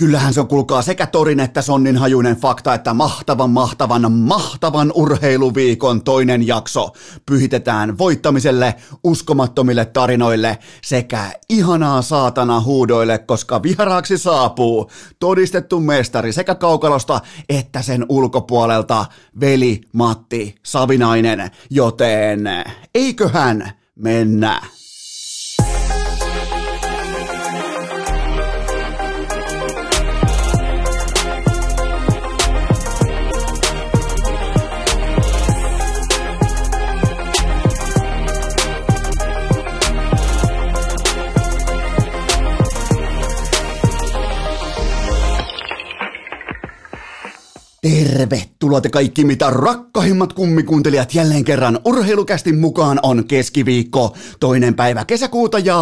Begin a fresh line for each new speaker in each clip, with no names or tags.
Kyllähän se on, kuulkaa, sekä torin että sonnin hajuinen fakta, että mahtavan, mahtavan, mahtavan urheiluviikon toinen jakso pyhitetään voittamiselle, uskomattomille tarinoille sekä ihanaa saatana huudoille, koska vieraaksi saapuu todistettu mestari sekä kaukalosta että sen ulkopuolelta veli Matti Savinainen, joten eiköhän mennä. Tervetuloa te kaikki mitä rakkahimmat kummikuuntelijat. Jälleen kerran urheilukästin mukaan on keskiviikko, toinen päivä kesäkuuta ja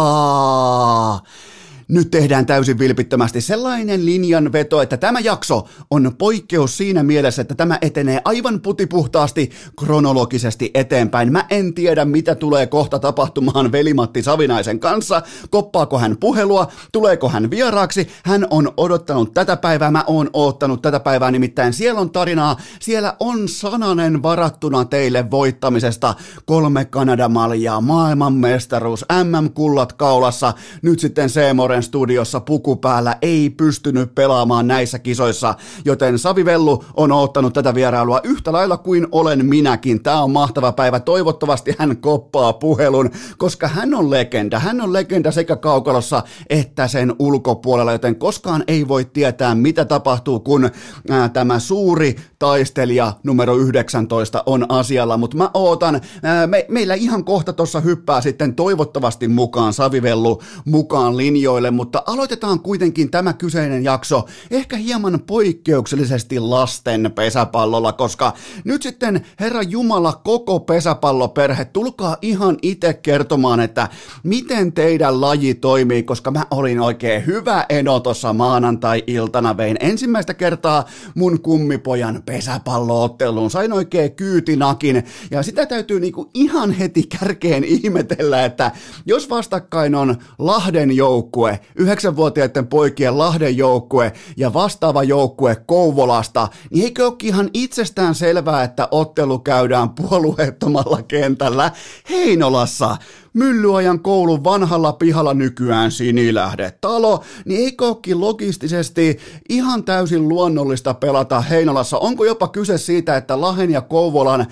nyt tehdään täysin vilpittömästi sellainen linjanveto, että tämä jakso on poikkeus siinä mielessä, että tämä etenee aivan putipuhtaasti kronologisesti eteenpäin. Mä en tiedä, mitä tulee kohta tapahtumaan velimatti Savinaisen kanssa. Koppaako hän puhelua? Tuleeko hän vieraaksi? Hän on odottanut tätä päivää, mä oon odottanut tätä päivää, nimittäin siellä on tarinaa. Siellä on sananen varattuna teille voittamisesta. Kolme Kanadamaljaa, maailmanmestaruus, MM-kullat kaulassa, nyt sitten Seemoren Iltalehden studiossa puku päällä ei pystynyt pelaamaan näissä kisoissa, joten Savi Vellu on ottanut tätä vierailua yhtä lailla kuin olen minäkin. Tämä on mahtava päivä. Toivottavasti hän koppaa puhelun, koska hän on legenda. Hän on legenda sekä kaukalossa että sen ulkopuolella, joten koskaan ei voi tietää, mitä tapahtuu, kun ää, tämä suuri taistelija numero 19 on asialla, mutta mä ootan, ää, me, meillä ihan kohta tuossa hyppää sitten toivottavasti mukaan Savivellu mukaan linjoille, kuulijoille, mutta aloitetaan kuitenkin tämä kyseinen jakso ehkä hieman poikkeuksellisesti lasten pesäpallolla, koska nyt sitten Herra Jumala koko pesäpalloperhe, tulkaa ihan itse kertomaan, että miten teidän laji toimii, koska mä olin oikein hyvä eno tuossa maanantai-iltana, vein ensimmäistä kertaa mun kummipojan pesäpallootteluun, sain oikein kyytinakin, ja sitä täytyy niinku ihan heti kärkeen ihmetellä, että jos vastakkain on Lahden joukkue, yhdeksänvuotiaiden poikien Lahden joukkue ja vastaava joukkue Kouvolasta, niin eikö ole ihan itsestään selvää, että ottelu käydään puolueettomalla kentällä Heinolassa? Myllyajan koulun vanhalla pihalla nykyään Sinilähde talo, niin eikö olekin logistisesti ihan täysin luonnollista pelata Heinolassa? Onko jopa kyse siitä, että Lahen ja Kouvolan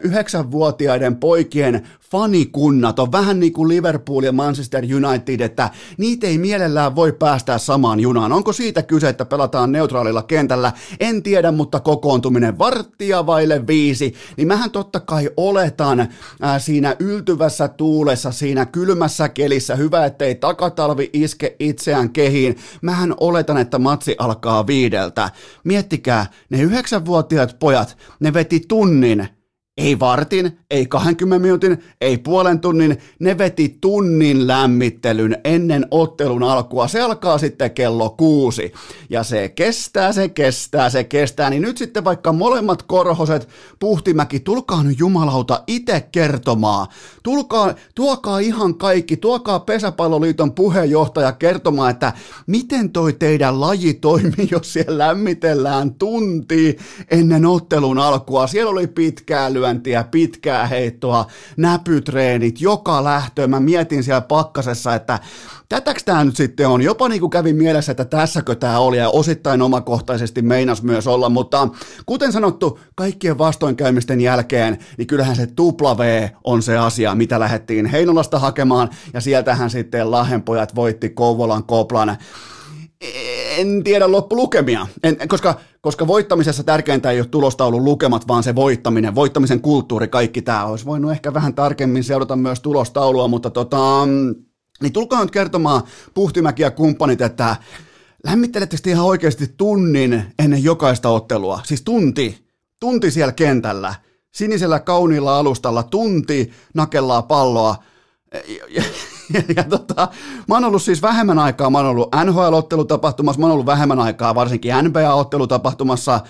yhdeksänvuotiaiden poikien fanikunnat on vähän niin kuin Liverpool ja Manchester United, että niitä ei mielellään voi päästää samaan junaan. Onko siitä kyse, että pelataan neutraalilla kentällä? En tiedä, mutta kokoontuminen varttia vaille viisi, niin mähän totta kai oletan ää, siinä yltyvässä tuulessa, siinä kylmässä kelissä, hyvä ettei takatalvi iske itseään kehiin, mähän oletan, että matsi alkaa viideltä. Miettikää, ne yhdeksänvuotiaat pojat, ne veti tunnin ei vartin, ei 20 minuutin, ei puolen tunnin, ne veti tunnin lämmittelyn ennen ottelun alkua. Se alkaa sitten kello kuusi. Ja se kestää, se kestää, se kestää. Niin nyt sitten vaikka molemmat korhoset, Puhtimäki, tulkaa nyt jumalauta itse kertomaan. Tulkaa, tuokaa ihan kaikki, tuokaa Pesäpalloliiton puheenjohtaja kertomaan, että miten toi teidän laji toimii, jos siellä lämmitellään tunti ennen ottelun alkua. Siellä oli pitkää lyöntiä, pitkää heittoa, näpytreenit, joka lähtö. Mä mietin siellä pakkasessa, että tätäks tämä nyt sitten on? Jopa niin kuin kävi mielessä, että tässäkö tämä oli ja osittain omakohtaisesti meinas myös olla, mutta kuten sanottu, kaikkien vastoinkäymisten jälkeen, niin kyllähän se tupla V on se asia, mitä lähdettiin Heinolasta hakemaan ja sieltähän sitten Lahenpojat voitti Kouvolan Koplan en tiedä loppulukemia, en, koska, koska voittamisessa tärkeintä ei ole tulostaulun lukemat, vaan se voittaminen, voittamisen kulttuuri, kaikki tämä. Olisi voinut ehkä vähän tarkemmin seurata myös tulostaulua, mutta tota, niin tulkaa nyt kertomaan Puhtimäki ja kumppanit, että lämmittelettekö ihan oikeasti tunnin ennen jokaista ottelua? Siis tunti, tunti siellä kentällä, sinisellä kauniilla alustalla, tunti nakellaan palloa, ja, ja, ja tota, mä oon ollut siis vähemmän aikaa, mä oon ollut NHL-ottelutapahtumassa, mä oon ollut vähemmän aikaa varsinkin NBA-ottelutapahtumassa,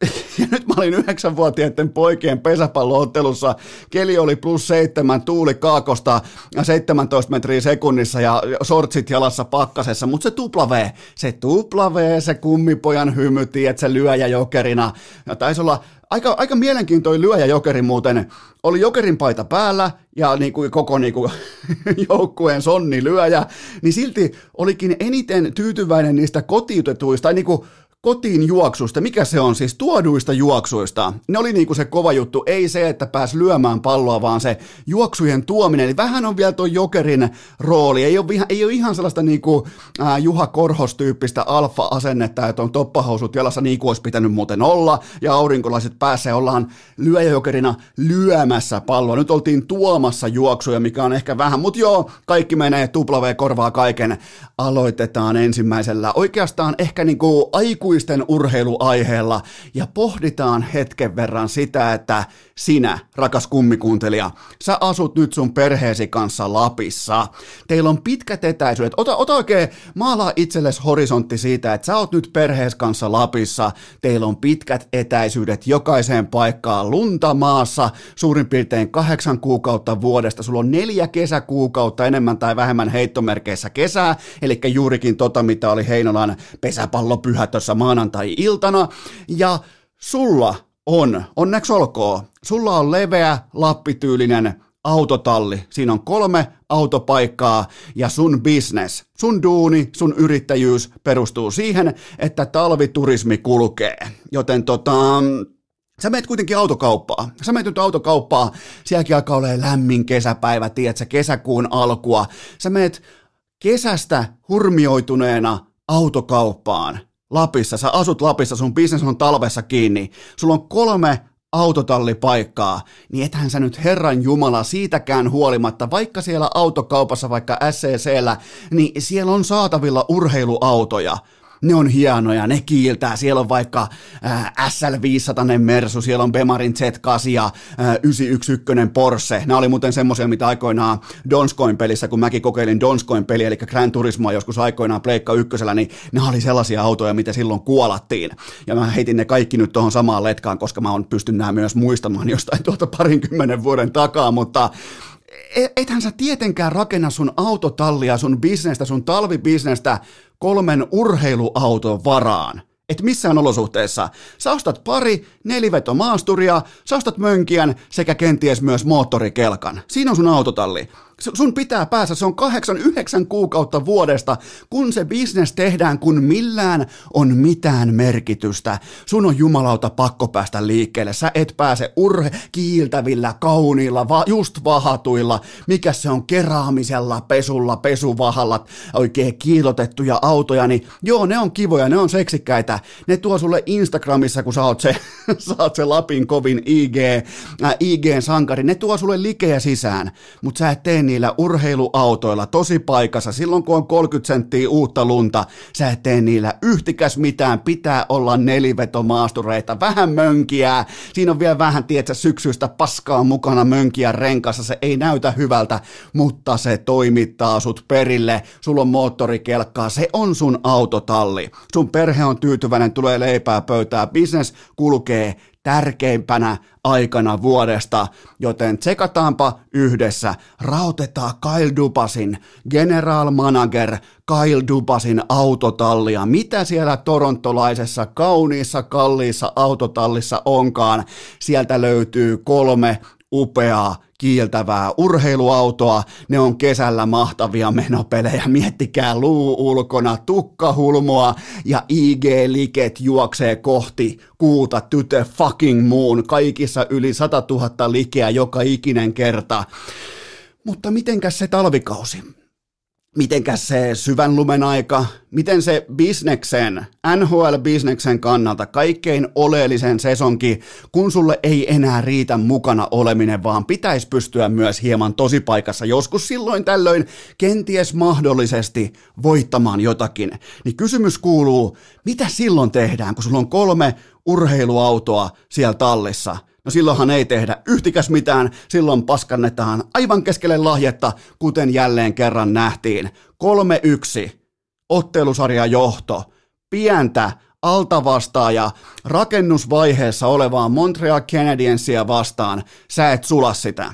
ja nyt mä olin yhdeksänvuotiaiden poikien pesäpalloottelussa, keli oli plus seitsemän, tuuli kaakosta 17 metriä sekunnissa ja sortsit jalassa pakkasessa, mutta se tupla V, se tupla V, se kummipojan hymy, että se lyöjä jokerina, ja taisi olla aika, aika mielenkiintoinen lyöjä jokeri muuten, oli jokerin paita päällä ja niin kuin koko niin kuin joukkueen sonni lyöjä, niin silti olikin eniten tyytyväinen niistä kotiutetuista, tai niin kuin kotiin juoksusta, mikä se on siis, tuoduista juoksuista. Ne oli niinku se kova juttu, ei se, että pääs lyömään palloa, vaan se juoksujen tuominen. Eli vähän on vielä tuo jokerin rooli, ei ole, ei ole ihan sellaista niinku, ää, Juha Korhos-tyyppistä alfa-asennetta, että on toppahousut jalassa niin kuin olisi pitänyt muuten olla, ja aurinkolaiset päässä ollaan lyöjäjokerina lyömässä palloa. Nyt oltiin tuomassa juoksuja, mikä on ehkä vähän, mutta joo, kaikki menee, W korvaa kaiken. Aloitetaan ensimmäisellä. Oikeastaan ehkä niinku aikuis aikuisten urheiluaiheella ja pohditaan hetken verran sitä, että sinä, rakas kummikuuntelija, sä asut nyt sun perheesi kanssa Lapissa. Teillä on pitkät etäisyydet. Ota, ota oikein, maalaa itsellesi horisontti siitä, että sä oot nyt perhees kanssa Lapissa. Teillä on pitkät etäisyydet jokaiseen paikkaan lunta maassa, suurin piirtein kahdeksan kuukautta vuodesta. Sulla on neljä kesäkuukautta enemmän tai vähemmän heittomerkeissä kesää, eli juurikin tota, mitä oli Heinolan pesäpallopyhä tuossa maanantai-iltana. Ja sulla on, onneksi olkoon, sulla on leveä, lappityylinen autotalli. Siinä on kolme autopaikkaa ja sun business, sun duuni, sun yrittäjyys perustuu siihen, että talviturismi kulkee. Joten tota, Sä meet kuitenkin autokauppaa. Sä meet nyt autokauppaa, sielläkin alkaa olla lämmin kesäpäivä, tiedätkö, kesäkuun alkua. Sä meet kesästä hurmioituneena autokauppaan. Lapissa, sä asut Lapissa, sun bisnes on talvessa kiinni, sulla on kolme autotallipaikkaa, niin ethän sä nyt Herran Jumala siitäkään huolimatta, vaikka siellä autokaupassa, vaikka SCCllä, niin siellä on saatavilla urheiluautoja ne on hienoja, ne kiiltää, siellä on vaikka äh, SL500 Mersu, siellä on Bemarin Z8 ja äh, 911 Porsche, nämä oli muuten semmoisia, mitä aikoinaan Donskoin pelissä, kun mäkin kokeilin Donskoin peliä, eli Grand Turismoa joskus aikoinaan Pleikka ykkösellä, niin ne oli sellaisia autoja, mitä silloin kuolattiin, ja mä heitin ne kaikki nyt tuohon samaan letkaan, koska mä on pystyn nämä myös muistamaan jostain tuolta parinkymmenen vuoden takaa, mutta ethän sä tietenkään rakenna sun autotallia, sun bisnestä, sun talvibisnestä kolmen urheiluauton varaan. Et missään olosuhteessa. Sä ostat pari nelivetomasturia, sä ostat mönkiän sekä kenties myös moottorikelkan. Siinä on sun autotalli sun pitää päästä, se on kahdeksan, yhdeksän kuukautta vuodesta, kun se bisnes tehdään, kun millään on mitään merkitystä. Sun on jumalauta pakko päästä liikkeelle, sä et pääse urhe kiiltävillä, kauniilla, va, just vahatuilla, mikä se on? Keraamisella, pesulla, pesuvahalla, oikein kiilotettuja autoja, niin joo, ne on kivoja, ne on seksikkäitä, ne tuo sulle Instagramissa, kun sä oot se, sä oot se Lapin kovin IG, äh, IG-sankari, ne tuo sulle likeä sisään, mutta sä et tee niillä urheiluautoilla tosi paikassa, silloin kun on 30 senttiä uutta lunta, sä et tee niillä yhtikäs mitään, pitää olla nelivetomaastureita, vähän mönkiä, siinä on vielä vähän, tietsä, syksyistä paskaa mukana mönkiä renkassa, se ei näytä hyvältä, mutta se toimittaa sut perille, sulla on moottorikelkkaa, se on sun autotalli, sun perhe on tyytyväinen, tulee leipää pöytää, business kulkee, tärkeimpänä aikana vuodesta, joten tsekataanpa yhdessä, rautetaan Kyle Dubasin, general manager Kyle Dubasin autotallia, mitä siellä torontolaisessa kauniissa kalliissa autotallissa onkaan, sieltä löytyy kolme upeaa kiiltävää urheiluautoa, ne on kesällä mahtavia menopelejä, miettikää luu ulkona, tukkahulmoa ja IG-liket juoksee kohti kuuta the fucking moon, kaikissa yli 100 000 likeä joka ikinen kerta. Mutta mitenkäs se talvikausi? Mitenkäs se syvän lumen aika, miten se bisneksen, NHL-bisneksen kannalta kaikkein oleellisen sesonki, kun sulle ei enää riitä mukana oleminen, vaan pitäisi pystyä myös hieman tosipaikassa joskus silloin tällöin kenties mahdollisesti voittamaan jotakin, niin kysymys kuuluu, mitä silloin tehdään, kun sulla on kolme urheiluautoa siellä tallissa – No silloinhan ei tehdä yhtikäs mitään, silloin paskannetaan aivan keskelle lahjetta, kuten jälleen kerran nähtiin. 3-1, ottelusarja johto, pientä altavastaaja rakennusvaiheessa olevaa Montreal Canadiensia vastaan, sä et sula sitä.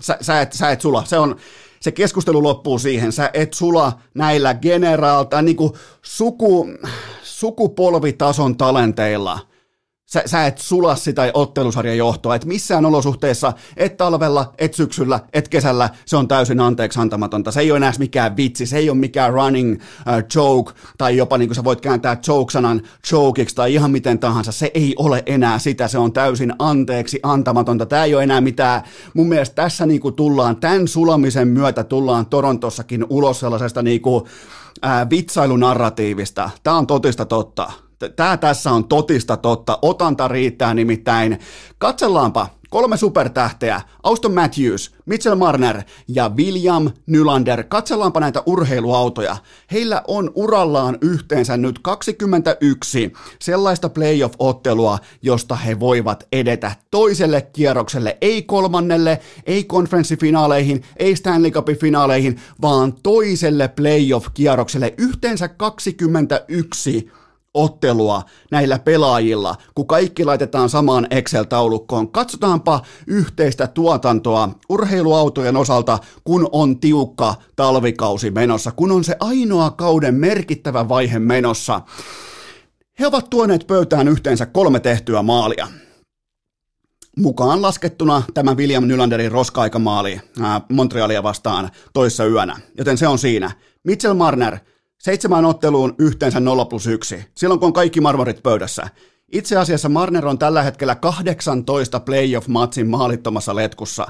Sä, sä, et, sä et sula. Se on, se keskustelu loppuu siihen. Sä et sula näillä generaalta, niin suku, sukupolvitason talenteilla – sä, sä et sula sitä ottelusarjan johtoa, että missään olosuhteessa, et talvella, et syksyllä, et kesällä, se on täysin anteeksi antamatonta. Se ei ole enää mikään vitsi, se ei ole mikään running uh, joke, tai jopa niin kuin sä voit kääntää joke-sanan jokeiksi tai ihan miten tahansa. Se ei ole enää sitä, se on täysin anteeksi antamatonta. Tämä ei ole enää mitään, mun mielestä tässä niin kuin tullaan, tämän sulamisen myötä tullaan Torontossakin ulos sellaisesta niin kuin, uh, vitsailunarratiivista. Tämä on totista totta Tämä tässä on totista totta. Otanta riittää nimittäin. Katsellaanpa kolme supertähteä, Auston Matthews, Mitchell Marner ja William Nylander. Katsellaanpa näitä urheiluautoja. Heillä on urallaan yhteensä nyt 21 sellaista playoff-ottelua, josta he voivat edetä toiselle kierrokselle, ei kolmannelle, ei konferenssifinaaleihin, ei Stanley Cupin finaaleihin, vaan toiselle playoff-kierrokselle. Yhteensä 21 ottelua näillä pelaajilla, kun kaikki laitetaan samaan Excel-taulukkoon. Katsotaanpa yhteistä tuotantoa urheiluautojen osalta, kun on tiukka talvikausi menossa, kun on se ainoa kauden merkittävä vaihe menossa. He ovat tuoneet pöytään yhteensä kolme tehtyä maalia. Mukaan laskettuna tämä William Nylanderin roska-aikamaali Montrealia vastaan toissa yönä, joten se on siinä. Mitchell Marner – Seitsemän otteluun yhteensä 0 plus 1, silloin kun on kaikki marmorit pöydässä. Itse asiassa Marner on tällä hetkellä 18 playoff-matsin maalittomassa letkussa.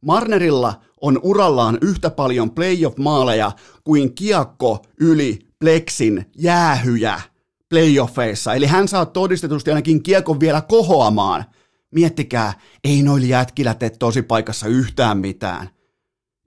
Marnerilla on urallaan yhtä paljon playoff-maaleja kuin kiekko yli pleksin jäähyjä playoffeissa. Eli hän saa todistetusti ainakin kiekon vielä kohoamaan. Miettikää, ei noilla jätkillä tee tosi paikassa yhtään mitään.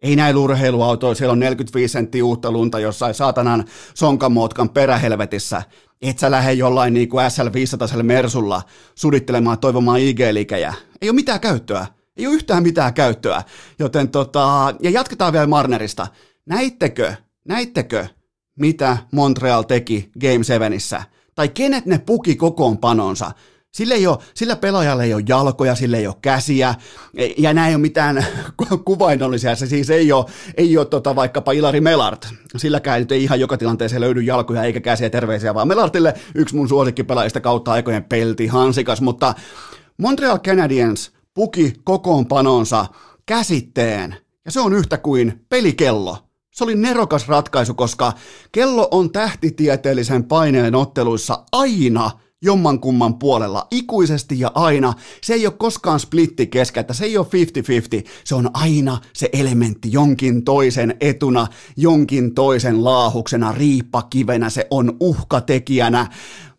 Ei näillä urheiluautoilla, siellä on 45 senttiä uutta lunta jossain saatanan sonkamotkan perähelvetissä. Et sä lähde jollain niin kuin SL500 Mersulla sudittelemaan toivomaan IG-likejä. Ei ole mitään käyttöä. Ei ole yhtään mitään käyttöä. Joten tota, ja jatketaan vielä Marnerista. Näittekö, näittekö, mitä Montreal teki Game 7 Tai kenet ne puki kokoonpanonsa? Sillä, ei ole, sillä pelaajalle ei ole jalkoja, sillä ei ole käsiä, ja nämä ei ole mitään kuvainnollisia, se siis ei ole, ei ole tota, vaikkapa Ilari Melart, silläkään ei ihan joka tilanteeseen löydy jalkoja eikä käsiä terveisiä, vaan Melartille yksi mun suosikkipelaajista kautta aikojen pelti, hansikas, mutta Montreal Canadiens puki kokoonpanonsa käsitteen, ja se on yhtä kuin pelikello. Se oli nerokas ratkaisu, koska kello on tähtitieteellisen paineen otteluissa aina – jommankumman puolella ikuisesti ja aina. Se ei ole koskaan splitti keskeltä, se ei ole 50-50, se on aina se elementti jonkin toisen etuna, jonkin toisen laahuksena, riippakivenä, se on uhkatekijänä.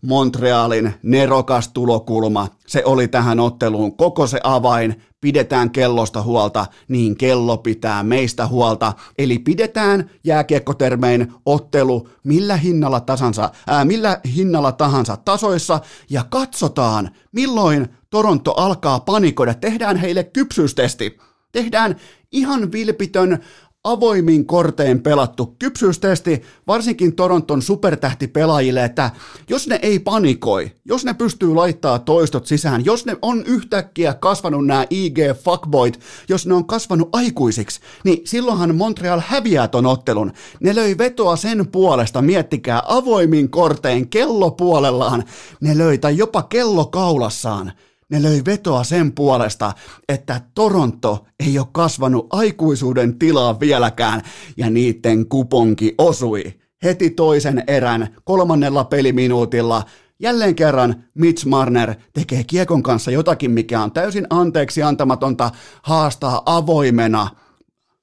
Montrealin nerokas tulokulma, se oli tähän otteluun koko se avain, pidetään kellosta huolta, niin kello pitää meistä huolta. Eli pidetään jääkiekkotermein ottelu millä hinnalla, tasansa, ää, millä hinnalla tahansa tasoissa ja katsotaan, milloin Toronto alkaa panikoida. Tehdään heille kypsyystesti. Tehdään ihan vilpitön avoimin kortein pelattu kypsyystesti, varsinkin Toronton supertähtipelaajille, että jos ne ei panikoi, jos ne pystyy laittaa toistot sisään, jos ne on yhtäkkiä kasvanut nämä IG fuckboyt, jos ne on kasvanut aikuisiksi, niin silloinhan Montreal häviää ton ottelun. Ne löi vetoa sen puolesta, miettikää, avoimin kortein kello puolellaan, ne löi tai jopa kello kaulassaan ne löi vetoa sen puolesta, että Toronto ei ole kasvanut aikuisuuden tilaa vieläkään, ja niiden kuponki osui. Heti toisen erän kolmannella peliminuutilla Jälleen kerran Mitch Marner tekee kiekon kanssa jotakin, mikä on täysin anteeksi antamatonta haastaa avoimena.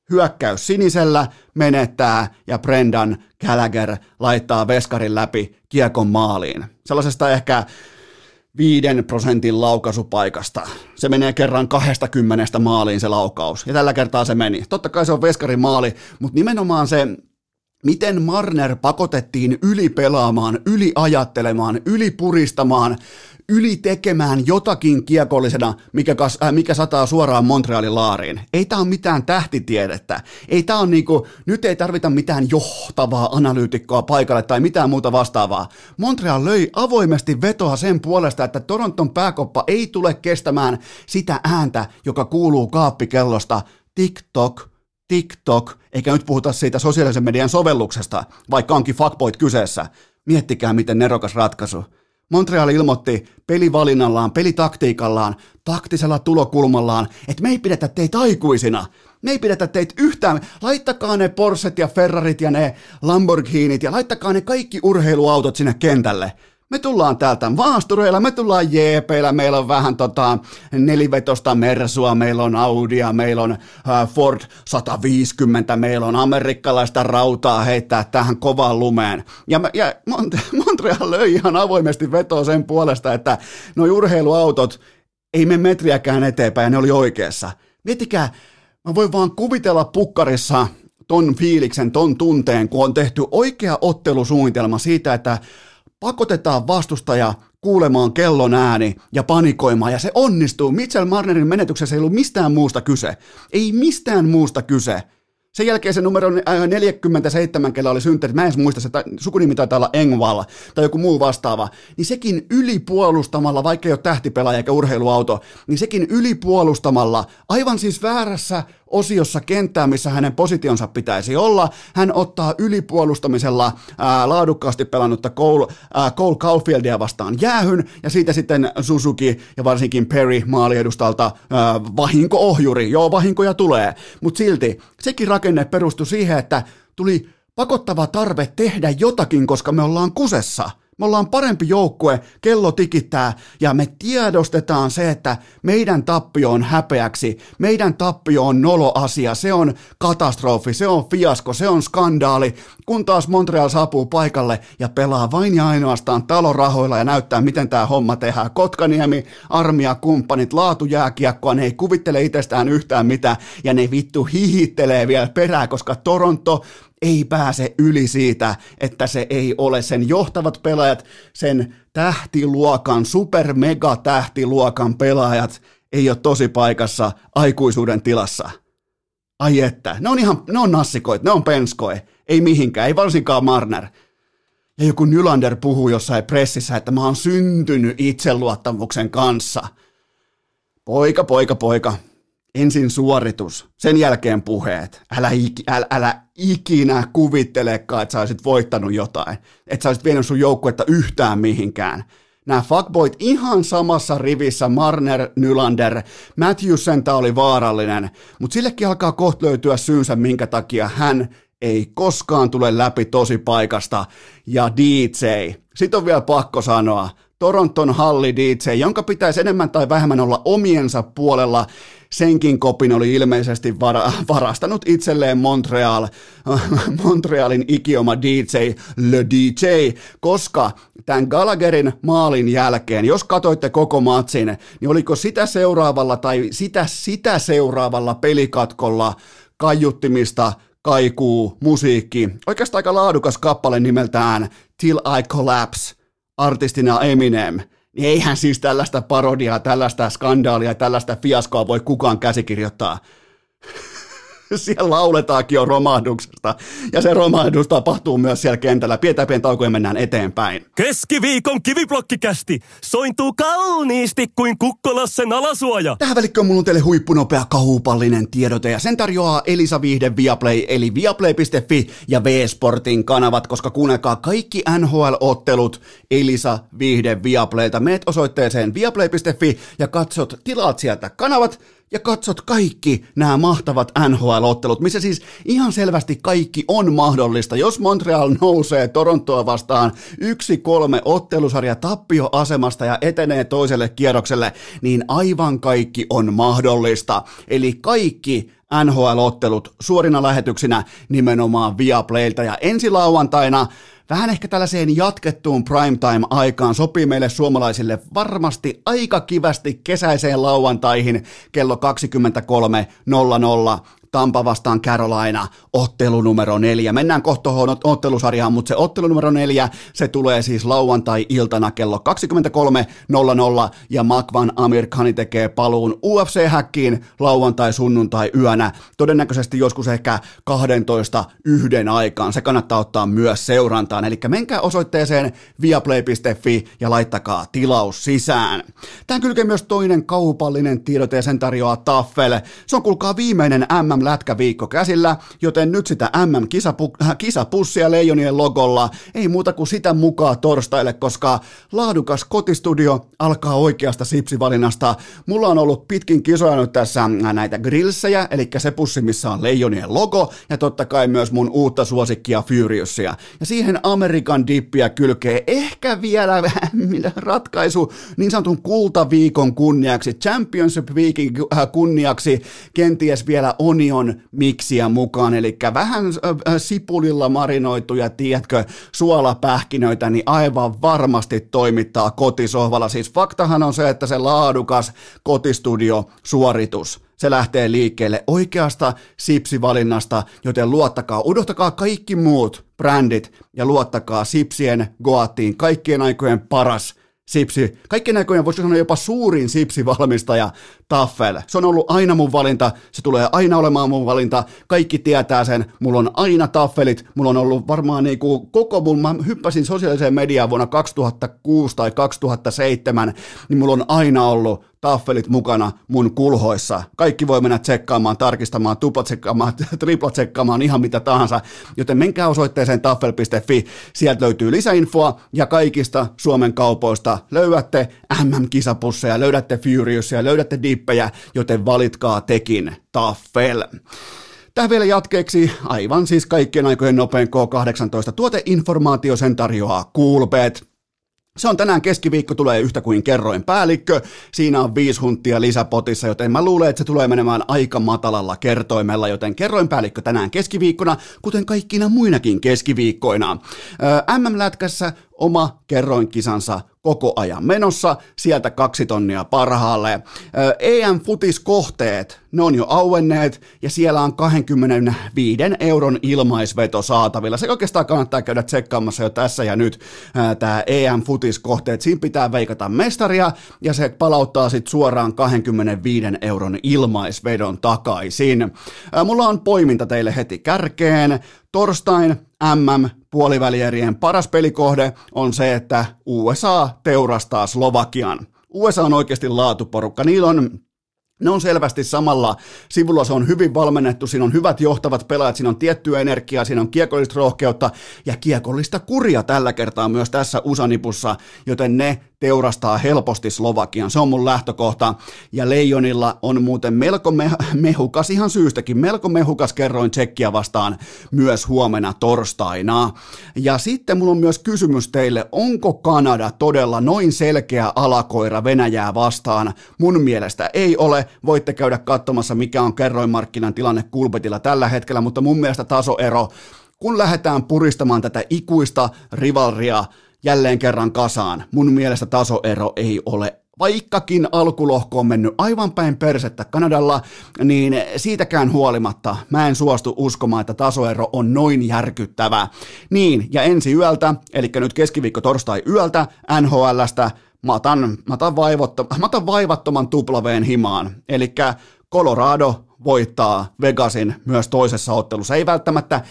Hyökkäys sinisellä menettää ja Brendan Gallagher laittaa veskarin läpi kiekon maaliin. Sellaisesta ehkä viiden prosentin laukaisupaikasta. Se menee kerran 20 maaliin se laukaus, ja tällä kertaa se meni. Totta kai se on veskarin maali, mutta nimenomaan se, miten Marner pakotettiin ylipelaamaan, yliajattelemaan, ylipuristamaan, ylitekemään jotakin kiekollisena, mikä, kas, äh, mikä sataa suoraan Montrealin laariin. Ei tämä ole mitään tähtitiedettä. Ei tää on niinku, nyt ei tarvita mitään johtavaa analyytikkoa paikalle tai mitään muuta vastaavaa. Montreal löi avoimesti vetoa sen puolesta, että Toronton pääkoppa ei tule kestämään sitä ääntä, joka kuuluu kaappikellosta. TikTok, TikTok, eikä nyt puhuta siitä sosiaalisen median sovelluksesta, vaikka onkin fuckboyt kyseessä. Miettikää, miten nerokas ratkaisu. Montreal ilmoitti pelivalinnallaan, pelitaktiikallaan, taktisella tulokulmallaan, että me ei pidetä teitä aikuisina. Me ei pidetä teitä yhtään. Laittakaa ne Porset ja Ferrarit ja ne Lamborghinit ja laittakaa ne kaikki urheiluautot sinne kentälle. Me tullaan täältä maastureilla, me tullaan jeepeillä, meillä on vähän tota nelivetosta Mersua, meillä on Audia, meillä on äh, Ford 150, meillä on amerikkalaista rautaa heittää tähän kovaan lumeen. Ja, ja Mont- Montreal löi ihan avoimesti vetoa sen puolesta, että nuo urheiluautot ei me metriäkään eteenpäin ja ne oli oikeassa. Miettikää, mä voin vaan kuvitella pukkarissa ton fiiliksen, ton tunteen, kun on tehty oikea ottelusuunnitelma siitä, että pakotetaan vastustaja kuulemaan kellon ääni ja panikoimaan, ja se onnistuu. Mitchell Marnerin menetyksessä ei ollut mistään muusta kyse. Ei mistään muusta kyse. Sen jälkeen se numero 47, kellä oli synttärit, mä en edes muista, se sukunimi taitaa olla Engval tai joku muu vastaava, niin sekin ylipuolustamalla, vaikka ei ole tähtipelaaja eikä urheiluauto, niin sekin ylipuolustamalla, aivan siis väärässä osiossa kenttää, missä hänen positionsa pitäisi olla. Hän ottaa ylipuolustamisella ää, laadukkaasti pelannutta Cole, ää, Cole Caulfieldia vastaan jäähyn, ja siitä sitten Suzuki ja varsinkin Perry maaliedustalta ää, vahinko-ohjuri. Joo, vahinkoja tulee, mutta silti sekin rakenne perustui siihen, että tuli pakottava tarve tehdä jotakin, koska me ollaan kusessa – me ollaan parempi joukkue, kello tikittää ja me tiedostetaan se, että meidän tappio on häpeäksi, meidän tappio on noloasia, se on katastrofi, se on fiasko, se on skandaali, kun taas Montreal saapuu paikalle ja pelaa vain ja ainoastaan talorahoilla ja näyttää, miten tämä homma tehdään. Kotkaniemi, armia, kumppanit, laatujääkiekkoa, ne ei kuvittele itsestään yhtään mitään ja ne vittu hihittelee vielä perää, koska Toronto ei pääse yli siitä, että se ei ole sen johtavat pelaajat, sen tähtiluokan, super mega tähtiluokan pelaajat ei ole tosi paikassa aikuisuuden tilassa. Ai että, ne on ihan, ne on nassikoit, ne on penskoi, ei mihinkään, ei varsinkaan Marner. Ja joku Nylander puhuu jossain pressissä, että mä oon syntynyt itseluottamuksen kanssa. Poika, poika, poika, ensin suoritus, sen jälkeen puheet. Älä, älä, älä ikinä kuvittelekaan, että sä olisit voittanut jotain. Että sä olisit vienyt sun joukkuetta yhtään mihinkään. Nämä fuckboyt ihan samassa rivissä, Marner, Nylander, Matthewsen oli vaarallinen, mutta sillekin alkaa kohta löytyä syynsä, minkä takia hän ei koskaan tule läpi tosi paikasta. Ja DJ, sit on vielä pakko sanoa, Toronton halli DJ, jonka pitäisi enemmän tai vähemmän olla omiensa puolella, senkin kopin oli ilmeisesti vara, varastanut itselleen Montreal, Montrealin ikioma DJ, Le DJ, koska tämän Gallagherin maalin jälkeen, jos katoitte koko matsin, niin oliko sitä seuraavalla tai sitä, sitä seuraavalla pelikatkolla kaiuttimista kaikuu, musiikki, oikeastaan aika laadukas kappale nimeltään Till I Collapse, artistina Eminem – eihän siis tällaista parodiaa, tällaista skandaalia, tällaista fiaskoa voi kukaan käsikirjoittaa. siellä lauletaankin jo romahduksesta, ja se romahdus tapahtuu myös siellä kentällä. Pidetään pieni tauko ja mennään eteenpäin.
Keskiviikon kiviblokkikästi sointuu kauniisti kuin kukkolassen alasuoja.
Tähän välikköön mulla on teille huippunopea kahupallinen tiedote, ja sen tarjoaa Elisa Viihde Viaplay, eli viaplay.fi ja V-Sportin kanavat, koska kuunnelkaa kaikki NHL-ottelut Elisa Viihde Viaplaylta. Meet osoitteeseen viaplay.fi ja katsot, tilaat sieltä kanavat, ja katsot kaikki nämä mahtavat NHL-ottelut, missä siis ihan selvästi kaikki on mahdollista. Jos Montreal nousee Torontoa vastaan yksi kolme ottelusarja tappioasemasta ja etenee toiselle kierrokselle, niin aivan kaikki on mahdollista. Eli kaikki NHL-ottelut suorina lähetyksinä nimenomaan Viaplaylta ja ensi lauantaina vähän ehkä tällaiseen jatkettuun primetime-aikaan sopii meille suomalaisille varmasti aika kivästi kesäiseen lauantaihin kello 23.00 Tampa vastaan Carolina, ottelu numero neljä. Mennään kohta ottelusarjaan, mutta se ottelu numero neljä, se tulee siis lauantai-iltana kello 23.00 ja Makvan Amir Khani tekee paluun UFC-häkkiin lauantai-sunnuntai yönä. Todennäköisesti joskus ehkä 12 yhden aikaan. Se kannattaa ottaa myös seurantaan. Eli menkää osoitteeseen viaplay.fi ja laittakaa tilaus sisään. Tähän kylkee myös toinen kaupallinen tiedote ja sen tarjoaa Taffel. Se on kuulkaa viimeinen MM lätkäviikko käsillä, joten nyt sitä MM-kisapussia äh, Leijonien logolla ei muuta kuin sitä mukaan torstaille, koska laadukas kotistudio alkaa oikeasta sipsivalinnasta. Mulla on ollut pitkin kisoja nyt tässä äh, näitä grillsejä, eli se pussi, missä on Leijonien logo, ja totta kai myös mun uutta suosikkia Furiousia. Ja siihen Amerikan dippiä kylkee ehkä vielä ratkaisu niin sanotun kultaviikon kunniaksi, Championship Weekin äh, kunniaksi, kenties vielä Onion on miksiä mukaan, eli vähän sipulilla marinoituja, tiedätkö, suolapähkinöitä, niin aivan varmasti toimittaa kotisohvalla. Siis faktahan on se, että se laadukas kotistudio-suoritus, se lähtee liikkeelle oikeasta sipsivalinnasta, joten luottakaa, unohtakaa kaikki muut brändit ja luottakaa sipsien Goattiin, kaikkien aikojen paras sipsi, kaikkien näköjään voisi sanoa jopa suurin sipsivalmistaja Taffel. Se on ollut aina mun valinta, se tulee aina olemaan mun valinta, kaikki tietää sen, mulla on aina Taffelit, mulla on ollut varmaan niinku koko mun, mä hyppäsin sosiaaliseen mediaan vuonna 2006 tai 2007, niin mulla on aina ollut taffelit mukana mun kulhoissa. Kaikki voi mennä tsekkaamaan, tarkistamaan, tuplatsekkaamaan, triplatsekkaamaan, ihan mitä tahansa. Joten menkää osoitteeseen taffel.fi, sieltä löytyy lisäinfoa ja kaikista Suomen kaupoista löydätte MM-kisapusseja, löydätte Furiousia, löydätte dippejä, joten valitkaa tekin taffel. Tähän vielä jatkeeksi aivan siis kaikkien aikojen nopein K18 tuoteinformaatio sen tarjoaa Coolbet. Se on tänään keskiviikko, tulee yhtä kuin kerroin päällikkö. Siinä on viisi hunttia lisäpotissa, joten mä luulen, että se tulee menemään aika matalalla kertoimella, joten kerroin päällikkö tänään keskiviikkona, kuten kaikkina muinakin keskiviikkoina. MM-lätkässä oma kerroinkisansa koko ajan menossa, sieltä kaksi tonnia parhaalle. EM-futiskohteet, ne on jo auenneet ja siellä on 25 euron ilmaisveto saatavilla. Se oikeastaan kannattaa käydä tsekkaamassa jo tässä ja nyt tämä EM-futiskohteet. Siinä pitää veikata mestaria ja se palauttaa sitten suoraan 25 euron ilmaisvedon takaisin. Mulla on poiminta teille heti kärkeen. Torstain MM puolivälierien paras pelikohde on se, että USA teurastaa Slovakian. USA on oikeasti laatuporukka. Niillä on ne on selvästi samalla sivulla, se on hyvin valmennettu, siinä on hyvät johtavat pelaajat, siinä on tiettyä energiaa, siinä on kiekollista rohkeutta ja kiekollista kuria tällä kertaa myös tässä usanipussa, joten ne teurastaa helposti Slovakian. Se on mun lähtökohta. Ja Leijonilla on muuten melko me- mehukas, ihan syystäkin, melko mehukas kerroin Tsekkiä vastaan myös huomenna torstaina. Ja sitten mulla on myös kysymys teille, onko Kanada todella noin selkeä alakoira Venäjää vastaan? Mun mielestä ei ole. Voitte käydä katsomassa, mikä on kerroinmarkkinan tilanne Kulpetilla tällä hetkellä, mutta mun mielestä tasoero kun lähdetään puristamaan tätä ikuista rivalria jälleen kerran kasaan. Mun mielestä tasoero ei ole vaikkakin alkulohko on mennyt aivan päin persettä Kanadalla, niin siitäkään huolimatta mä en suostu uskomaan, että tasoero on noin järkyttävä. Niin, ja ensi yöltä, eli nyt keskiviikko torstai yöltä NHLstä, mä otan, mä otan, vaivotto, mä otan vaivattoman tuplaveen himaan. Eli Colorado voittaa Vegasin myös toisessa ottelussa. Ei välttämättä,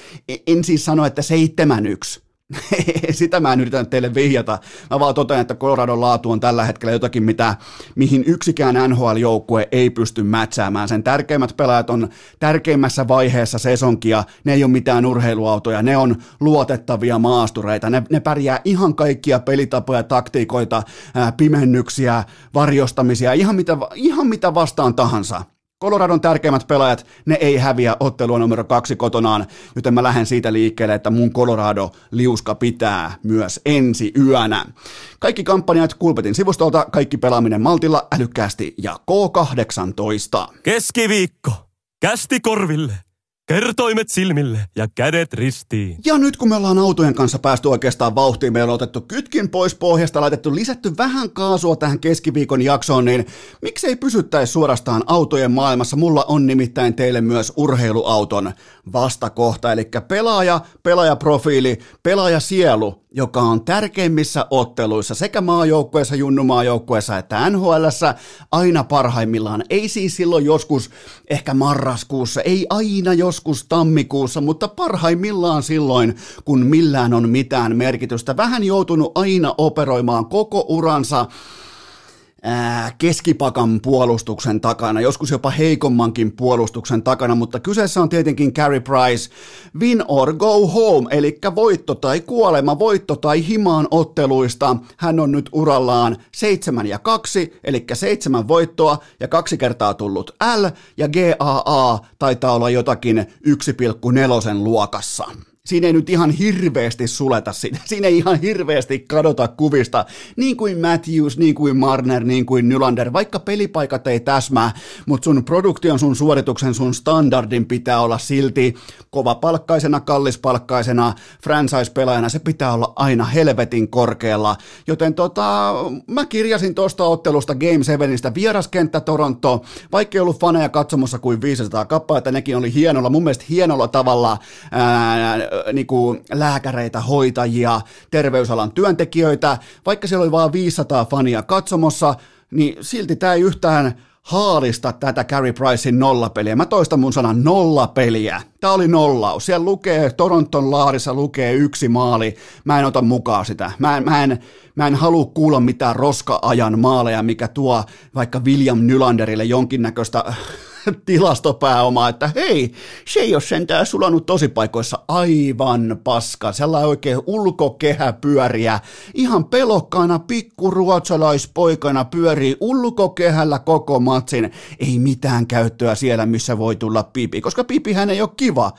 en siis sano, että 7-1, sitä mä en yritä teille vihjata. Mä vaan totean, että Coloradon laatu on tällä hetkellä jotakin, mitä, mihin yksikään NHL-joukkue ei pysty mätsäämään. Sen tärkeimmät pelaajat on tärkeimmässä vaiheessa sesonkia. Ne ei ole mitään urheiluautoja, ne on luotettavia maastureita. Ne, ne pärjää ihan kaikkia pelitapoja, taktiikoita, ää, pimennyksiä, varjostamisia, ihan mitä, ihan mitä vastaan tahansa. Coloradon tärkeimmät pelaajat, ne ei häviä ottelua numero kaksi kotonaan, joten mä lähden siitä liikkeelle, että mun Colorado-liuska pitää myös ensi yönä. Kaikki kampanjat Kulpetin sivustolta, kaikki pelaaminen maltilla, älykkäästi ja K18.
Keskiviikko. Kästi korville. Kertoimet silmille ja kädet ristiin.
Ja nyt kun me ollaan autojen kanssa päästy oikeastaan vauhtiin, meillä on otettu kytkin pois pohjasta, laitettu lisätty vähän kaasua tähän keskiviikon jaksoon, niin miksei pysyttäisi suorastaan autojen maailmassa? Mulla on nimittäin teille myös urheiluauton vastakohta, eli pelaaja, pelaajaprofiili, pelaajasielu, joka on tärkeimmissä otteluissa sekä maajoukkueessa, junnumaajoukkueessa että NHLssä aina parhaimmillaan. Ei siis silloin joskus ehkä marraskuussa, ei aina joskus tammikuussa, mutta parhaimmillaan silloin, kun millään on mitään merkitystä. Vähän joutunut aina operoimaan koko uransa keskipakan puolustuksen takana, joskus jopa heikommankin puolustuksen takana, mutta kyseessä on tietenkin Carey Price, win or go home, eli voitto tai kuolema, voitto tai himaan otteluista. Hän on nyt urallaan 7 ja 2, eli seitsemän voittoa ja kaksi kertaa tullut L, ja GAA taitaa olla jotakin 1,4 luokassa siinä ei nyt ihan hirveästi suleta sitä. Siinä ei ihan hirveästi kadota kuvista. Niin kuin Matthews, niin kuin Marner, niin kuin Nylander. Vaikka pelipaikat ei täsmää, mutta sun produktion, sun suorituksen, sun standardin pitää olla silti kovapalkkaisena, kallispalkkaisena, franchise-pelaajana. Se pitää olla aina helvetin korkealla. Joten tota, mä kirjasin tuosta ottelusta Game 7 vieraskenttä Toronto. Vaikka ei ollut faneja katsomossa kuin 500 kappaletta, nekin oli hienolla, mun mielestä hienolla tavalla ää, niin kuin lääkäreitä, hoitajia, terveysalan työntekijöitä, vaikka siellä oli vain 500 fania katsomossa, niin silti tämä ei yhtään haalista tätä Carey Pricein nollapeliä. Mä toistan mun sanan nollapeliä. Tämä oli nollaus. Siellä lukee, Toronton laarissa lukee yksi maali. Mä en ota mukaan sitä. Mä en, mä en, mä en halua kuulla mitään roska-ajan maaleja, mikä tuo vaikka William Nylanderille jonkinnäköistä tilastopääoma, että hei, se ei ole sentään sulanut tosipaikoissa aivan paska, sellainen oikein ulkokehä pyöriä, ihan pelokkaana pikkuruotsalaispoikana pyörii ulkokehällä koko matsin, ei mitään käyttöä siellä, missä voi tulla pipi, koska pipihän ei ole kiva.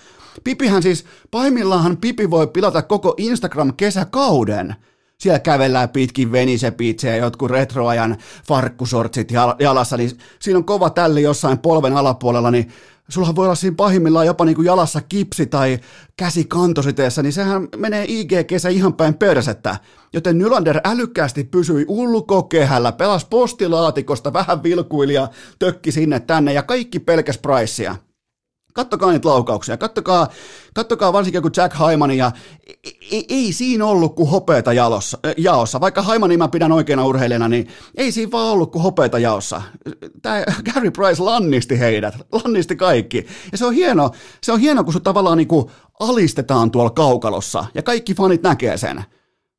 Pipihän siis, pahimmillaan Pipi voi pilata koko Instagram-kesäkauden siellä kävellään pitkin venisepiitsejä, jotkut retroajan farkkusortsit jalassa, niin siinä on kova tälli jossain polven alapuolella, niin sulla voi olla siinä pahimmillaan jopa niin kuin jalassa kipsi tai käsi kantositeessa, niin sehän menee IG-kesä ihan päin persettä. Joten Nylander älykkäästi pysyi ulkokehällä, pelas postilaatikosta, vähän vilkuili ja tökki sinne tänne ja kaikki pelkäs pricea. Kattokaa niitä laukauksia, kattokaa, kattokaa varsinkin kun Jack Haimani ja ei, ei siinä ollut kuin hopeeta jalossa, jaossa. Vaikka Haimani mä pidän oikeana urheilijana, niin ei siinä vaan ollut kuin hopeeta jaossa. Tämä Gary Price lannisti heidät, lannisti kaikki. Ja se on hieno, se on hieno kun se tavallaan niin kuin alistetaan tuolla kaukalossa ja kaikki fanit näkee sen.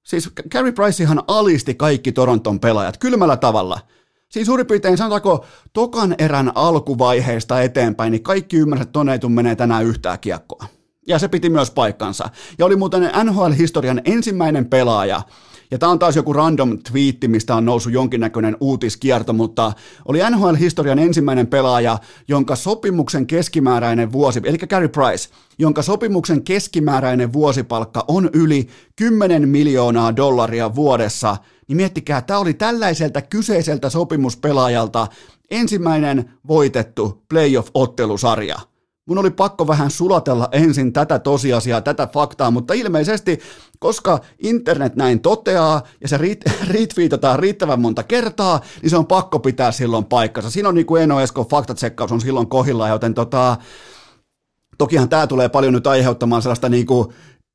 Siis Gary Pricehan alisti kaikki Toronton pelaajat kylmällä tavalla – Siinä suurin piirtein sanotaanko tokan erän alkuvaiheesta eteenpäin, niin kaikki ymmärsivät, että Toneitu menee tänään yhtään kiekkoa. Ja se piti myös paikkansa. Ja oli muuten NHL-historian ensimmäinen pelaaja, ja tämä on taas joku random twiitti, mistä on noussut jonkinnäköinen uutiskierto, mutta oli NHL-historian ensimmäinen pelaaja, jonka sopimuksen keskimääräinen vuosi, eli Gary Price, jonka sopimuksen keskimääräinen vuosipalkka on yli 10 miljoonaa dollaria vuodessa, niin miettikää, tämä oli tällaiselta kyseiseltä sopimuspelaajalta ensimmäinen voitettu playoff-ottelusarja. Mun oli pakko vähän sulatella ensin tätä tosiasiaa, tätä faktaa, mutta ilmeisesti, koska internet näin toteaa ja se retweetataan riittävän monta kertaa, niin se on pakko pitää silloin paikkansa. Siinä on niin kuin Eno Esko faktatsekkaus on silloin kohilla, joten tota, tokihan tämä tulee paljon nyt aiheuttamaan sellaista niin kuin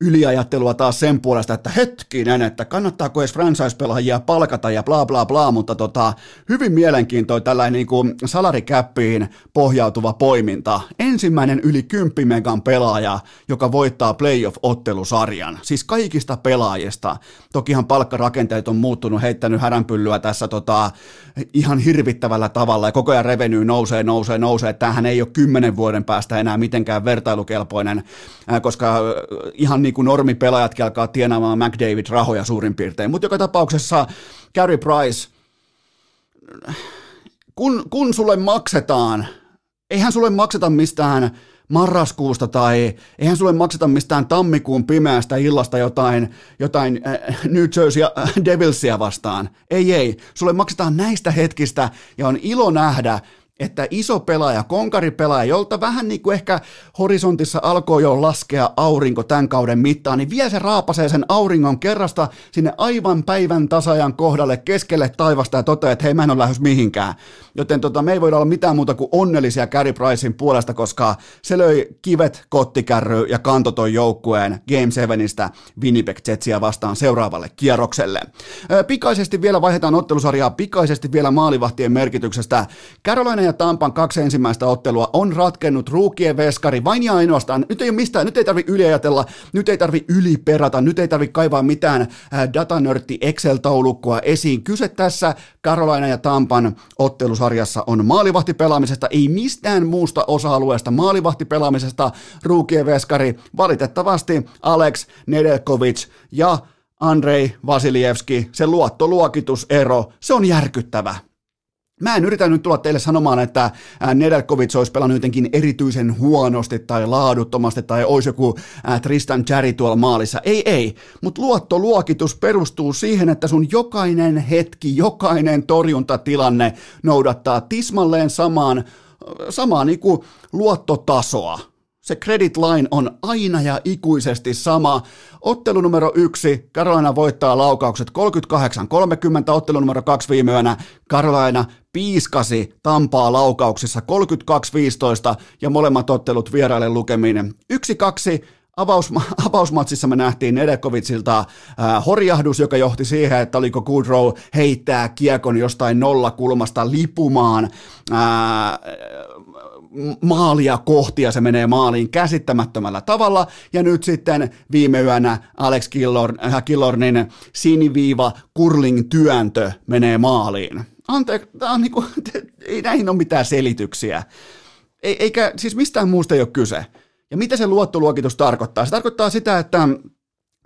yliajattelua taas sen puolesta, että hetkinen, että kannattaako edes franchise-pelaajia palkata ja bla bla bla, mutta tota, hyvin mielenkiintoinen tällainen niin kuin salarikäppiin pohjautuva poiminta. Ensimmäinen yli 10 megan pelaaja, joka voittaa playoff-ottelusarjan, siis kaikista pelaajista. Tokihan palkkarakenteet on muuttunut, heittänyt häränpyllyä tässä tota, ihan hirvittävällä tavalla ja koko ajan revenue nousee, nousee, nousee. Tämähän ei ole kymmenen vuoden päästä enää mitenkään vertailukelpoinen, koska ihan niin kuin normipelaajatkin alkaa tienaamaan McDavid-rahoja suurin piirtein. Mutta joka tapauksessa Gary Price, kun, kun sulle maksetaan, eihän sulle makseta mistään marraskuusta tai eihän sulle makseta mistään tammikuun pimeästä illasta jotain, jotain äh, New Jersey äh, Devilsia vastaan. Ei, ei. Sulle maksetaan näistä hetkistä ja on ilo nähdä, että iso pelaaja, konkaripelaaja, jolta vähän niin kuin ehkä horisontissa alkoi jo laskea aurinko tämän kauden mittaan, niin vielä se raapasee sen auringon kerrasta sinne aivan päivän tasajan kohdalle keskelle taivasta ja toteaa, että hei mä en ole lähes mihinkään. Joten tota, me ei voida olla mitään muuta kuin onnellisia Carey Pricein puolesta, koska se löi kivet, kottikärry ja kantoi ton joukkueen Game 7 Winnipeg Jetsia vastaan seuraavalle kierrokselle. Pikaisesti vielä vaihdetaan ottelusarjaa, pikaisesti vielä maalivahtien merkityksestä. Carolina ja Tampan kaksi ensimmäistä ottelua on ratkennut ruukien veskari vain ja ainoastaan. Nyt ei ole mistään, nyt ei tarvi yliajatella, nyt ei tarvi yliperata, nyt ei tarvi kaivaa mitään datanörtti Excel-taulukkoa esiin. Kyse tässä Carolina ja Tampan ottelusarjassa on maalivahtipelaamisesta, ei mistään muusta osa-alueesta maalivahtipelaamisesta. Ruukien veskari valitettavasti Alex Nedelkovic ja Andrei Vasilievski, se luottoluokitusero, se on järkyttävä. Mä en yritä nyt tulla teille sanomaan, että Nedelkovic olisi pelannut jotenkin erityisen huonosti tai laaduttomasti tai olisi joku Tristan Cherry tuolla maalissa. Ei, ei. Mutta luottoluokitus perustuu siihen, että sun jokainen hetki, jokainen torjuntatilanne noudattaa tismalleen samaan, samaa niin kuin luottotasoa. Se credit line on aina ja ikuisesti sama. Ottelu numero yksi, Carolina voittaa laukaukset 38-30, ottelu numero kaksi viime yönä, Carolina piiskasi Tampaa laukauksissa 32-15 ja molemmat ottelut vieraille lukemiin. Yksi kaksi. Avausma- avausmatsissa me nähtiin Nedekovitsilta äh, horjahdus, joka johti siihen, että oliko Goodrow heittää kiekon jostain nollakulmasta lipumaan. Äh, maalia kohti ja se menee maaliin käsittämättömällä tavalla. Ja nyt sitten viime yönä Alex Killorn, äh, Killornin siniviiva curling työntö menee maaliin. Anteeksi, tämä on niinku, ei näihin ole mitään selityksiä. Eikä, siis mistään muusta ei ole kyse. Ja mitä se luottoluokitus tarkoittaa? Se tarkoittaa sitä, että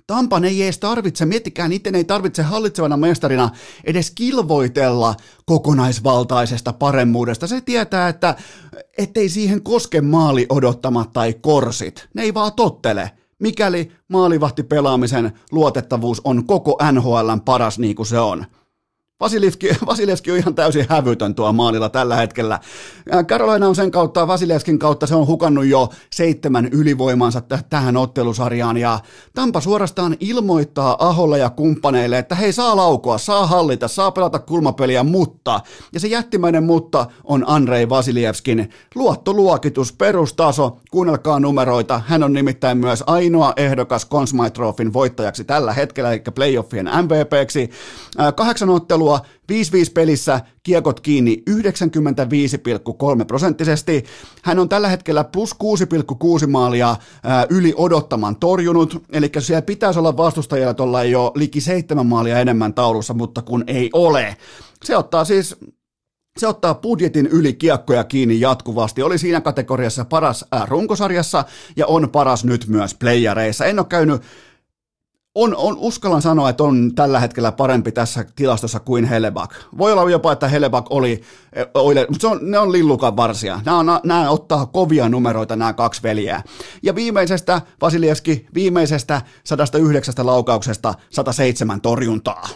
Tampan ei edes tarvitse, miettikään, niiden ei tarvitse hallitsevana mestarina edes kilvoitella kokonaisvaltaisesta paremmuudesta. Se tietää, että ettei siihen koske maali odottamat tai korsit. Ne ei vaan tottele. Mikäli maalivahti pelaamisen luotettavuus on koko NHLn paras niin kuin se on. Vasilevski, Vasilevski on ihan täysin hävytön tuo maalilla tällä hetkellä. Carolina on sen kautta, Vasilevskin kautta, se on hukannut jo seitsemän ylivoimansa t- tähän ottelusarjaan ja Tampa suorastaan ilmoittaa Aholle ja kumppaneille, että hei saa laukoa, saa hallita, saa pelata kulmapeliä, mutta, ja se jättimäinen mutta on Andrei Vasilievskin luottoluokitus, perustaso, kuunnelkaa numeroita, hän on nimittäin myös ainoa ehdokas Consmite voittajaksi tällä hetkellä, eli playoffien MVPksi. Kahdeksan ottelua ottelua, 5-5 pelissä, kiekot kiinni 95,3 prosenttisesti. Hän on tällä hetkellä plus 6,6 maalia ää, yli odottaman torjunut, eli siellä pitäisi olla vastustajilla tuolla jo liki 7 maalia enemmän taulussa, mutta kun ei ole. Se ottaa siis se ottaa budjetin yli kiekkoja kiinni jatkuvasti. Oli siinä kategoriassa paras runkosarjassa ja on paras nyt myös playareissa. En ole käynyt on, on, uskallan sanoa, että on tällä hetkellä parempi tässä tilastossa kuin Helebak. Voi olla jopa, että Helebak oli, oli mutta se on, ne on lillukan varsia. Nämä, on, nämä ottaa kovia numeroita nämä kaksi veljeä. Ja viimeisestä, Vasilievski, viimeisestä 109 laukauksesta 107 torjuntaa.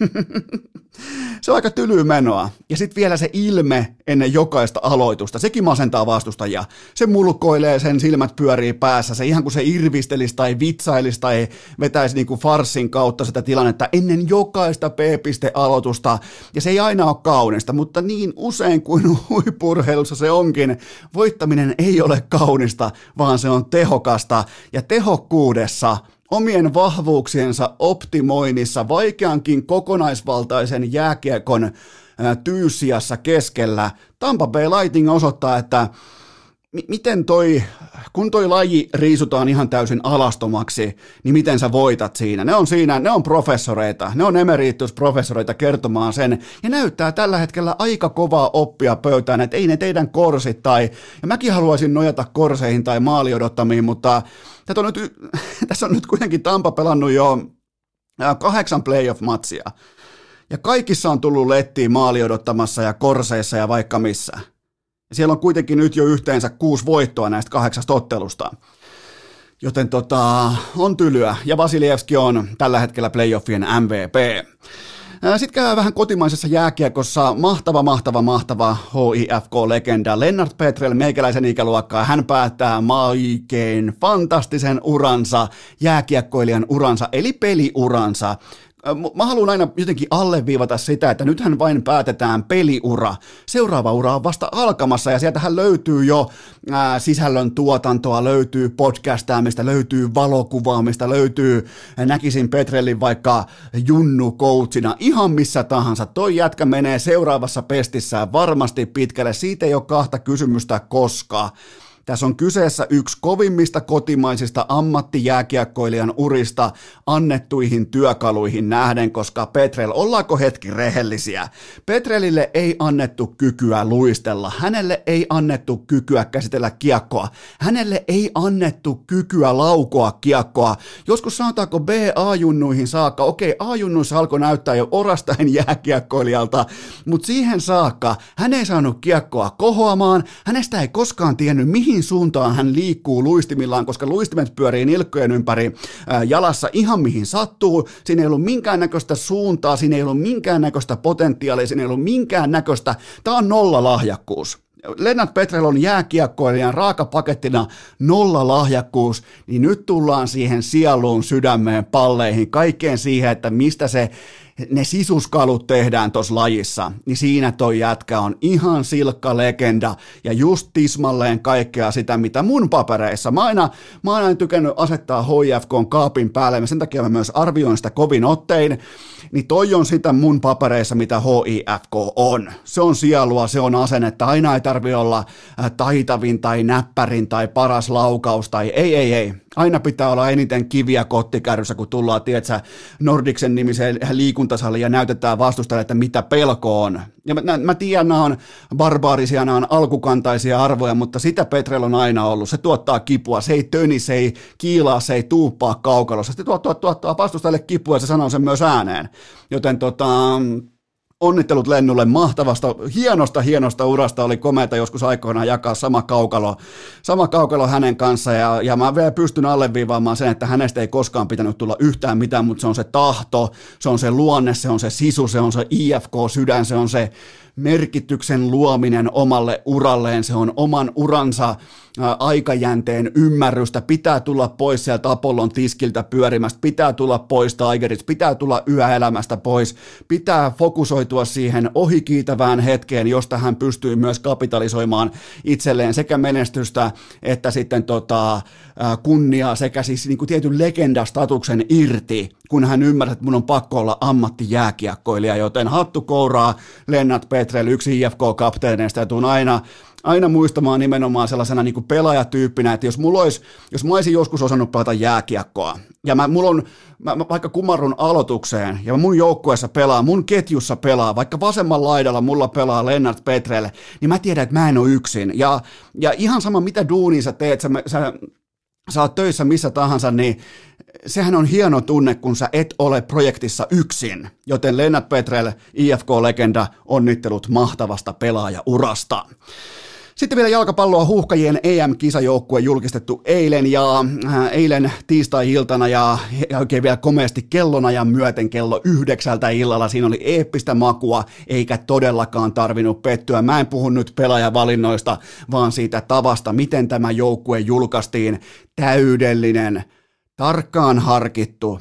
se on aika tylyä menoa. Ja sitten vielä se ilme ennen jokaista aloitusta, sekin masentaa vastustajia. Se mulkoilee, sen silmät pyörii päässä, se ihan kuin se irvistelisi tai vitsailisi tai vetäisi niin kuin farsin kautta sitä tilannetta ennen jokaista P-piste-aloitusta. Ja se ei aina ole kaunista, mutta niin usein kuin huipurheilussa se onkin, voittaminen ei ole kaunista, vaan se on tehokasta. Ja tehokkuudessa omien vahvuuksiensa optimoinnissa vaikeankin kokonaisvaltaisen jääkiekon tyysiassa keskellä. Tampa Bay Lightning osoittaa, että miten toi, kun toi laji riisutaan ihan täysin alastomaksi, niin miten sä voitat siinä? Ne on siinä, ne on professoreita, ne on emeritusprofessoreita kertomaan sen, ja näyttää tällä hetkellä aika kovaa oppia pöytään, että ei ne teidän korsit tai, ja mäkin haluaisin nojata korseihin tai maaliodottamiin, mutta on nyt, tässä on nyt kuitenkin Tampa pelannut jo kahdeksan playoff-matsia, ja kaikissa on tullut lettiin maali odottamassa ja korseissa ja vaikka missä. Ja siellä on kuitenkin nyt jo yhteensä kuusi voittoa näistä kahdeksasta ottelusta. Joten tota, on tylyä. Ja Vasilievski on tällä hetkellä playoffien MVP. Sitten käy vähän kotimaisessa jääkiekossa mahtava, mahtava, mahtava HIFK-legenda Lennart Petrel, meikäläisen ikäluokkaa. Hän päättää maikein fantastisen uransa, jääkiekkoilijan uransa, eli peliuransa mä haluan aina jotenkin alleviivata sitä, että nythän vain päätetään peliura. Seuraava ura on vasta alkamassa ja sieltähän löytyy jo ää, sisällön tuotantoa, löytyy podcastaamista, löytyy valokuvaamista, löytyy, näkisin Petrellin vaikka Junnu coachina, ihan missä tahansa. Toi jätkä menee seuraavassa pestissään varmasti pitkälle, siitä ei ole kahta kysymystä koskaan. Tässä on kyseessä yksi kovimmista kotimaisista ammattijääkiekkoilijan urista annettuihin työkaluihin nähden, koska Petrel, ollaanko hetki rehellisiä? Petrelille ei annettu kykyä luistella, hänelle ei annettu kykyä käsitellä kiekkoa, hänelle ei annettu kykyä laukoa kiekkoa. Joskus sanotaanko B-A-junnuihin saakka, okei, A-junnuissa alkoi näyttää jo orastain jääkiekkoilijalta, mutta siihen saakka hän ei saanut kiekkoa kohoamaan, hänestä ei koskaan tiennyt mihin mihin suuntaan hän liikkuu luistimillaan, koska luistimet pyörii nilkkojen ympäri jalassa ihan mihin sattuu. Siinä ei ollut minkäännäköistä suuntaa, siinä ei ollut minkäännäköistä potentiaalia, siinä ei ollut minkäännäköistä. Tämä on nolla lahjakkuus. Lennart Petrel on jääkiekkoilijan raakapakettina nolla lahjakkuus, niin nyt tullaan siihen sieluun, sydämeen, palleihin, kaikkeen siihen, että mistä se ne sisuskalut tehdään tuossa lajissa, niin siinä toi jätkä on ihan silkka legenda ja just tismalleen kaikkea sitä, mitä mun papereissa. Mä aina, mä aina tykännyt asettaa HIFK kaapin päälle, ja sen takia mä myös arvioin sitä kovin ottein, niin toi on sitä mun papereissa, mitä HIFK on. Se on sielua, se on asennetta, aina ei tarvi olla äh, taitavin tai näppärin tai paras laukaus tai ei, ei, ei aina pitää olla eniten kiviä kottikärryssä, kun tullaan, tiedätkö, Nordiksen nimiseen liikuntasaliin ja näytetään vastustajalle, että mitä pelko on. Ja mä, mä tiedän, nämä on barbaarisia, nämä on alkukantaisia arvoja, mutta sitä Petrel on aina ollut. Se tuottaa kipua, se ei töni, se ei kiilaa, se ei tuuppaa kaukalossa. Se tuottaa, tuottaa vastustajalle kipua ja se sanoo sen myös ääneen. Joten tota, onnittelut Lennulle mahtavasta, hienosta, hienosta urasta. Oli komeata joskus aikoinaan jakaa sama kaukalo, sama kaukalo hänen kanssa ja, ja mä vielä pystyn alleviivaamaan sen, että hänestä ei koskaan pitänyt tulla yhtään mitään, mutta se on se tahto, se on se luonne, se on se sisu, se on se IFK-sydän, se on se merkityksen luominen omalle uralleen, se on oman uransa aikajänteen ymmärrystä, pitää tulla pois sieltä Apollon tiskiltä pyörimästä, pitää tulla pois Tigerista, pitää tulla yöelämästä pois, pitää fokusoitua siihen ohikiitävään hetkeen, josta hän pystyy myös kapitalisoimaan itselleen sekä menestystä että sitten tota, kunniaa sekä siis niin kuin tietyn legendastatuksen irti, kun hän ymmärsi, että mun on pakko olla ammattijääkiekkoilija, joten hattu kouraa Lennart Petrel, yksi IFK-kapteeneista ja tuun aina aina muistamaan nimenomaan sellaisena niin pelaajatyyppinä, että jos mulla olisi, jos mä olisin joskus osannut pelata jääkiekkoa, ja mä, mulla on, mä, mä vaikka kumarrun aloitukseen, ja mun joukkueessa pelaa, mun ketjussa pelaa, vaikka vasemman laidalla mulla pelaa Lennart Petrelle, niin mä tiedän, että mä en ole yksin, ja, ja ihan sama mitä duunia sä teet, sä, sä sä oot töissä missä tahansa, niin sehän on hieno tunne, kun sä et ole projektissa yksin. Joten Lennart Petrel, IFK-legenda, onnittelut mahtavasta pelaajaurasta. Sitten vielä jalkapalloa huuhkajien EM-kisajoukkue julkistettu eilen ja äh, eilen tiistai-iltana ja, ja oikein vielä komeasti kellonajan myöten kello yhdeksältä illalla. Siinä oli eeppistä makua eikä todellakaan tarvinnut pettyä. Mä en puhu nyt pelaajavalinnoista, vaan siitä tavasta, miten tämä joukkue julkaistiin. Täydellinen, tarkkaan harkittu,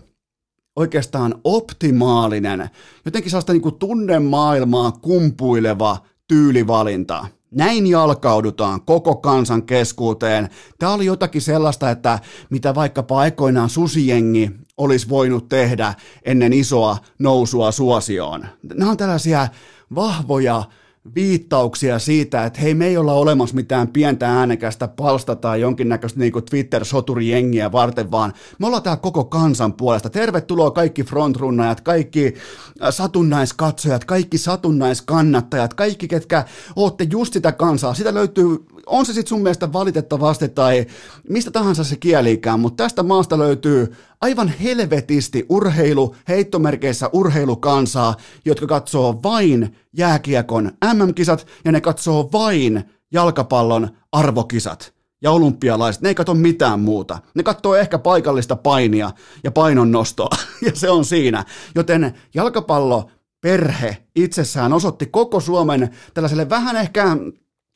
oikeastaan optimaalinen, jotenkin sellaista niin kuin tunnemaailmaa kumpuileva tyylivalinta. Näin jalkaudutaan koko kansan keskuuteen. Tämä oli jotakin sellaista, että mitä vaikkapa aikoinaan susijengi olisi voinut tehdä ennen isoa nousua suosioon. Nämä on tällaisia vahvoja viittauksia siitä, että hei, me ei olla olemassa mitään pientä äänekästä palsta tai jonkinnäköistä niin Twitter-soturijengiä varten, vaan me ollaan täällä koko kansan puolesta. Tervetuloa kaikki frontrunnajat, kaikki äh, satunnaiskatsojat, kaikki satunnaiskannattajat, kaikki, ketkä ootte just sitä kansaa. Sitä löytyy, on se sitten sun mielestä valitettavasti tai mistä tahansa se kielikään, mutta tästä maasta löytyy aivan helvetisti urheilu, heittomerkeissä urheilukansaa, jotka katsoo vain jääkiekon MM-kisat ja ne katsoo vain jalkapallon arvokisat ja olympialaiset, ne ei katso mitään muuta. Ne katsoo ehkä paikallista painia ja painonnostoa, ja se on siinä. Joten jalkapallo perhe itsessään osoitti koko Suomen tällaiselle vähän ehkä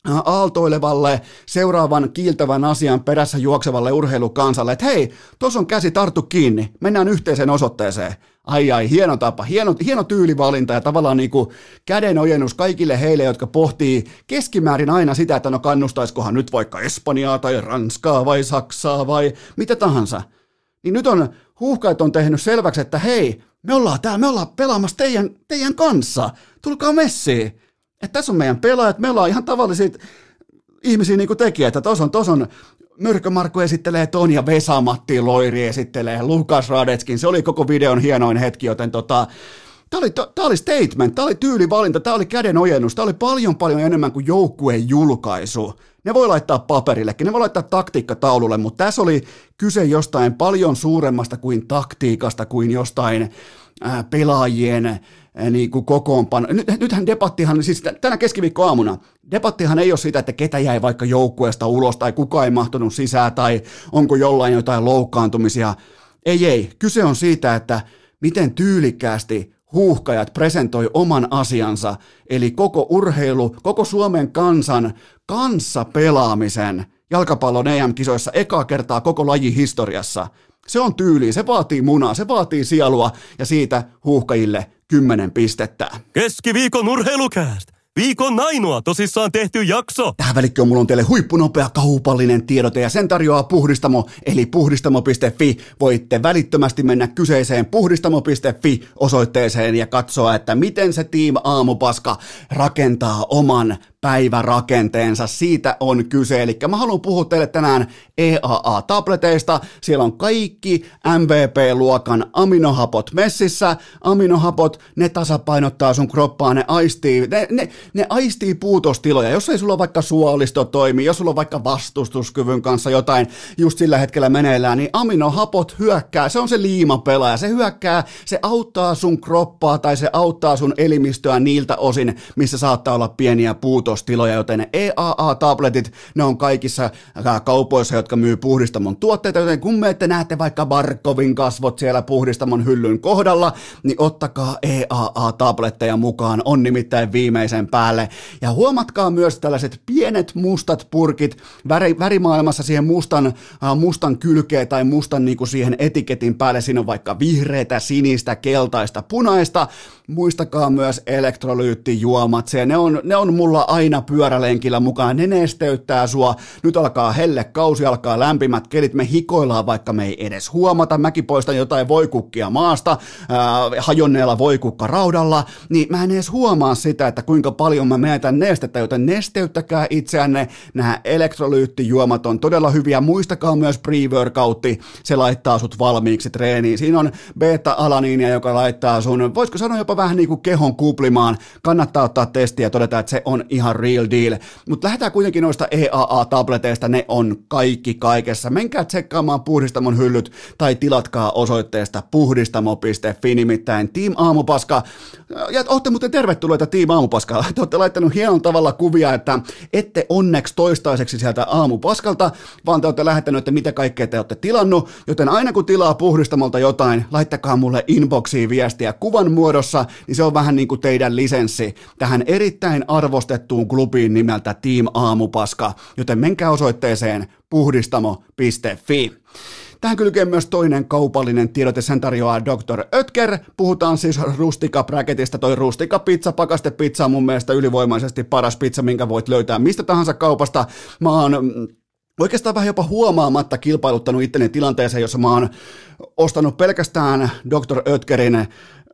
aaltoilevalle, seuraavan kiiltävän asian perässä juoksevalle urheilukansalle, että hei, tuossa on käsi tarttu kiinni, mennään yhteiseen osoitteeseen. Ai ai, hieno tapa, hieno, hieno tyylivalinta ja tavallaan niin kuin kädenojennus kaikille heille, jotka pohtii keskimäärin aina sitä, että no kannustaisikohan nyt vaikka Espanjaa tai Ranskaa vai Saksaa vai mitä tahansa. Niin nyt on huuhkajat on tehnyt selväksi, että hei, me ollaan täällä, me ollaan pelaamassa teidän, teidän kanssa, tulkaa messiin että tässä on meidän pelaajat, me ollaan ihan tavallisia ihmisiä niin kuin tekijät, että tuossa on, tos on Myrkö Markku esittelee ton ja Vesa-Matti Loiri esittelee Lukas Radetskin, se oli koko videon hienoin hetki, joten tota, Tämä oli, oli statement, tämä oli tyylivalinta, tämä oli kädenojennus, tämä oli paljon paljon enemmän kuin joukkueen julkaisu. Ne voi laittaa paperillekin, ne voi laittaa taktiikkataululle, mutta tässä oli kyse jostain paljon suuremmasta kuin taktiikasta, kuin jostain pelaajien niin kuin kokoonpano. Nyt, nythän debattihan, siis tänä keskiviikkoaamuna, debattihan ei ole sitä, että ketä jäi vaikka joukkueesta ulos tai kuka ei mahtunut sisään tai onko jollain jotain loukkaantumisia. Ei, ei. Kyse on siitä, että miten tyylikkäästi huuhkajat presentoi oman asiansa, eli koko urheilu, koko Suomen kansan kanssa pelaamisen jalkapallon EM-kisoissa ekaa kertaa koko laji historiassa. Se on tyyli, se vaatii munaa, se vaatii sielua ja siitä huuhkajille 10 pistettä.
Keskiviikon urheilukääst! Viikon ainoa tosissaan tehty jakso.
Tähän välikköön mulla on teille huippunopea kaupallinen tiedote ja sen tarjoaa Puhdistamo eli puhdistamo.fi. Voitte välittömästi mennä kyseiseen puhdistamo.fi osoitteeseen ja katsoa, että miten se Team Aamupaska rakentaa oman päivärakenteensa. Siitä on kyse. Eli mä haluan puhua teille tänään EAA-tableteista. Siellä on kaikki MVP-luokan aminohapot messissä. Aminohapot, ne tasapainottaa sun kroppaa, ne aistii, ne, ne, ne aistii puutostiloja. Jos ei sulla vaikka suolisto toimi, jos sulla on vaikka vastustuskyvyn kanssa jotain just sillä hetkellä meneillään, niin aminohapot hyökkää. Se on se liimapelaaja. Se hyökkää, se auttaa sun kroppaa tai se auttaa sun elimistöä niiltä osin, missä saattaa olla pieniä puutostiloja joten EAA-tabletit, ne on kaikissa äh, kaupoissa, jotka myy puhdistamon tuotteita, joten kun me ette näette vaikka Barkovin kasvot siellä puhdistamon hyllyn kohdalla, niin ottakaa EAA-tabletteja mukaan, on nimittäin viimeisen päälle. Ja huomatkaa myös tällaiset pienet mustat purkit väri, värimaailmassa siihen mustan, äh, mustan kylkeen tai mustan niin kuin siihen etiketin päälle, siinä on vaikka vihreitä, sinistä, keltaista, punaista, muistakaa myös elektrolyyttijuomat, se, ne on, ne on mulla aina pyörälenkillä mukaan, ne nesteyttää sua, nyt alkaa helle, kausi alkaa lämpimät kelit, me hikoillaan vaikka me ei edes huomata, mäkin poistan jotain voikukkia maasta, ää, hajonneella voikukka raudalla, niin mä en edes huomaa sitä, että kuinka mä menetän nestettä, joten nesteyttäkää itseänne, nämä elektrolyyttijuomat on todella hyviä, muistakaa myös pre-workoutti, se laittaa sut valmiiksi treeniin, siinä on beta-alaniinia, joka laittaa sun, voisiko sanoa jopa vähän niin kuin kehon kuplimaan, kannattaa ottaa testiä ja todeta, että se on ihan real deal. Mutta lähdetään kuitenkin noista EAA-tableteista, ne on kaikki kaikessa. Menkää tsekkaamaan puhdistamon hyllyt tai tilatkaa osoitteesta puhdistamo.fi, nimittäin Team Aamupaska. Ja olette muuten tervetulleita Team Aamupaska. Te olette laittanut hienon tavalla kuvia, että ette onneksi toistaiseksi sieltä Aamupaskalta, vaan te olette lähettänyt, että mitä kaikkea te olette tilannut, joten aina kun tilaa puhdistamolta jotain, laittakaa mulle inboxiin viestiä kuvan muodossa, niin se on vähän niin kuin teidän lisenssi tähän erittäin arvostettuun klubiin nimeltä Team Aamupaska, joten menkää osoitteeseen puhdistamo.fi. Tähän kylkee myös toinen kaupallinen tiedote, sen tarjoaa Dr. Ötker. Puhutaan siis Rustika. Toi Rustika pizza, pakaste pizza on mun mielestä ylivoimaisesti paras pizza, minkä voit löytää mistä tahansa kaupasta. Mä oon mm, oikeastaan vähän jopa huomaamatta kilpailuttanut itteni tilanteeseen, jossa mä oon ostanut pelkästään Dr. Ötkerin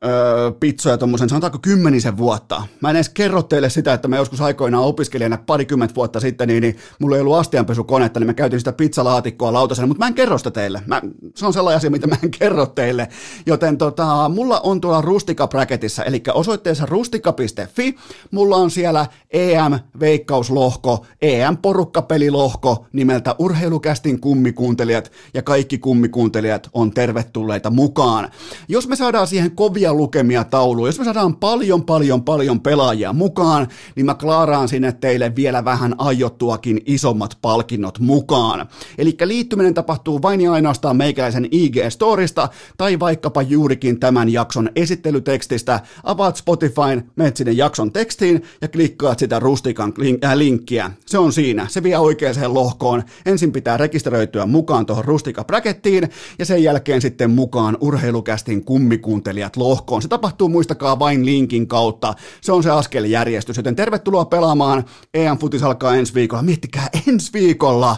öö, pizzoja tuommoisen, sanotaanko kymmenisen vuotta. Mä en edes kerro teille sitä, että mä joskus aikoinaan opiskelijana parikymmentä vuotta sitten, niin, niin mulla ei ollut astianpesukonetta, niin mä käytin sitä pizzalaatikkoa lautasena, mutta mä en kerro sitä teille. Mä, se on sellainen asia, mitä mä en kerro teille. Joten tota, mulla on tuolla Rustika Bracketissa, eli osoitteessa rustika.fi, mulla on siellä EM-veikkauslohko, EM-porukkapelilohko nimeltä Urheilukästin kummikuuntelijat, ja kaikki kummikuuntelijat on tervetulleita mukaan. Jos me saadaan siihen kovia hyviä lukemia tauluja. Jos me saadaan paljon, paljon, paljon pelaajia mukaan, niin mä klaaraan sinne teille vielä vähän aiottuakin isommat palkinnot mukaan. Eli liittyminen tapahtuu vain ja ainoastaan meikäläisen IG-storista tai vaikkapa juurikin tämän jakson esittelytekstistä. Avaat Spotifyn, menet sinne jakson tekstiin ja klikkaat sitä rustikan äh, linkkiä. Se on siinä. Se vie oikeaan lohkoon. Ensin pitää rekisteröityä mukaan tuohon rustika-bräkettiin ja sen jälkeen sitten mukaan urheilukästin kummikuuntelijat lohkoon. Se tapahtuu muistakaa vain linkin kautta. Se on se askeljärjestys, joten tervetuloa pelaamaan. EM Futis alkaa ensi viikolla. Miettikää ensi viikolla!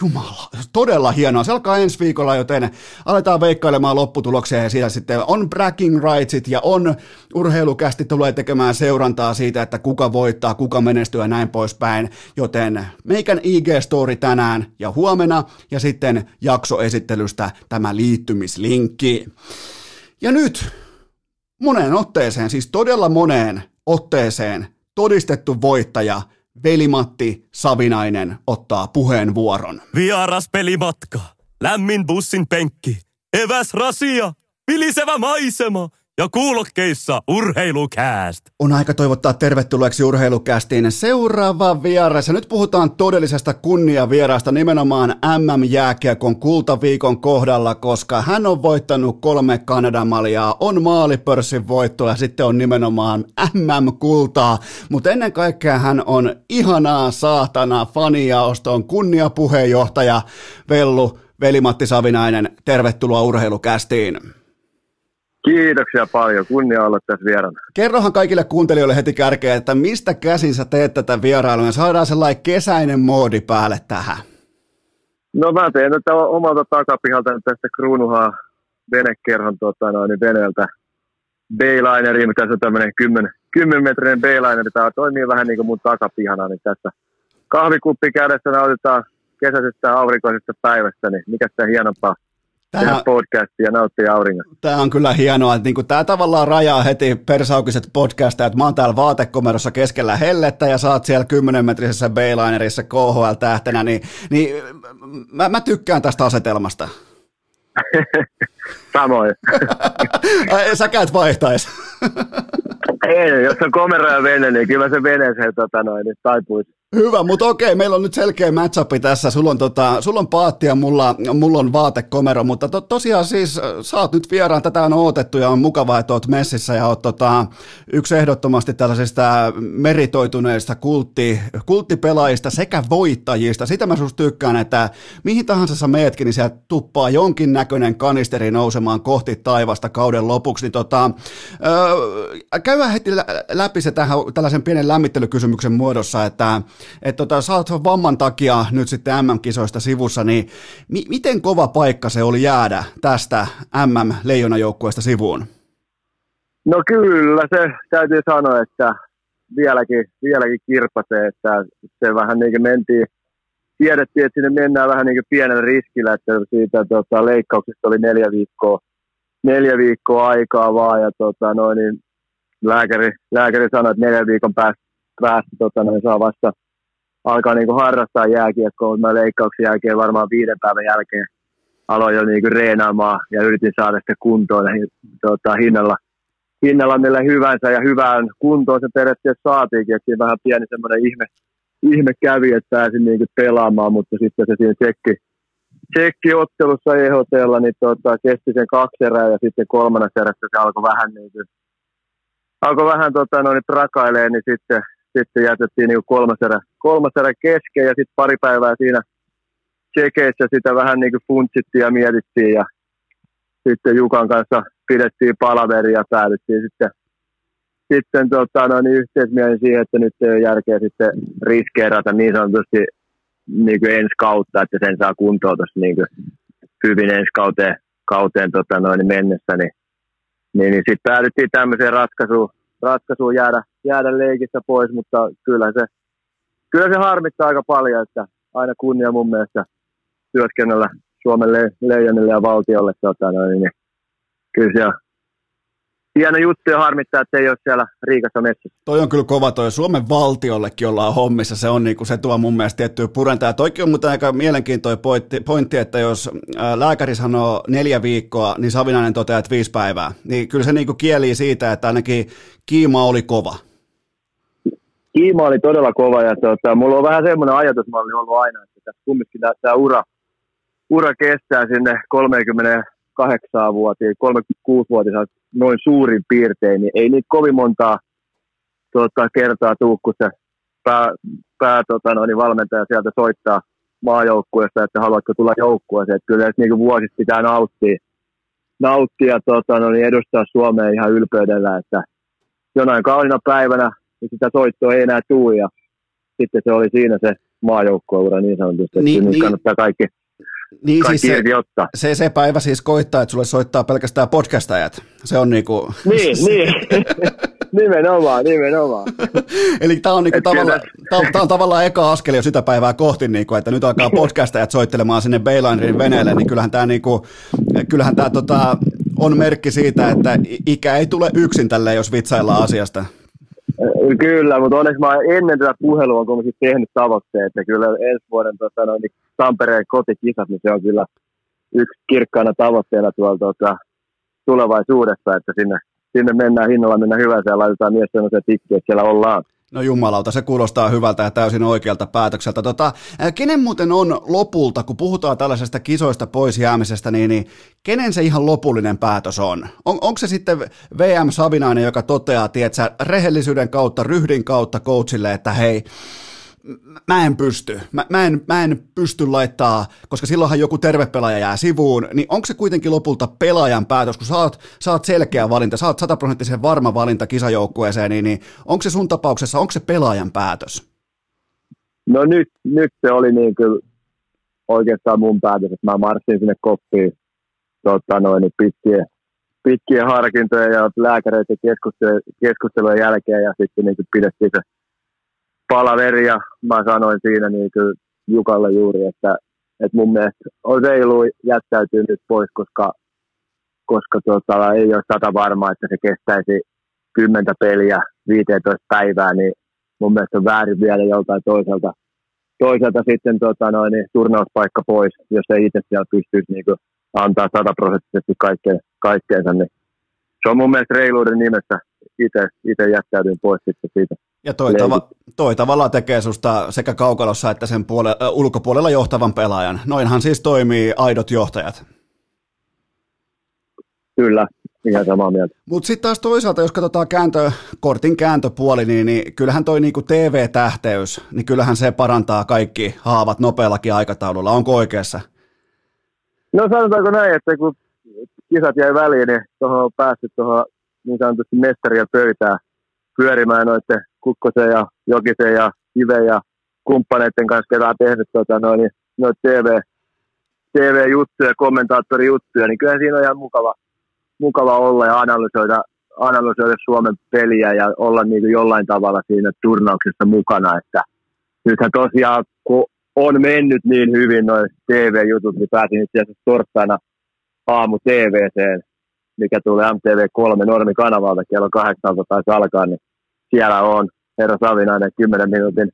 Jumala, todella hienoa. Se alkaa ensi viikolla, joten aletaan veikkailemaan lopputuloksia ja siellä sitten on bragging rightsit ja on urheilukästi tulee tekemään seurantaa siitä, että kuka voittaa, kuka menestyy ja näin poispäin. Joten meikän IG-story tänään ja huomenna ja sitten jaksoesittelystä tämä liittymislinkki. Ja nyt moneen otteeseen, siis todella moneen otteeseen todistettu voittaja – Velimatti Savinainen ottaa puheenvuoron.
Vieras pelimatka, lämmin bussin penkki, eväs rasia, vilisevä maisema – ja kuulokkeissa Urheilukääst.
On aika toivottaa tervetulleeksi Urheilukäästiin seuraava vieras. Ja nyt puhutaan todellisesta kunniavieraasta nimenomaan MM-jääkiekon kultaviikon kohdalla, koska hän on voittanut kolme Kanadan maljaa, on maalipörssin voitto ja sitten on nimenomaan MM-kultaa. Mutta ennen kaikkea hän on ihanaa saatana fanijaoston kunniapuheenjohtaja Vellu Veli-Matti Savinainen. Tervetuloa Urheilukästiin.
Kiitoksia paljon, kunnia olla tässä vieraana.
Kerrohan kaikille kuuntelijoille heti kärkeä, että mistä käsin sä teet tätä vierailua ja saadaan sellainen kesäinen moodi päälle tähän.
No mä teen tätä omalta takapihalta tästä Kruunuhaa venekerhon tota, noin, niin veneeltä Baylineri, mikä se on tämmöinen 10, 10 metrinen Baylineri. Tämä toimii vähän niin kuin mun takapihana, niin tässä kahvikuppi kädessä nautitaan kesäisestä aurinkoisesta päivästä, niin mikä sitä hienompaa Tämä, podcastia ja nauttia auringosta.
Tämä on kyllä hienoa, että niin kuin, tämä tavallaan rajaa heti persaukiset podcastia, että mä oon täällä vaatekomerossa keskellä hellettä ja saat siellä 10-metrisessä Baylinerissa KHL-tähtenä, niin, niin mä, mä tykkään tästä asetelmasta.
Samoin.
Sä käyt vaihtaisi.
Ei, jos on komero ja vene, niin kyllä se veneeseen tota noin, niin taipuisi.
Hyvä, mutta okei, meillä on nyt selkeä match tässä. Sulla on, tota, sulla on paatti ja mulla, mulla on vaatekomero, mutta to, tosiaan siis äh, sä oot nyt vieraan, tätä on odotettu ja on mukavaa, että oot messissä ja oot tota, yksi ehdottomasti tällaisista meritoituneista kultti, kulttipelaajista sekä voittajista. Sitä mä susta tykkään, että mihin tahansa sä meetkin, niin sieltä tuppaa jonkin näköinen kanisteri nousemaan kohti taivasta kauden lopuksi. Niin tota, äh, käydään heti läpi se tähän, tällaisen pienen lämmittelykysymyksen muodossa, että että tota, sä oot vamman takia nyt sitten MM-kisoista sivussa, niin mi- miten kova paikka se oli jäädä tästä MM-leijonajoukkueesta sivuun?
No kyllä, se täytyy sanoa, että vieläkin, vieläkin kirpasee, että se vähän niin kuin mentiin, tiedettiin, että sinne mennään vähän niin kuin pienellä riskillä, että siitä tota, leikkauksesta oli neljä viikkoa, neljä viikkoa aikaa vaan, ja tota, noin, niin lääkäri, lääkäri sanoi, että neljän viikon päästä, päästä tota, noin, saa vasta alkaa niin kuin harrastaa jääkiekkoa, mutta mä leikkauksen jälkeen varmaan viiden päivän jälkeen aloin jo niin kuin reenaamaan ja yritin saada sitä kuntoon tota, hinnalla, hinnalla millä hyvänsä. Ja hyvään kuntoon se periaatteessa saatiinkin, että siinä vähän pieni semmoinen ihme, ihme kävi, että pääsin niin kuin pelaamaan, mutta sitten se siinä tsekki, tsekkiottelussa EHTlla niin tota, kesti sen kaksi erää ja sitten kolmannessa erässä se alkoi vähän niin kuin, alkoi vähän tota, noin, prakailee, niin sitten sitten jätettiin niin kolmas, erä, kolmas erä kesken ja sitten pari päivää siinä tsekeissä sitä vähän niin kuin funtsittiin ja mietittiin ja sitten Jukan kanssa pidettiin palaveri ja päädyttiin sitten, sitten tota, no, niin yhteismielin siihen, että nyt ei ole järkeä sitten riskeerata niin sanotusti niin kuin ensi kautta, että sen saa kuntoon tuossa niin hyvin ensi kauteen, kauteen tota, noin, mennessä, niin, niin, niin sitten päädyttiin tämmöiseen ratkaisuun, ratkaisuun jäädä, jäädä leikistä pois, mutta kyllä se, kyllä se harmittaa aika paljon, että aina kunnia mun mielestä työskennellä Suomen le- leijonille ja valtiolle. Tota, noin, niin kyllä siellä hieno juttu ja harmittaa, että ei ole siellä Riikassa metsässä.
Toi on kyllä kova toi Suomen valtiollekin ollaan hommissa, se on niinku, se tuo mun mielestä tiettyä purentaa. Toikin on muuten aika mielenkiintoinen pointti, pointti, että jos lääkäri sanoo neljä viikkoa, niin Savinainen toteaa, että viisi päivää. Niin kyllä se niinku kieli siitä, että ainakin kiima oli kova.
Kiima oli todella kova ja tota, mulla on vähän semmoinen ajatusmalli ollut aina, että tässä kumminkin tämä ura, ura kestää sinne 38-vuotiaan, 36-vuotiaan noin suurin piirtein, niin ei niitä kovin montaa tota, kertaa tuu, kun se pää, pää tota, no, niin valmentaja sieltä soittaa maajoukkueesta, että haluatko tulla joukkueeseen. Että kyllä niin vuosista pitää nauttia, nauttia tota, no, niin edustaa Suomea ihan ylpeydellä, että jonain kaunina päivänä niin sitä soittoa ei enää tule ja sitten se oli siinä se maajoukkueura niin sanotusti, että niin, niin. kannattaa kaikki, niin, kaikki siis se, ottaa.
Se, se päivä siis koittaa, että sulle soittaa pelkästään podcastajat. Se on niinku...
Niin, niin. nimenomaan, nimenomaan.
Eli tämä on, niinku tavalla, tää, tää on tavallaan eka askel jo sitä päivää kohti, niinku, että nyt alkaa podcastajat soittelemaan sinne Baylinerin veneelle, niin kyllähän tämä niinku, kyllähän tää, tota, on merkki siitä, että ikä ei tule yksin tälle, jos vitsaillaan asiasta.
Kyllä, mutta onneksi mä ennen tätä puhelua kun tehnyt tavoitteet, että kyllä ensi vuoden tota, no, niin Tampereen kotikisat, niin se on kyllä yksi kirkkaana tavoitteena tuolla tota, tulevaisuudessa, että sinne, sinne mennään hinnalla mennä hyvää ja laitetaan mies sellaisia tikkiä, että siellä ollaan.
No jumalauta, se kuulostaa hyvältä ja täysin oikealta päätökseltä. Tota, kenen muuten on lopulta, kun puhutaan tällaisesta kisoista pois jäämisestä, niin, niin kenen se ihan lopullinen päätös on? on onko se sitten VM Savinainen, joka toteaa, tiedätkö, rehellisyyden kautta, ryhdin kautta coachille, että hei, mä en pysty, mä, mä, en, mä en pysty laittaa, koska silloinhan joku terve pelaaja jää sivuun, niin onko se kuitenkin lopulta pelaajan päätös, kun sä oot, sä oot selkeä valinta, sä oot sataprosenttisen varma valinta kisajoukkueeseen, niin, niin onko se sun tapauksessa, onko se pelaajan päätös?
No nyt, nyt se oli niin kuin oikeastaan mun päätös, että mä marssin sinne koppiin tota noin, niin pitkien, pitkien harkintojen ja lääkäreiden keskustelujen jälkeen ja sitten niin pidettiin se palaveri ja mä sanoin siinä niin kuin Jukalle juuri, että, että mun mielestä on reilu jättäytyy nyt pois, koska, koska tota, ei ole sata varmaa, että se kestäisi kymmentä peliä 15 päivää, niin mun mielestä on väärin vielä joltain toiselta, toiselta sitten tota, noin, niin, turnauspaikka pois, jos ei itse siellä pystyisi niin kuin, antaa sataprosenttisesti kaikkeen, kaikkeensa, niin se on mun mielestä reiluuden nimessä itse jättäydyin pois sitten siitä.
Ja toi, tava, toi tavallaan tekee susta sekä kaukalossa että sen puole, äh, ulkopuolella johtavan pelaajan. Noinhan siis toimii aidot johtajat.
Kyllä, ihan samaa mieltä.
Mutta sitten taas toisaalta, jos katsotaan kääntö, kortin kääntöpuoli, niin, niin kyllähän toi niinku TV-tähteys, niin kyllähän se parantaa kaikki haavat nopeallakin aikataululla. Onko oikeassa?
No sanotaanko näin, että kun kisat jäi väliin, niin tuohon on päässyt tuohon niin sanotusti mestarien pöytää pyörimään noiden Kukkosen ja Jokisen ja Kive ja kumppaneiden kanssa, ketä on tehnyt tuota, noin, niin, noin TV, TV-juttuja, kommentaattorijuttuja, niin kyllä siinä on ihan mukava, mukava olla ja analysoida, analysoida Suomen peliä ja olla niin kuin jollain tavalla siinä turnauksessa mukana. Että nythän tosiaan, kun on mennyt niin hyvin noin TV-jutut, niin pääsin itse asiassa torstaina aamu TVCen mikä tulee MTV3 normikanavalta kello 8 taisi alkaa, niin siellä on herra Savinainen 10 minuutin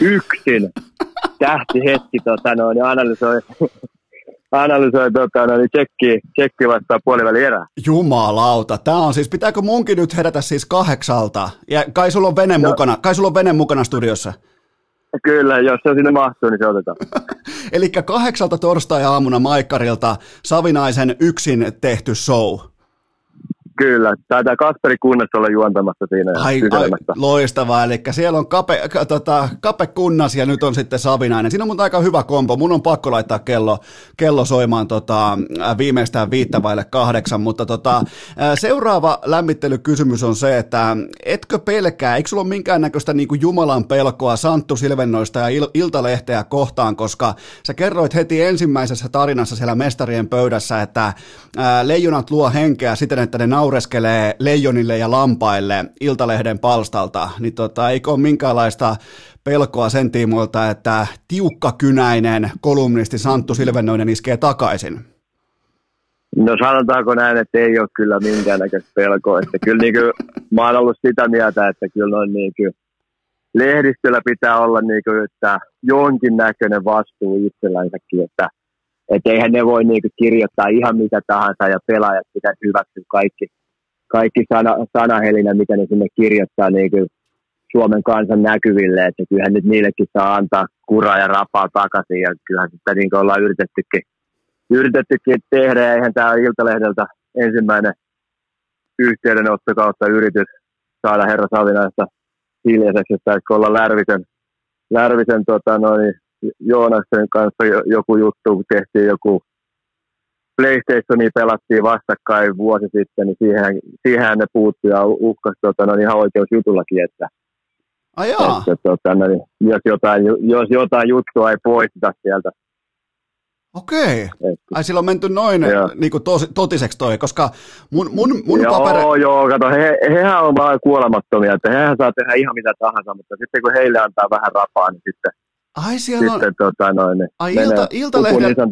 yksin hetki tota noin, ja analysoi, analysoi tota, noin, tsekki, tsekki vastaan puoliväli erää.
Jumalauta, tämä on siis, pitääkö munkin nyt herätä siis kahdeksalta? Ja kai sulla on vene, no. mukana, kai sulla on vene mukana studiossa?
Kyllä, jos se sinne mahtuu, niin se otetaan.
Eli kahdeksalta torstai-aamuna Maikkarilta Savinaisen yksin tehty show.
Kyllä, taitaa Kasperi Kunnas olla juontamassa siinä
ai, ai, loistavaa, eli siellä on Kape, tota, Kape Kunnas ja nyt on sitten Savinainen. Siinä on mun aika hyvä kompo, mun on pakko laittaa kello, kello soimaan tota, viimeistään viittä vaille kahdeksan, mutta tota, seuraava lämmittelykysymys on se, että etkö pelkää, eikö sulla ole minkäännäköistä niin kuin Jumalan pelkoa Santtu Silvennoista ja Il- Iltalehteä kohtaan, koska sä kerroit heti ensimmäisessä tarinassa siellä mestarien pöydässä, että ää, leijonat luo henkeä siten, että ne naut naureskelee leijonille ja lampaille Iltalehden palstalta, niin tota, eikö ole minkäänlaista pelkoa sen tiimoilta, että tiukkakynäinen kolumnisti Santtu Silvennoinen iskee takaisin?
No sanotaanko näin, että ei ole kyllä minkäännäköistä pelkoa. Että kyllä niin kuin, mä oon ollut sitä mieltä, että kyllä noin niin kuin, lehdistöllä pitää olla niin kuin, että jonkinnäköinen vastuu itsellänsäkin, että et eihän ne voi niin kuin, kirjoittaa ihan mitä tahansa ja pelaajat pitäisi hyväksyä kaikki, kaikki sana, sanahelinä, mitä ne sinne kirjoittaa niin kuin, Suomen kansan näkyville, että kyllähän nyt niillekin saa antaa kuraa ja rapaa takaisin ja kyllähän sitä niin kuin ollaan yritettykin yritettykin tehdä ja eihän tämä Iltalehdeltä ensimmäinen yhteydenotto kautta yritys saada herra Savinaista hiljaiseksi, että olla Lärvisen, Lärvisen tota, noin, Joonaksen kanssa joku juttu, tehtiin joku PlayStationi pelattiin vastakkain vuosi sitten, niin siihen, siihen ne puuttui ja uhkas tota, no, ihan oikeusjutullakin, että,
Ai
että tota, no, jos, jotain, jos jotain juttua ei poisteta sieltä.
Okei. Ai sillä on menty noin niin kuin tos, totiseksi toi, koska mun, mun, mun
joo,
paperi...
Joo, kato, he, hehän on vaan kuolemattomia, että hehän saa tehdä ihan mitä tahansa, mutta sitten kun heille antaa vähän rapaa, niin sitten
Ai siellä
sitten, on... Tota, noin, niin
Ai ilta, iltalehdellä,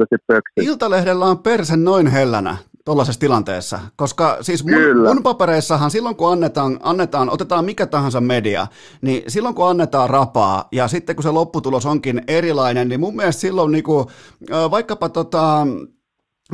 niin iltalehdellä on persen noin hellänä tuollaisessa tilanteessa, koska siis mun, mun papereissahan silloin kun annetaan, annetaan, otetaan mikä tahansa media, niin silloin kun annetaan rapaa ja sitten kun se lopputulos onkin erilainen, niin mun mielestä silloin niinku, vaikkapa tota,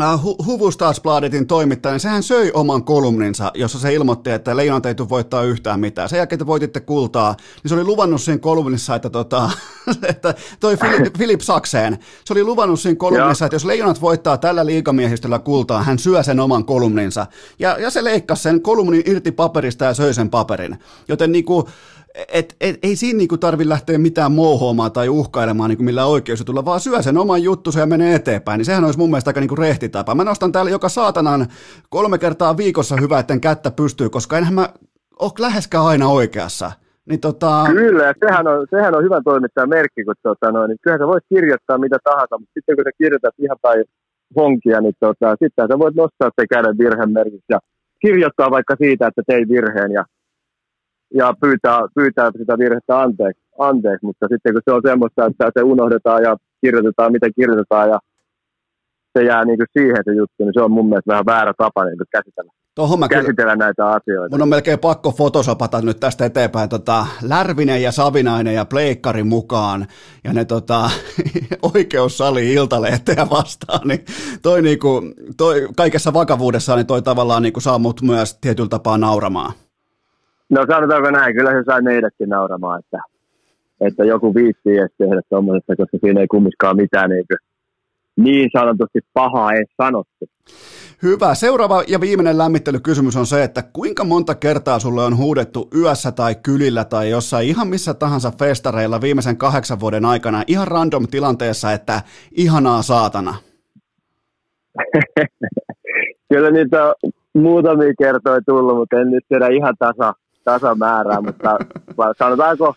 Hu- Huvustasbladetin toimittaja, niin sehän söi oman kolumninsa, jossa se ilmoitti, että Leijonat ei tule voittaa yhtään mitään. Sen jälkeen, että voititte kultaa, niin se oli luvannut siinä kolumnissa, että, tota, että toi Philip, Sakseen, se oli luvannut siinä kolumnissa, ja. että jos Leijonat voittaa tällä liikamiehistöllä kultaa, hän syö sen oman kolumninsa. Ja, ja se leikkasi sen kolumnin irti paperista ja söi sen paperin. Joten niinku, et, et, ei siinä niinku tarvi lähteä mitään mouhoamaan tai uhkailemaan niinku millään oikeusjutulla, vaan syö sen oman juttusa ja menee eteenpäin, niin sehän olisi mun mielestä aika niinku rehtitapa. Mä nostan täällä joka saatanan kolme kertaa viikossa hyvä, etten kättä pystyy, koska enhän mä ole läheskään aina oikeassa. Niin tota...
Kyllä, sehän on, sehän on hyvä toimittaja merkki, kun tota, no, niin kyllähän sä voit kirjoittaa mitä tahansa, mutta sitten kun sä kirjoitat ihan tai honkia, niin tota, sitten sä voit nostaa se käden virhemerkiksi ja kirjoittaa vaikka siitä, että tein virheen ja ja pyytää, pyytää sitä virhettä anteeksi, anteeksi, mutta sitten kun se on semmoista, että se unohdetaan ja kirjoitetaan mitä kirjoitetaan ja se jää niin kuin siihen se juttu, niin se on mun mielestä vähän väärä tapa niin käsitellä. Tohon mä käsitellä kyllä, näitä asioita.
Mun on melkein pakko fotosopata nyt tästä eteenpäin tota, Lärvinen ja Savinainen ja Pleikkari mukaan ja ne tota, oikeussali iltalehteä vastaan, niin toi, niinku, toi kaikessa vakavuudessaan niin toi tavallaan niinku saa mut myös tietyllä tapaa nauramaan.
No sanotaanko näin, kyllä se sai meidätkin nauramaan, että, että joku viittii edes tehdä tuommoisesta, koska siinä ei kummiskaan mitään niin, niin sanotusti pahaa ei sanottu.
Hyvä. Seuraava ja viimeinen lämmittelykysymys on se, että kuinka monta kertaa sulle on huudettu yössä tai kylillä tai jossain ihan missä tahansa festareilla viimeisen kahdeksan vuoden aikana ihan random tilanteessa, että ihanaa saatana?
Kyllä niitä muutamia kertoja tullut, mutta en nyt tiedä ihan tasa, tasamäärää, mutta sanotaanko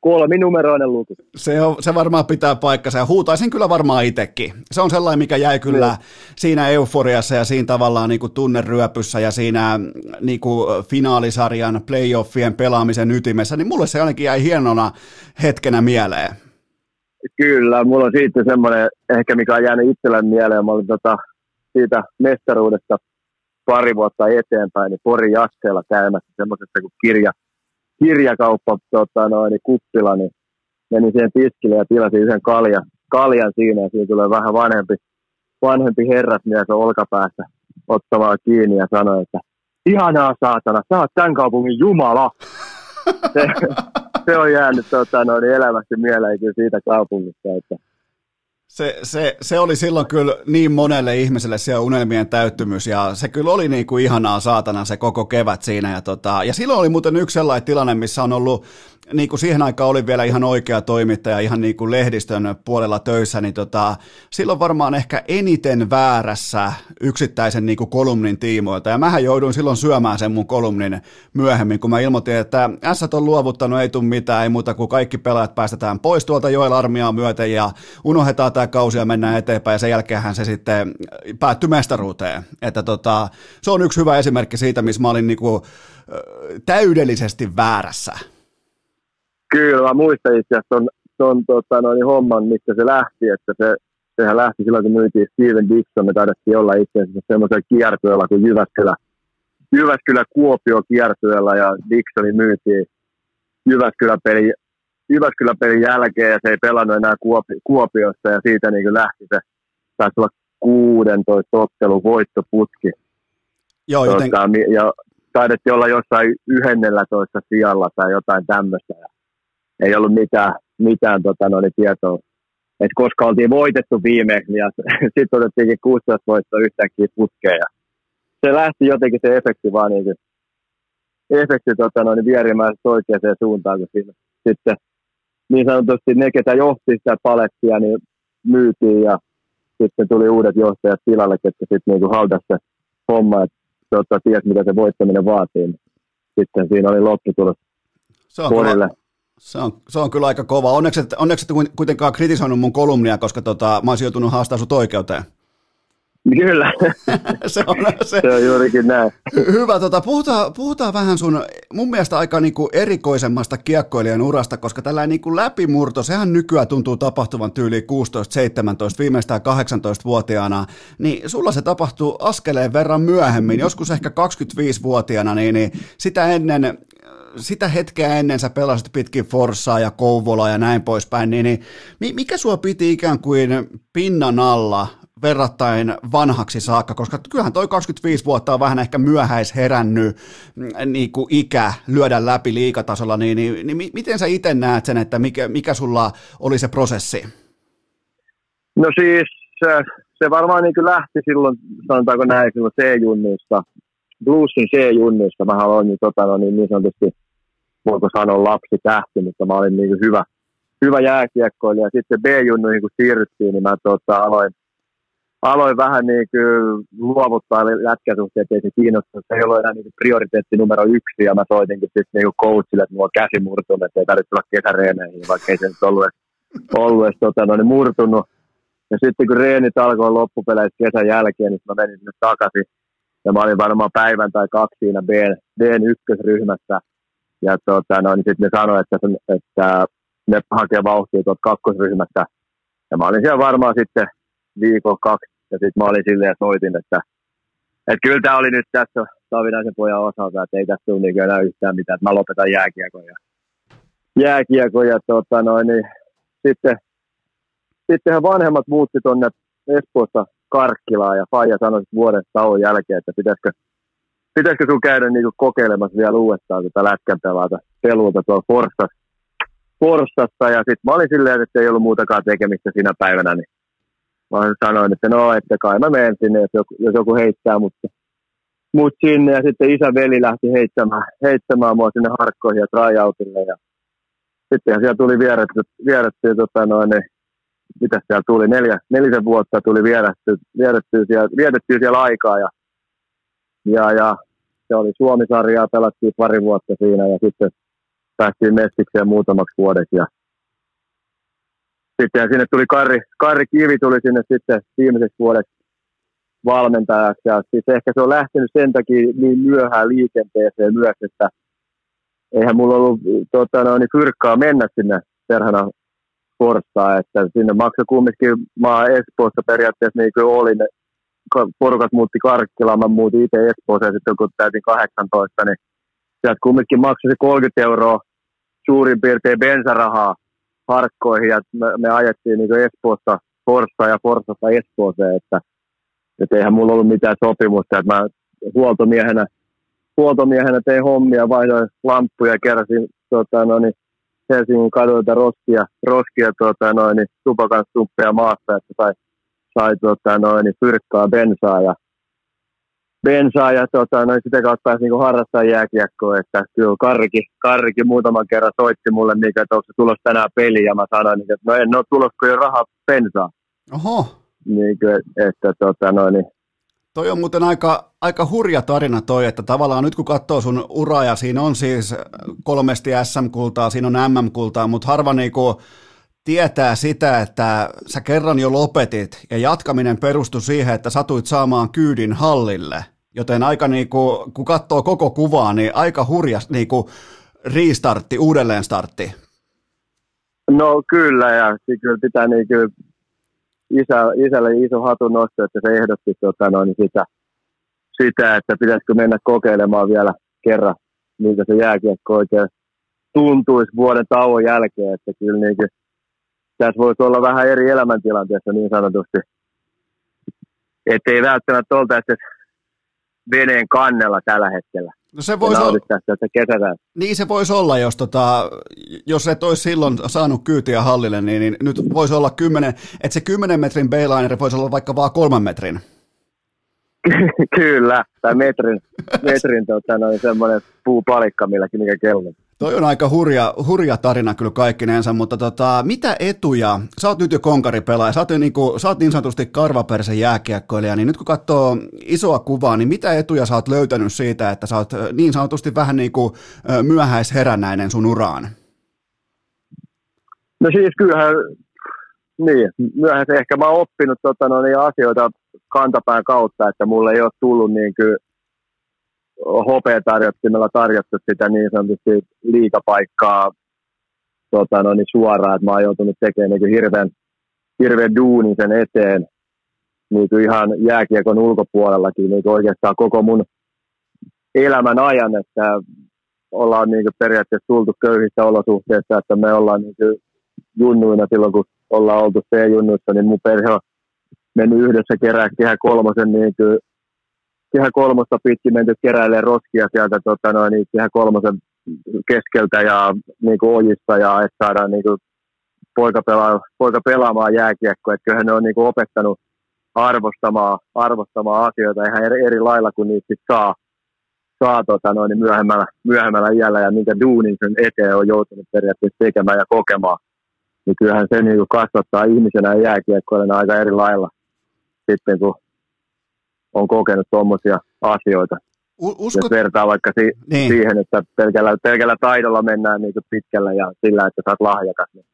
kolminumeroinen luku.
Se, on, se varmaan pitää paikkansa ja huutaisin kyllä varmaan itsekin. Se on sellainen, mikä jäi kyllä niin. siinä euforiassa ja siinä tavallaan niin kuin tunneryöpyssä ja siinä niin kuin finaalisarjan playoffien pelaamisen ytimessä, niin mulle se ainakin jäi hienona hetkenä mieleen.
Kyllä, mulla on siitä semmoinen ehkä, mikä on jäänyt itselleni mieleen. Mä olin tota, siitä mestaruudesta pari vuotta eteenpäin, niin Pori Jaskeella käymässä semmoisessa kuin kirja, kirjakauppa tota, noin, niin kuppila, niin menin siihen tiskille ja tilasin yhden kaljan, kaljan siinä ja siinä tulee vähän vanhempi, vanhempi herrasmies olkapäässä ottamaan kiinni ja sanoi, että ihanaa saatana, sä oot tämän kaupungin jumala. Se, se on jäänyt tota, noin, elämästi mieleen siitä kaupungista, että
se, se, se oli silloin kyllä niin monelle ihmiselle siellä unelmien täyttymys ja se kyllä oli niin kuin ihanaa saatana se koko kevät siinä. Ja, tota, ja silloin oli muuten yksi sellainen tilanne, missä on ollut niin kuin siihen aikaan oli vielä ihan oikea toimittaja ihan niin kuin lehdistön puolella töissä, niin tota, silloin varmaan ehkä eniten väärässä yksittäisen niin kuin kolumnin tiimoilta. Ja mähän jouduin silloin syömään sen mun kolumnin myöhemmin, kun mä ilmoitin, että S on luovuttanut, ei tule mitään, ei muuta kuin kaikki pelaajat päästetään pois tuolta Joel Armiaa myöten ja unohdetaan tämä kausi ja mennään eteenpäin ja sen jälkeenhän se sitten päättyi mestaruuteen. Että tota, se on yksi hyvä esimerkki siitä, missä mä olin niin kuin, täydellisesti väärässä.
Kyllä, mä muistan itse asiassa ton, ton tota, noin, homman, mistä se lähti, että se sehän lähti silloin, kun myytiin Steven Dixon, me taidettiin olla itse asiassa semmoisella kiertueella kuin Jyväskylä, Jyväskylä Kuopio kiertueella ja Dixoni myytiin Jyväskylä-pelin Jyväskylä-pelin jälkeen ja se ei pelannut enää Kuopi, Kuopiossa ja siitä niin lähti se, taisi olla 16 ottelun voittoputki.
Joo, joten... tota,
ja taidettiin olla jossain 11 sijalla tai jotain tämmöistä. Ja ei ollut mitään, mitään tota, noin, tietoa, että koska oltiin voitettu viimeksi ja sitten otettiinkin 16 voittoa yhtäkkiä putkeen. Ja se lähti jotenkin se efekti vaan niin kuin, efekti tota, noin, vierimään oikeaan suuntaan, kun siinä sitten niin sanotusti ne, ketä johti sitä palettia, niin myytiin ja sitten tuli uudet johtajat tilalle, ketkä sitten niin haldasi se homma, että tota, ties mitä se voittaminen vaatii. Sitten siinä oli lopputulos
se on, kyllä, se, on, se on kyllä aika kova. Onneksi et, onneksi et kuitenkaan kritisoinut mun kolumnia, koska tota, mä olisin joutunut haastamaan sut oikeuteen.
Kyllä,
se, on, se,
se on juurikin näin.
Hyvä, tota, puhutaan, puhutaan vähän sun mun mielestä aika niinku erikoisemmasta kiekkoilijan urasta, koska tällainen niinku läpimurto, sehän nykyään tuntuu tapahtuvan tyyliin 16, 17, viimeistään 18-vuotiaana, niin sulla se tapahtuu askeleen verran myöhemmin, joskus ehkä 25-vuotiaana, niin, niin sitä ennen sitä hetkeä ennen sä pelasit pitkin Forssaa ja Kouvolaa ja näin poispäin, niin, niin mikä sua piti ikään kuin pinnan alla verrattain vanhaksi saakka, koska kyllähän toi 25 vuotta on vähän ehkä myöhäis herännyt mm, niin kuin ikä lyödä läpi liikatasolla, niin, niin, niin miten sä itse näet sen, että mikä, mikä sulla oli se prosessi?
No siis se, se varmaan niin lähti silloin, sanotaanko näin, silloin C-junnuista, bluesin C-junnuista. Mä olin niin, tota, no, niin, niin sanotusti, voiko sanoa lapsi tähti, mutta mä olin niin hyvä, hyvä jääkiekkoilija. Ja sitten B-junnuihin kun siirryttiin, niin mä tota, aloin aloin vähän niin kuin luovuttaa lätkäsuhteet, ei se kiinnostunut. Se ei ollut enää niin prioriteetti numero yksi, ja mä soitinkin sitten niin coachille, että mulla on käsi murtunut, että ei tarvitse tulla kesäreeneihin, vaikka ei se nyt ollut, ollut edes tota, no, niin murtunut. Ja sitten kun reenit alkoi loppupeleissä kesän jälkeen, niin mä menin sinne takaisin. Ja mä olin varmaan päivän tai kaksi siinä B, Bn ykkösryhmässä. Ja tota, no, niin sitten ne sanoi, että, että ne hakee vauhtia tuolta kakkosryhmästä. Ja mä olin siellä varmaan sitten viikon kaksi ja sitten mä olin silleen ja soitin, että, että kyllä tämä oli nyt tässä Savinaisen pojan osalta, että ei tässä tule niin enää yhtään mitään, että mä lopetan jääkiekon. Ja, jääkiekon ja tota noin, niin sitten, sittenhän vanhemmat muutti tuonne Espoossa Karkkilaan ja Faija sanoi vuoden tauon jälkeen, että pitäisikö, pitäisikö sun käydä niin kokeilemassa vielä uudestaan tätä lätkän pelata peluuta tuolla Forssassa. Forssassa ja sitten mä olin silleen, että ei ollut muutakaan tekemistä siinä päivänä, niin mä sanoin, että no, että kai mä menen sinne, jos joku, jos joku heittää mutta mut sinne. Ja sitten isä veli lähti heittämään, heittämään mua sinne harkkoihin ja tryoutille. Ja sittenhän siellä tuli vieretty, vieretty tota noin, mitä siellä tuli, neljä, nelisen vuotta tuli vieretty, vieretty siellä, vietetty siellä aikaa. Ja, ja, ja se oli Suomisarjaa, pelattiin pari vuotta siinä ja sitten päästiin Mestikseen muutamaksi vuodeksi. Ja sitten sinne tuli Karri, Karri Kivi tuli sinne sitten viimeiseksi vuodeksi valmentajaksi. Ja siis ehkä se on lähtenyt sen takia niin myöhään liikenteeseen myös, että eihän mulla ollut tota, no, niin fyrkkaa mennä sinne perhana Forstaan, että sinne maksoi kumminkin, mä Espoossa periaatteessa niin kuin olin, porukat muutti Karkkilaan, mä muutin itse Espooseen sitten kun täytin 18, niin sieltä kumminkin maksoi se 30 euroa suurin piirtein bensarahaa harkkoihin ja me, me ajettiin niin Espoosta Forssa ja Forssasta Espooseen, että, että eihän mulla ollut mitään sopimusta, että mä huoltomiehenä, huoltomiehenä tein hommia, vaihdoin lamppuja, keräsin tota, no, niin Helsingin kaduilta roskia, roskia tota, no, niin, tupakan maassa, että sai, sai tota, no, niin, fyrkkaa bensaa ja bensaa ja tota, no, sitä kautta pääsi niinku harrastaa jääkiekkoa, että kyllä Karki, Karki muutaman kerran soitti mulle, niin, että onko se tulos tänään peli, ja mä sanoin, että no en ole tulos, kun jo rahaa bensaa.
Oho.
Niin, että tota, no, niin,
Toi on muuten aika, aika hurja tarina toi, että tavallaan nyt kun katsoo sun uraa ja siinä on siis kolmesti SM-kultaa, siinä on MM-kultaa, mutta harva niinku tietää sitä, että sä kerran jo lopetit ja jatkaminen perustui siihen, että satuit saamaan kyydin hallille. Joten aika niinku, kun katsoo koko kuvaa, niin aika hurja niinku restartti, uudelleen startti.
No kyllä, ja kyllä pitää niinku, isä, isälle iso hatun nosto, että se ehdotti tota, noin, sitä, sitä, että pitäisikö mennä kokeilemaan vielä kerran, miltä se jääkiekko oikein tuntuisi vuoden tauon jälkeen, että kyllä niin kuin, tässä voisi olla vähän eri elämäntilanteessa niin sanotusti, ettei välttämättä oltaisi veneen kannella tällä hetkellä.
No se voisi olla,
kesällä.
niin se voisi olla, jos, tota, jos et olisi silloin saanut kyytiä hallille, niin, niin nyt voisi olla kymmenen, että se kymmenen metrin bayliner voisi olla vaikka vaan kolman metrin.
Kyllä, tai metrin, metrin tota, noin semmoinen puupalikka, milläkin mikä kello.
Toi on aika hurja, hurja tarina kyllä kaikkinensa, mutta tota, mitä etuja, sä oot nyt jo konkaripelaaja, sä oot, jo niinku, sä oot niin sanotusti karvaperse jääkiekkoilija, niin nyt kun katsoo isoa kuvaa, niin mitä etuja sä oot löytänyt siitä, että sä oot niin sanotusti vähän niin kuin myöhäisherännäinen sun uraan?
No siis kyllähän, niin, myöhäis ehkä mä oon oppinut tota, no, niin asioita kantapään kautta, että mulle ei ole tullut niin kuin hopeatarjottimella tarjottu sitä niin sanotusti liikapaikkaa tota, no, niin suoraan, että mä oon joutunut tekemään niin hirveän, hirveän duunin sen eteen. Niin kuin ihan jääkiekon ulkopuolellakin niin kuin oikeastaan koko mun elämän ajan, että ollaan niin kuin periaatteessa tultu köyhistä olosuhteista, että me ollaan niin kuin junnuina silloin, kun ollaan oltu C-junnuissa, niin mun perhe on mennyt yhdessä kerää kehä kolmosen niin kuin kehä kolmosta pitkin menty keräilee roskia sieltä tota noin, niin kehä kolmosen keskeltä ja niin kuin ojista ja että saadaan niin kuin poika, pelaa, poika pelaamaan jääkiekkoa. Että kyllähän ne on niin kuin opettanut arvostamaan, arvostamaan asioita ihan eri, eri lailla, kun niitä sit saa, saa tota noin, niin myöhemmällä, myöhemmällä iällä ja minkä duunin sen eteen on joutunut periaatteessa tekemään ja kokemaan. Niin kyllähän se niin kuin kasvattaa ihmisenä ja jääkiekkoilena aika eri lailla sitten, kun on kokenut tuommoisia asioita. Uskot... Jos vertaa vaikka si- niin. siihen, että pelkällä, pelkällä taidolla mennään niin pitkällä ja sillä, että sä oot lahjakas. Niin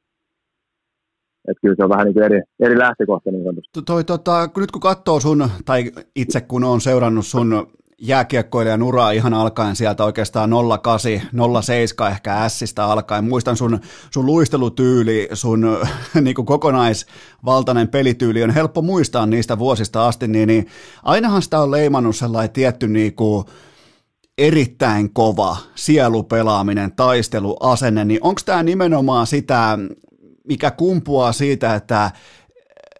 että kyllä se on vähän niin kuin eri, eri lähtökohta niin
Toi, tota, nyt kun katsoo sun, tai itse kun on seurannut sun jääkiekkoilijan uraa ihan alkaen sieltä oikeastaan 08, 07 ehkä Sistä alkaen. Muistan sun, sun luistelutyyli, sun niin kuin kokonaisvaltainen pelityyli on helppo muistaa niistä vuosista asti, niin, niin ainahan sitä on leimannut sellainen tietty niin kuin, erittäin kova sielupelaaminen, taisteluasenne, niin onko tämä nimenomaan sitä, mikä kumpuaa siitä, että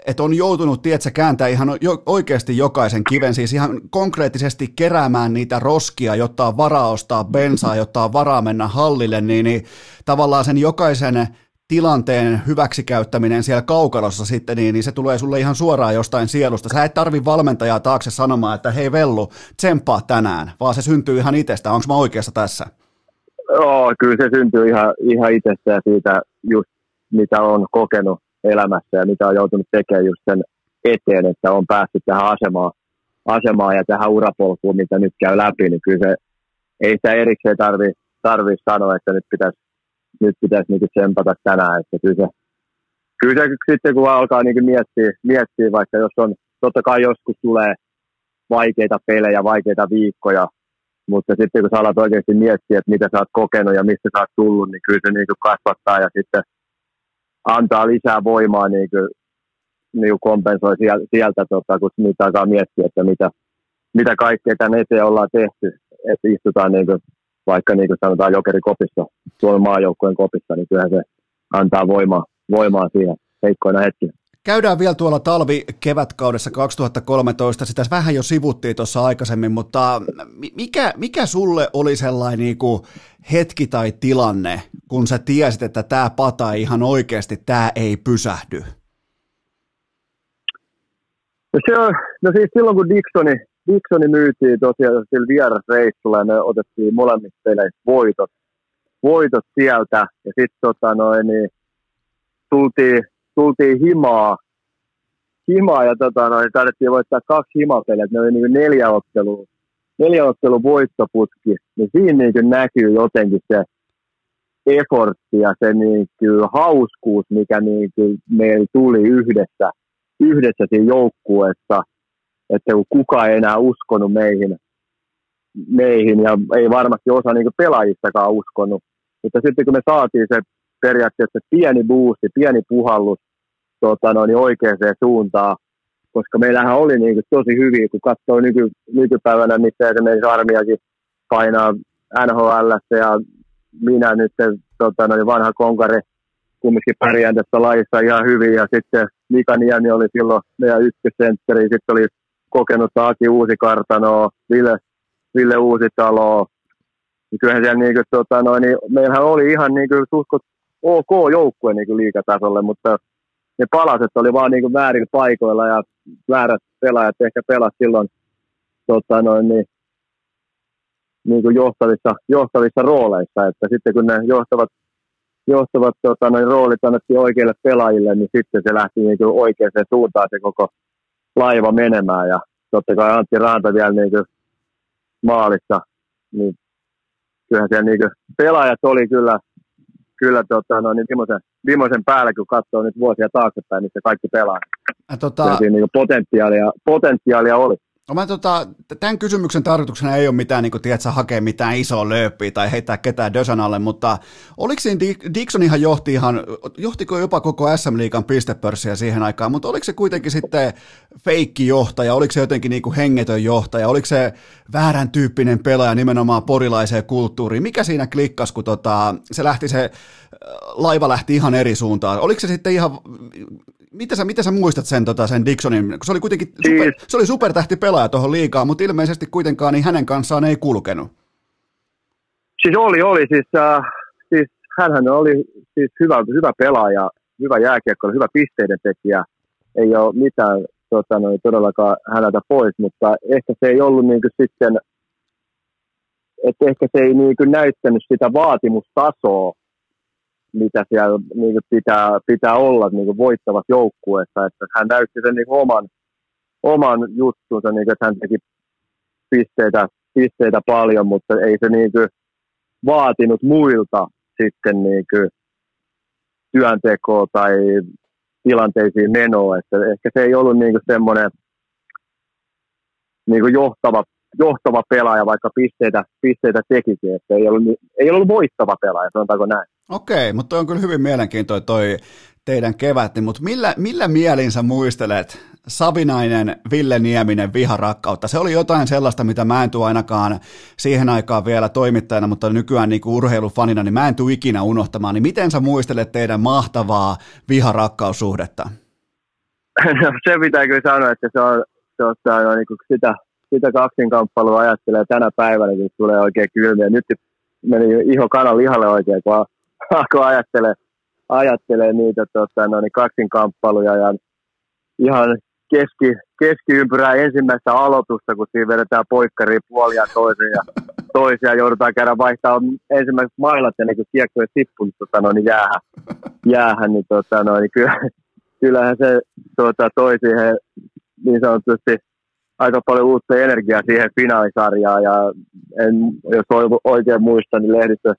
että on joutunut, tietsä, kääntää ihan oikeasti jokaisen kiven, siis ihan konkreettisesti keräämään niitä roskia, jotta on varaa ostaa bensaa, jotta on varaa mennä hallille, niin, niin tavallaan sen jokaisen tilanteen hyväksikäyttäminen siellä kaukalossa sitten, niin, niin se tulee sulle ihan suoraan jostain sielusta. Sä et tarvi valmentajaa taakse sanomaan, että hei Vellu, tsemppaa tänään, vaan se syntyy ihan itsestä. Onko mä oikeassa tässä?
Joo, kyllä se syntyy ihan, ihan itsestä ja siitä just mitä on kokenut elämässä ja mitä on joutunut tekemään just sen eteen, että on päässyt tähän asemaan, asemaan ja tähän urapolkuun, mitä nyt käy läpi, niin kyllä se, ei sitä erikseen tarvi, tarvi sanoa, että nyt pitäisi, nyt pitäisi niin tsempata tänään, että kyllä se, kyllä se sitten kun alkaa niin miettiä, miettiä, vaikka jos on, totta kai joskus tulee vaikeita pelejä, vaikeita viikkoja, mutta sitten kun sä alat oikeasti miettiä, että mitä sä oot kokenut ja mistä sä oot tullut, niin kyllä se niin kasvattaa ja sitten antaa lisää voimaa niin kuin, niin kuin kompensoi sieltä, tota, kun niitä alkaa miettiä, että mitä, mitä kaikkea tämän eteen ollaan tehty, että istutaan niin kuin, vaikka niin kuin sanotaan jokerikopissa, Suomen maajoukkueen kopissa, niin kyllähän se antaa voimaa, voimaa siihen heikkoina hetkinä.
Käydään vielä tuolla talvi-kevätkaudessa 2013, sitä vähän jo sivuttiin tuossa aikaisemmin, mutta mikä, mikä sulle oli sellainen niin kuin hetki tai tilanne, kun sä tiesit, että tämä pata ihan oikeasti, tämä ei pysähdy?
No, se on, no siis silloin kun Dixoni, Dixoni myytiin tosiaan sillä vierasreissulla ja me otettiin molemmissa peleissä voitot, voitot sieltä ja sitten tota noin, niin tultiin tultiin himaa, himaa ja tota, noin, tarvittiin voittaa kaksi himapeliä, ne oli niin neljä ottelua, neljä ottelun voittoputki, niin siinä niin näkyy jotenkin se effortti ja se niin kuin hauskuus, mikä niin kuin meillä tuli yhdessä, yhdessä siinä joukkueessa, että kun kukaan ei enää uskonut meihin, meihin ja ei varmasti osa niin pelaajistakaan uskonut. Mutta sitten kun me saatiin se periaatteessa pieni boosti, pieni puhallus tota, no, niin oikeaan suuntaan, koska meillähän oli niin kuin, tosi hyviä, kun katsoo nyky, nykypäivänä, missä esimerkiksi armiakin painaa NHL ja minä nyt tota, no, niin vanha konkari kumminkin pärjään tässä lajissa ihan hyvin. Ja sitten Mika Niemi oli silloin meidän ykkössentteri, sitten oli kokenut Aki Uusikartanoa, Ville, Ville Uusitaloa, niin kyllähän siellä niin kuin, tota, no, niin meillähän oli ihan niin kuin, suhkot ok joukkue niin liikatasolle, mutta ne palaset oli vaan niin kuin väärillä paikoilla ja väärät pelaajat ehkä pelas silloin tota, noin, niin, niin kuin johtavissa, johtavissa rooleissa, että sitten kun ne johtavat, johtavat tota, noin, roolit annettiin oikeille pelaajille, niin sitten se lähti niin kuin oikeaan suuntaan se koko laiva menemään. Ja totta kai Antti Ranta vielä niin kuin maalissa, niin kyllähän siellä niin kuin, pelaajat oli kyllä kyllä tota, no, niin viimeisen, viimeisen päällä, kun katsoo nyt vuosia taaksepäin, missä kaikki pelaa. Ja, tota... siinä niin potentiaalia, potentiaalia oli.
No mä tota, tämän kysymyksen tarkoituksena ei ole mitään, niin kuin, tiedätkö, hakea mitään isoa lööppiä tai heittää ketään Dösan alle, mutta oliko siinä Dixon ihan johti ihan, johtiko jopa koko SM Liigan pistepörssiä siihen aikaan, mutta oliko se kuitenkin sitten feikki johtaja, oliko se jotenkin niin kuin hengetön johtaja, oliko se väärän tyyppinen pelaaja nimenomaan porilaiseen kulttuuriin, mikä siinä klikkasi, kun tota, se lähti se laiva lähti ihan eri suuntaan, oliko se sitten ihan mitä sä, mitä sä muistat sen, tota, sen Dixonin, kun se oli kuitenkin super, siis- se oli supertähti pelaaja tuohon liikaa, mutta ilmeisesti kuitenkaan niin hänen kanssaan ei kulkenut.
Siis oli, oli. Siis, äh, siis hänhän oli siis hyvä, hyvä pelaaja, hyvä jääkiekko, hyvä pisteiden tekijä. Ei ole mitään tota, noin, todellakaan häneltä pois, mutta ehkä se ei ollut niin kuin sitten, että ehkä se ei niin kuin näyttänyt sitä vaatimustasoa, mitä siellä niin kuin pitää, pitää olla niin kuin voittavat joukkueessa. Että hän näytti sen niin kuin oman, oman juttunsa, niin kuin, että hän teki pisteitä, pisteitä paljon, mutta ei se niin kuin vaatinut muilta sitten niin kuin työntekoa tai tilanteisiin menoa. Että ehkä se ei ollut niin semmoinen niin johtava, johtava pelaaja, vaikka pisteitä, pisteitä tekikin. Että ei ollut, ei ollut voittava pelaaja, sanotaanko näin.
Okei, mutta on kyllä hyvin mielenkiintoinen toi teidän kevät, mutta millä, millä mielin sä muistelet Savinainen, Ville Nieminen, viharakkautta? Se oli jotain sellaista, mitä mä en tule ainakaan siihen aikaan vielä toimittajana, mutta nykyään niin kuin urheilufanina, niin mä en tule ikinä unohtamaan. Niin miten sä muistelet teidän mahtavaa viharakkaussuhdetta?
No, se pitää kyllä sanoa, että se on, se on, se on niin kuin sitä, sitä kaksinkamppailua ajattelee tänä päivänä, kun tulee oikein kylmiä. Nyt meni iho kanan lihalle oikein, kun alkoi ajattele, ajattele niitä tota, no, niin kaksinkamppailuja ja ihan keski, keskiympyrää ensimmäistä aloitusta, kun siinä vedetään poikkariin puolia toisen ja toisia joudutaan käydä vaihtaa ensimmäiset mailat ja niin kiekko ei tippunut tota, no, niin jäähän, jäähän niin, tota, no, niin kyllä, kyllähän se tota, toi siihen niin sanotusti aika paljon uutta energiaa siihen finaalisarjaan ja en, jos oikein muistan, niin lehdistö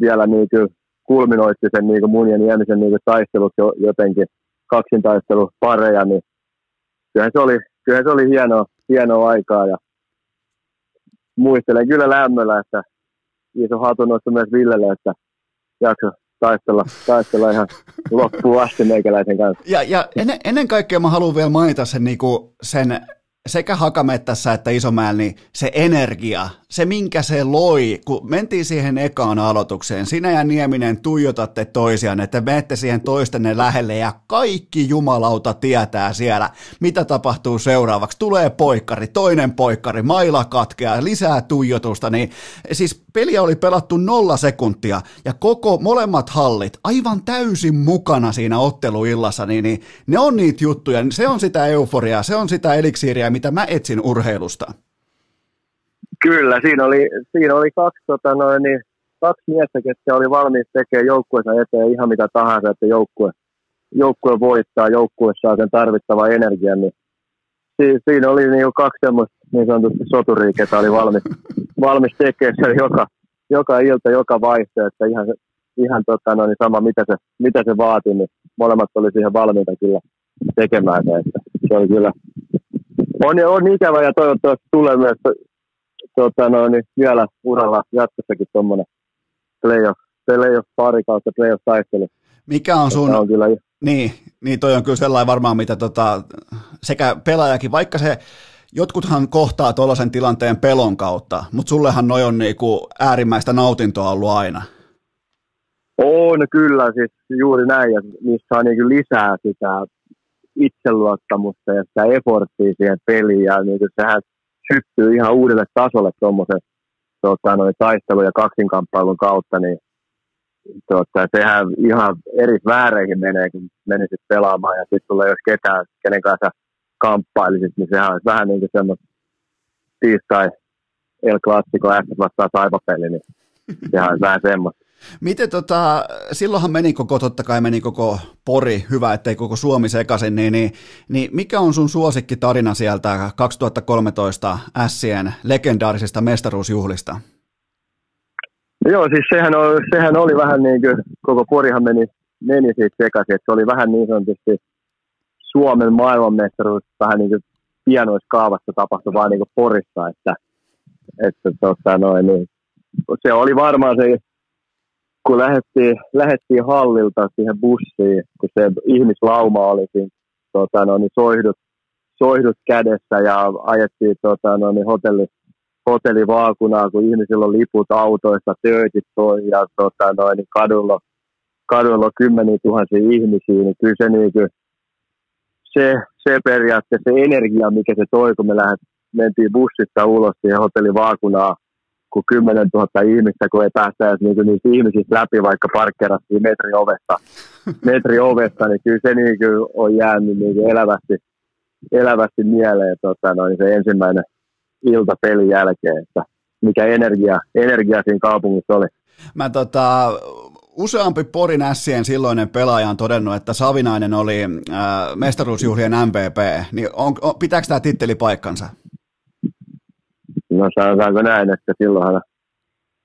vielä niin kuin kulminoitti sen niin kuin mun ja Niemisen niin taistelut jotenkin kaksintaistelu pareja, niin kyllähän se oli, kyllähän se oli hienoa, hienoa aikaa ja muistelen kyllä lämmöllä, että iso hatunnosto myös Villelle, että jakso taistella, taistella ihan loppuun asti meikäläisen kanssa.
Ja, ja ennen, ennen kaikkea mä haluan vielä mainita sen, niin kuin sen sekä Hakamettässä että Isomäellä, niin se energia, se minkä se loi, kun mentiin siihen ekaan aloitukseen, sinä ja Nieminen tuijotatte toisiaan, että menette siihen toistenne lähelle ja kaikki jumalauta tietää siellä, mitä tapahtuu seuraavaksi. Tulee poikkari, toinen poikkari, maila katkeaa, lisää tuijotusta, niin siis peliä oli pelattu nolla sekuntia ja koko molemmat hallit aivan täysin mukana siinä otteluillassa, niin, niin ne on niitä juttuja, se on sitä euforiaa, se on sitä eliksiiriä, mitä mä etsin urheilusta.
Kyllä, siinä oli, siinä oli kaksi, tota noin, niin, kaksi miestä, ketkä oli valmis tekemään joukkueensa eteen ihan mitä tahansa, että joukkue, joukkue voittaa, joukkue saa sen tarvittavan energian, niin si, siinä oli niin kaksi semmoista niin sanotusti soturia, ketä oli valmis, valmis tekemään sen joka, joka ilta, joka vaihto, että ihan, ihan tota, no, niin sama mitä se, mitä se vaati, niin molemmat oli siihen valmiita kyllä tekemään se, että se oli kyllä, on, on ikävä ja toivottavasti tulee myös tota, no, niin vielä uralla jatkossakin tuommoinen playoff, playoff pari kautta playoff taistelu.
Mikä on sun, on kyllä Niin, niin toi on kyllä sellainen varmaan, mitä tota, sekä pelaajakin, vaikka se jotkuthan kohtaa tuollaisen tilanteen pelon kautta, mutta sullehan noi on niinku äärimmäistä nautintoa ollut aina.
On kyllä, siis juuri näin, ja niissä saa niinku lisää sitä itseluottamusta ja sitä efforttia siihen peliin, ja niinku sehän syttyy ihan uudelle tasolle tuommoisen tota, taistelu- ja kaksinkamppailun kautta, niin tota, sehän ihan eri vääreihin menee, kun menisit pelaamaan, ja sitten ei olisi ketään, kenen kanssa kamppailisit, niin sehän olisi vähän niin kuin semmoista tiistai El Clasico S vastaan saipapeli, niin sehän olisi vähän semmoista.
Miten tota, silloinhan meni koko, totta kai meni koko Pori, hyvä ettei koko Suomi sekaisin, niin, niin, niin mikä on sun suosikki tarina sieltä 2013 Sien legendaarisesta mestaruusjuhlista?
Joo, siis sehän, oli, sehän oli vähän niin kuin, koko Porihan meni, meni siitä sekaisin, että se oli vähän niin sanotusti Suomen maailmanmestaruus vähän niin kuin pienoissa kaavassa tapahtui vaan niin kuin Porissa, että, että tota noin, niin se oli varmaan se, kun lähdettiin, lähdettiin hallilta siihen bussiin, kun se ihmislauma oli siinä tota noin, niin soihdut, soihdut kädessä ja ajettiin tota noin, niin hotelli, hotellivaakunaa, kun ihmisillä on liput autoista, töötit toi ja tota noin, niin kadulla, kadulla on kymmeniä tuhansia ihmisiä, niin kyllä se niin kuin, se, se periaatteessa se energia, mikä se toi, kun me lähdet, mentiin bussista ulos siihen hotellivaakunaan, kun 10 000 ihmistä, kun ei päästä edes niinku niistä ihmisistä läpi, vaikka parkkerattiin metri ovesta, metri ovesta niin kyllä se niinku on jäänyt niinku elävästi, elävästi mieleen tota, noin se ensimmäinen ilta pelin jälkeen, että mikä energia, energia siinä kaupungissa oli.
Mä tota, useampi Porin ässien silloinen pelaaja on todennut, että Savinainen oli äh, mestaruusjuhlien MVP, niin on, on, pitääkö tämä titteli paikkansa?
No sanotaanko näin, että silloinhan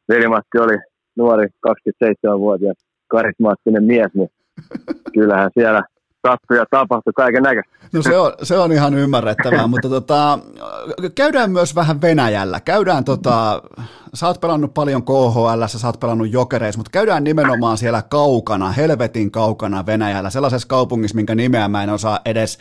Verimatti oli nuori 27-vuotias karismaattinen mies, niin kyllähän siellä sattui ja tapahtui kaiken näköistä.
No se on, se on ihan ymmärrettävää, mutta tota, käydään myös vähän Venäjällä. Käydään tota, sä oot pelannut paljon KHL, sä oot pelannut jokereissa, mutta käydään nimenomaan siellä kaukana, helvetin kaukana Venäjällä, sellaisessa kaupungissa, minkä nimeä mä en osaa edes,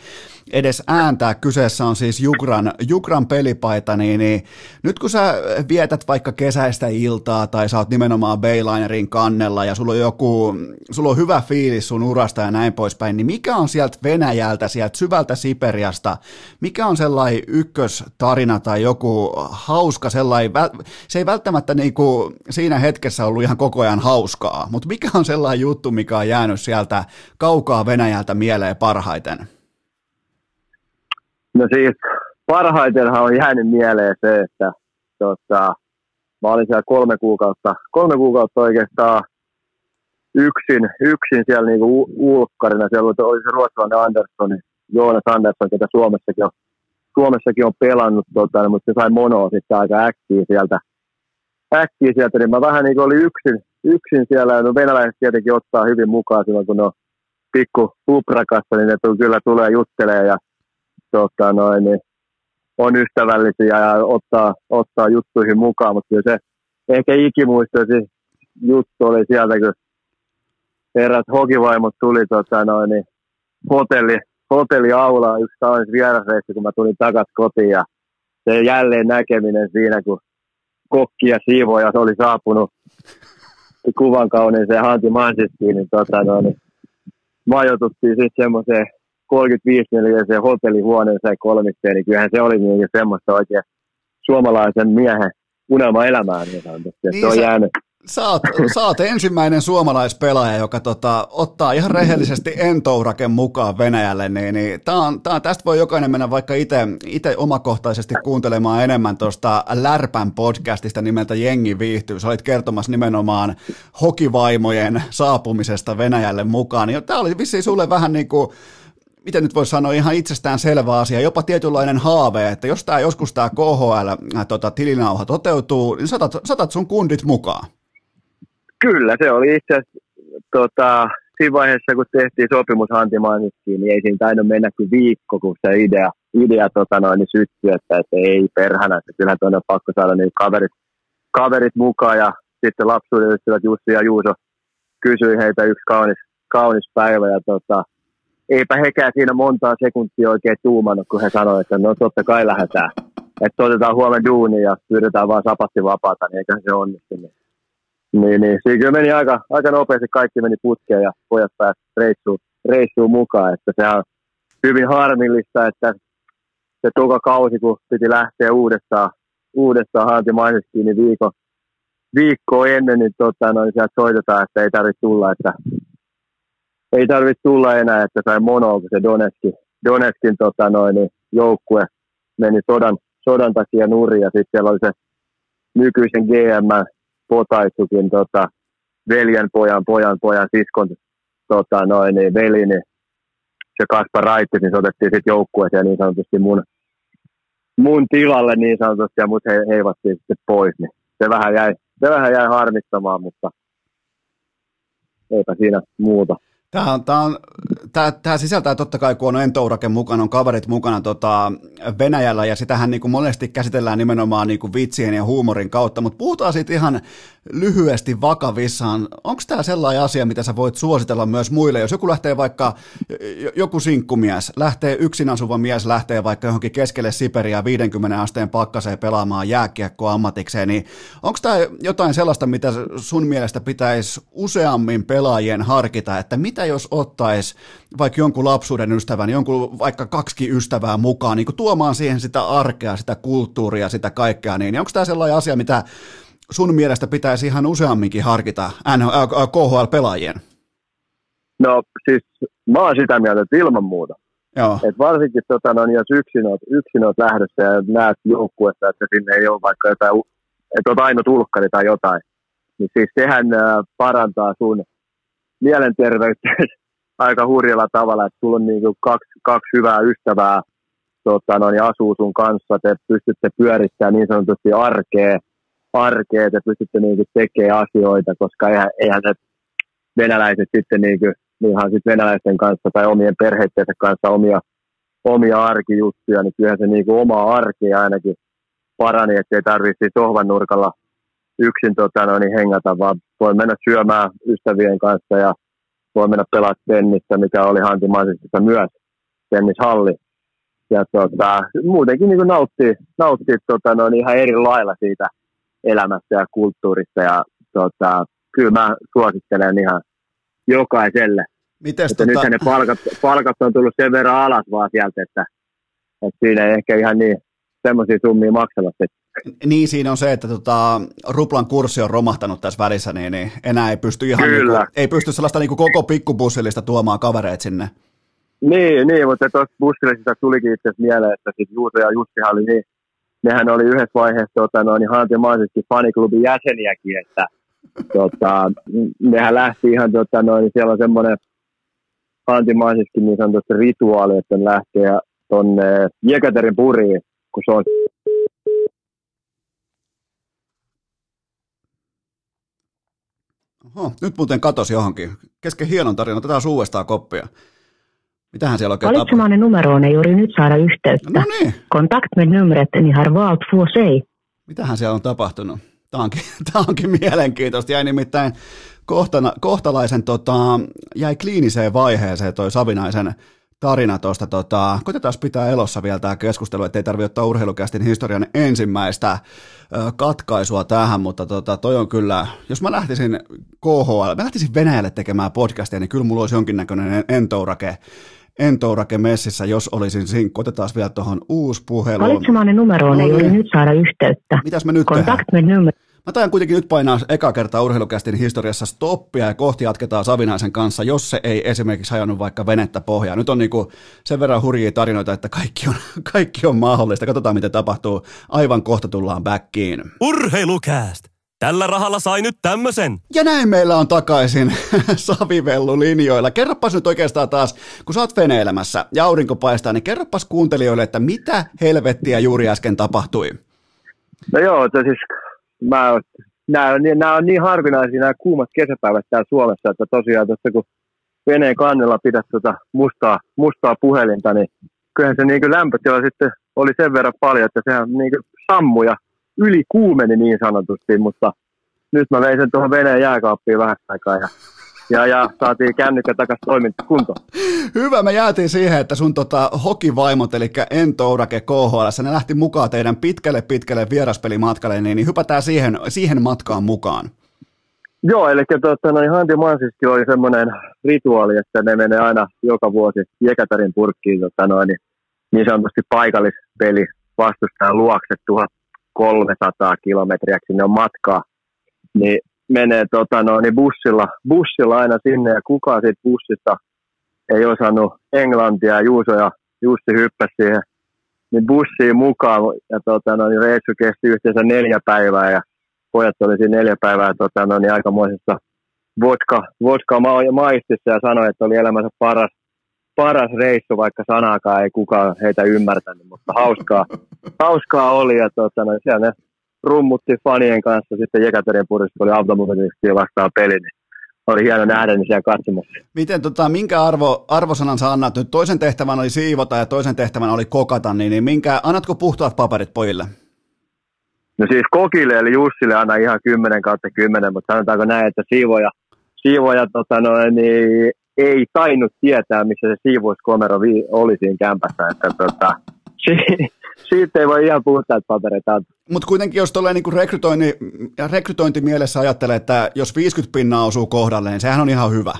edes ääntää. Kyseessä on siis Jukran, Jukran pelipaita, niin, niin nyt kun sä vietät vaikka kesäistä iltaa tai sä oot nimenomaan Baylinerin kannella ja sulla on joku, sulla on hyvä fiilis sun urasta ja näin poispäin, niin mikä on sieltä Venäjältä, sieltä syvältä Siperiasta, mikä on sellainen ykköstarina tai joku hauska sellainen, se ei välttämättä niin kuin siinä hetkessä ollut ihan koko ajan hauskaa, mutta mikä on sellainen juttu, mikä on jäänyt sieltä kaukaa Venäjältä mieleen parhaiten?
No siis parhaitenhan on jäänyt mieleen se, että tota, mä olin siellä kolme kuukautta, kolme kuukautta oikeastaan yksin, yksin siellä niinku ulkkarina. Siellä oli se ruotsalainen Andersson, Joonas Andersson, ketä Suomessakin on, Suomessakin on pelannut, tota, mutta se sai monoa sitten aika äkkiä sieltä, äkkiä sieltä, niin mä vähän niin olin yksin, yksin siellä, no venäläiset tietenkin ottaa hyvin mukaan silloin, kun ne on pikku puprakassa, niin ne kyllä tulee juttelee ja tota, noin, niin on ystävällisiä ja ottaa, ottaa juttuihin mukaan, mutta kyllä se ehkä ikimuistoisi juttu oli sieltä, kun eräät hokivaimot tuli tota, noin, niin hotelli, hotelliaulaa yksi kaunis vierasreissu, kun mä tulin takaisin kotiin ja se jälleen näkeminen siinä, kun kokki ja siivoja oli saapunut kuvan kauniiseen Hanti Mansistiin, niin, tota, no, niin majoituttiin sitten semmoiseen 35 neliöiseen hotellihuoneeseen kolmisteen, niin kyllähän se oli niin semmoista oikein suomalaisen miehen unelma-elämää niin Niin se on sä, jäänyt,
Sä oot, sä oot ensimmäinen suomalaispelaaja, joka tota, ottaa ihan rehellisesti Entouraken mukaan Venäjälle, niin, niin tää on, tää, tästä voi jokainen mennä vaikka itse omakohtaisesti kuuntelemaan enemmän tuosta Lärpän podcastista nimeltä Jengi viihtyy. Sä olit kertomassa nimenomaan hokivaimojen saapumisesta Venäjälle mukaan. Niin tämä oli vissiin sulle vähän niin kuin miten nyt voisi sanoa, ihan itsestään selvä asia, jopa tietynlainen haave, että jos tämä joskus tämä KHL äh, tota, toteutuu, niin satat, satat sun kundit mukaan.
Kyllä, se oli itse asiassa tota, siinä vaiheessa, kun tehtiin sopimus niin ei siinä tainnut mennä kuin viikko, kun se idea, idea tota noin, niin syttyi, että, että ei perhänä, että kyllähän tuonne on pakko saada niin kaverit, kaverit mukaan ja sitten lapsuuden ystävät Jussi ja Juuso kysyi heitä yksi kaunis, kaunis päivä ja tota, eipä hekään siinä montaa sekuntia oikein tuumannut, kun he sanoivat, että no totta kai lähdetään. Että otetaan huomenna duuni ja pyydetään vaan sapatti vapaata, niin eiköhän se onnistu. Niin, niin, siinä kyllä meni aika, aika nopeasti, kaikki meni putkeen ja pojat pääsivät reissuun, reissuun mukaan. Että se on hyvin harmillista, että se toka kausi, kun piti lähteä uudestaan, uudestaan hantimaisesti, niin viikko, viikkoa ennen, niin, tota, no, niin sieltä soitetaan, että ei tarvitse tulla, että ei tarvitse tulla enää, että sai mono, kun se Donetskin, Donetskin tota, noin, niin joukkue meni sodan, sodan takia nurin, ja sitten siellä oli se nykyisen GM Potaitsukin tota, veljen pojan, pojan, pojan, siskon tota, noin, niin, veli, niin se Kaspar Raitti, niin se otettiin sitten joukkueeseen niin sanotusti mun, mun tilalle niin sanotusti, ja mut he, heivattiin sitten pois, niin se vähän jäi, se vähän jäi harmittamaan, mutta eipä siinä muuta.
Tämä, on, tämä, on, tämä, tämä sisältää totta kai, kun on Entourake mukana, on kaverit mukana tota, Venäjällä, ja sitähän niin kuin monesti käsitellään nimenomaan niin kuin vitsien ja huumorin kautta, mutta puhutaan siitä ihan lyhyesti vakavissaan. Onko tämä sellainen asia, mitä sä voit suositella myös muille? Jos joku lähtee vaikka, joku sinkkumies, lähtee yksin asuva mies, lähtee vaikka johonkin keskelle Siperia 50 asteen pakkaseen pelaamaan jääkiekkoa ammatikseen, niin onko tämä jotain sellaista, mitä sun mielestä pitäisi useammin pelaajien harkita, että mitä jos ottaisi vaikka jonkun lapsuuden ystävän, jonkun vaikka kaksi ystävää mukaan, niin tuomaan siihen sitä arkea, sitä kulttuuria, sitä kaikkea, niin onko tämä sellainen asia, mitä sun mielestä pitäisi ihan useamminkin harkita KHL-pelaajien?
No siis mä oon sitä mieltä, että ilman muuta. Joo. Et varsinkin tota, no, jos yksin oot, yksin oot lähdössä ja näet joukkuessa, että sinne ei ole vaikka jotain, että oot ainoa tulkkari tai jotain, niin siis sehän äh, parantaa sun mielenterveyttä aika hurjalla tavalla, että sulla on niin kuin kaksi, kaksi hyvää ystävää tota, no, niin asuu sun kanssa, te pystytte pyörittämään niin sanotusti arkea, arkea te pystytte niin kuin, tekemään asioita, koska eihän, eihän se venäläiset sitten niin kuin, ihan sit venäläisten kanssa tai omien perheitteensä kanssa omia, omia arkijuttuja, niin kyllähän se niin kuin, omaa arkea ainakin parani, ettei tarvitse sohvan nurkalla yksin tota, no, niin hengata, vaan voi mennä syömään ystävien kanssa ja voi mennä pelaa tennistä, mikä oli hantimaisesti myös tennishalli. Ja tota, muutenkin niin nauttii, nauttii tota, no, ihan eri lailla siitä elämästä ja kulttuurista. Ja tota, kyllä mä suosittelen ihan jokaiselle.
Mites
että tota... nyt ne palkat, palkat on tullut sen verran alas vaan sieltä, että, että siinä ei ehkä ihan niin semmoisia summia maksamassa.
Niin, siinä on se, että tota, ruplan kurssi on romahtanut tässä välissä, niin, niin enää ei pysty ihan Kyllä. Niinku, ei pysty sellaista niinku koko pikkubussillista tuomaan kavereet sinne.
Niin, niin mutta tuossa bussillisista tulikin itse mieleen, että siis Juuso ja Jussi oli niin, nehän oli yhdessä vaiheessa tota, noin, niin hantimaisesti faniklubin jäseniäkin, että tota, nehän lähti ihan, tota, noin, siellä on semmoinen hantimaisesti niin sanotusti rituaali, että ne lähtee tuonne Jekaterin puriin, kun se on
Oho, nyt muuten katosi johonkin. Kesken hienon tarina, otetaan uudestaan koppia. Mitähän siellä oikein
Valitsemaanne numeroon ei juuri nyt saada yhteyttä.
No niin.
Kontakt med numret ni har valt får sig.
Mitähän siellä on tapahtunut? Tämä onkin, tämä onkin mielenkiintoista. Jäi nimittäin kohtana, kohtalaisen, tota, jäi kliiniseen vaiheeseen toi Savinaisen tarina tuosta. Tota, koitetaan pitää elossa vielä tämä keskustelu, ettei tarvitse ottaa urheilukästin historian ensimmäistä ö, katkaisua tähän, mutta tota, toi on kyllä, jos mä lähtisin KHL, mä lähtisin Venäjälle tekemään podcastia, niin kyllä mulla olisi jonkinnäköinen entourake, entourake messissä, jos olisin sinkku. Otetaan vielä tuohon uusi puhelu.
Valitsemaanne numeroon no, ei niin. nyt saada yhteyttä.
Mitäs me nyt
Kontakt tehdään?
Mä tajan kuitenkin nyt painaa eka kertaa urheilukästin historiassa stoppia ja kohti jatketaan Savinaisen kanssa, jos se ei esimerkiksi hajonnut vaikka venettä pohjaa. Nyt on niinku sen verran hurjia tarinoita, että kaikki on, kaikki on mahdollista. Katsotaan, mitä tapahtuu. Aivan kohta tullaan backiin.
Urheilukääst! Tällä rahalla sai nyt tämmösen.
Ja näin meillä on takaisin Savivellu linjoilla. Kerropas nyt oikeastaan taas, kun sä oot veneilemässä ja aurinko paistaa, niin kerropas kuuntelijoille, että mitä helvettiä juuri äsken tapahtui.
No joo, että siis mä, nämä, on, nämä on niin harvinaisia nämä kuumat kesäpäivät täällä Suomessa, että tosiaan tuossa kun veneen kannella pidät tuota mustaa, mustaa puhelinta, niin kyllähän se niin lämpötila sitten oli sen verran paljon, että sehän niin sammuja yli kuumeni niin sanotusti, mutta nyt mä vein sen tuohon veneen jääkaappiin vähän aikaa ja ja, ja saatiin kännykkä takaisin toiminta kuntoon.
Hyvä, me jäätiin siihen, että sun tota, hokivaimot, eli Entourake KHL, ne lähti mukaan teidän pitkälle pitkälle vieraspelimatkalle, niin, niin hypätään siihen, siihen matkaan mukaan.
Joo, eli tuota, noin Hanti Mansiski oli semmoinen rituaali, että ne menee aina joka vuosi Jekaterin purkkiin tota, noin, niin, niin sanotusti paikallispeli vastustajan luokse 1300 kilometriä, sinne on matkaa, niin menee tota, noin, niin bussilla, bussilla aina sinne ja kukaan siitä bussista ei osannut englantia. Juuso ja Jussi hyppäsi siihen niin bussiin mukaan ja tota, noin, reissu kesti yhteensä neljä päivää ja pojat oli siinä neljä päivää tota, no, niin aikamoisessa vodka, vodka ma- maistissa ja sanoi, että oli elämänsä paras, paras reissu, vaikka sanaakaan ei kukaan heitä ymmärtänyt, mutta hauskaa, hauskaa oli ja tota, no, siellä ne rummutti fanien kanssa sitten Jekaterin purissa, kun oli automobiilisti vastaan peli, niin oli hieno nähdä niin siellä katsomassa.
Miten, tota, minkä arvo, arvosanan sä annat nyt? Toisen tehtävän oli siivota ja toisen tehtävän oli kokata, niin, niin minkä, annatko puhtaat paperit pojille?
No siis kokille eli Jussille aina ihan 10 kautta 10, mutta sanotaanko näin, että siivoja, siivoja tota noin, niin ei tainnut tietää, missä se siivouskomero vi- oli siinä kämpässä. Että tota, si- siitä ei voi ihan puhtaat paperit antaa.
Mutta kuitenkin jos tuolla niin rekrytointi, rekrytointimielessä ajattelee, että jos 50 pinnaa osuu kohdalle, niin sehän on ihan hyvä.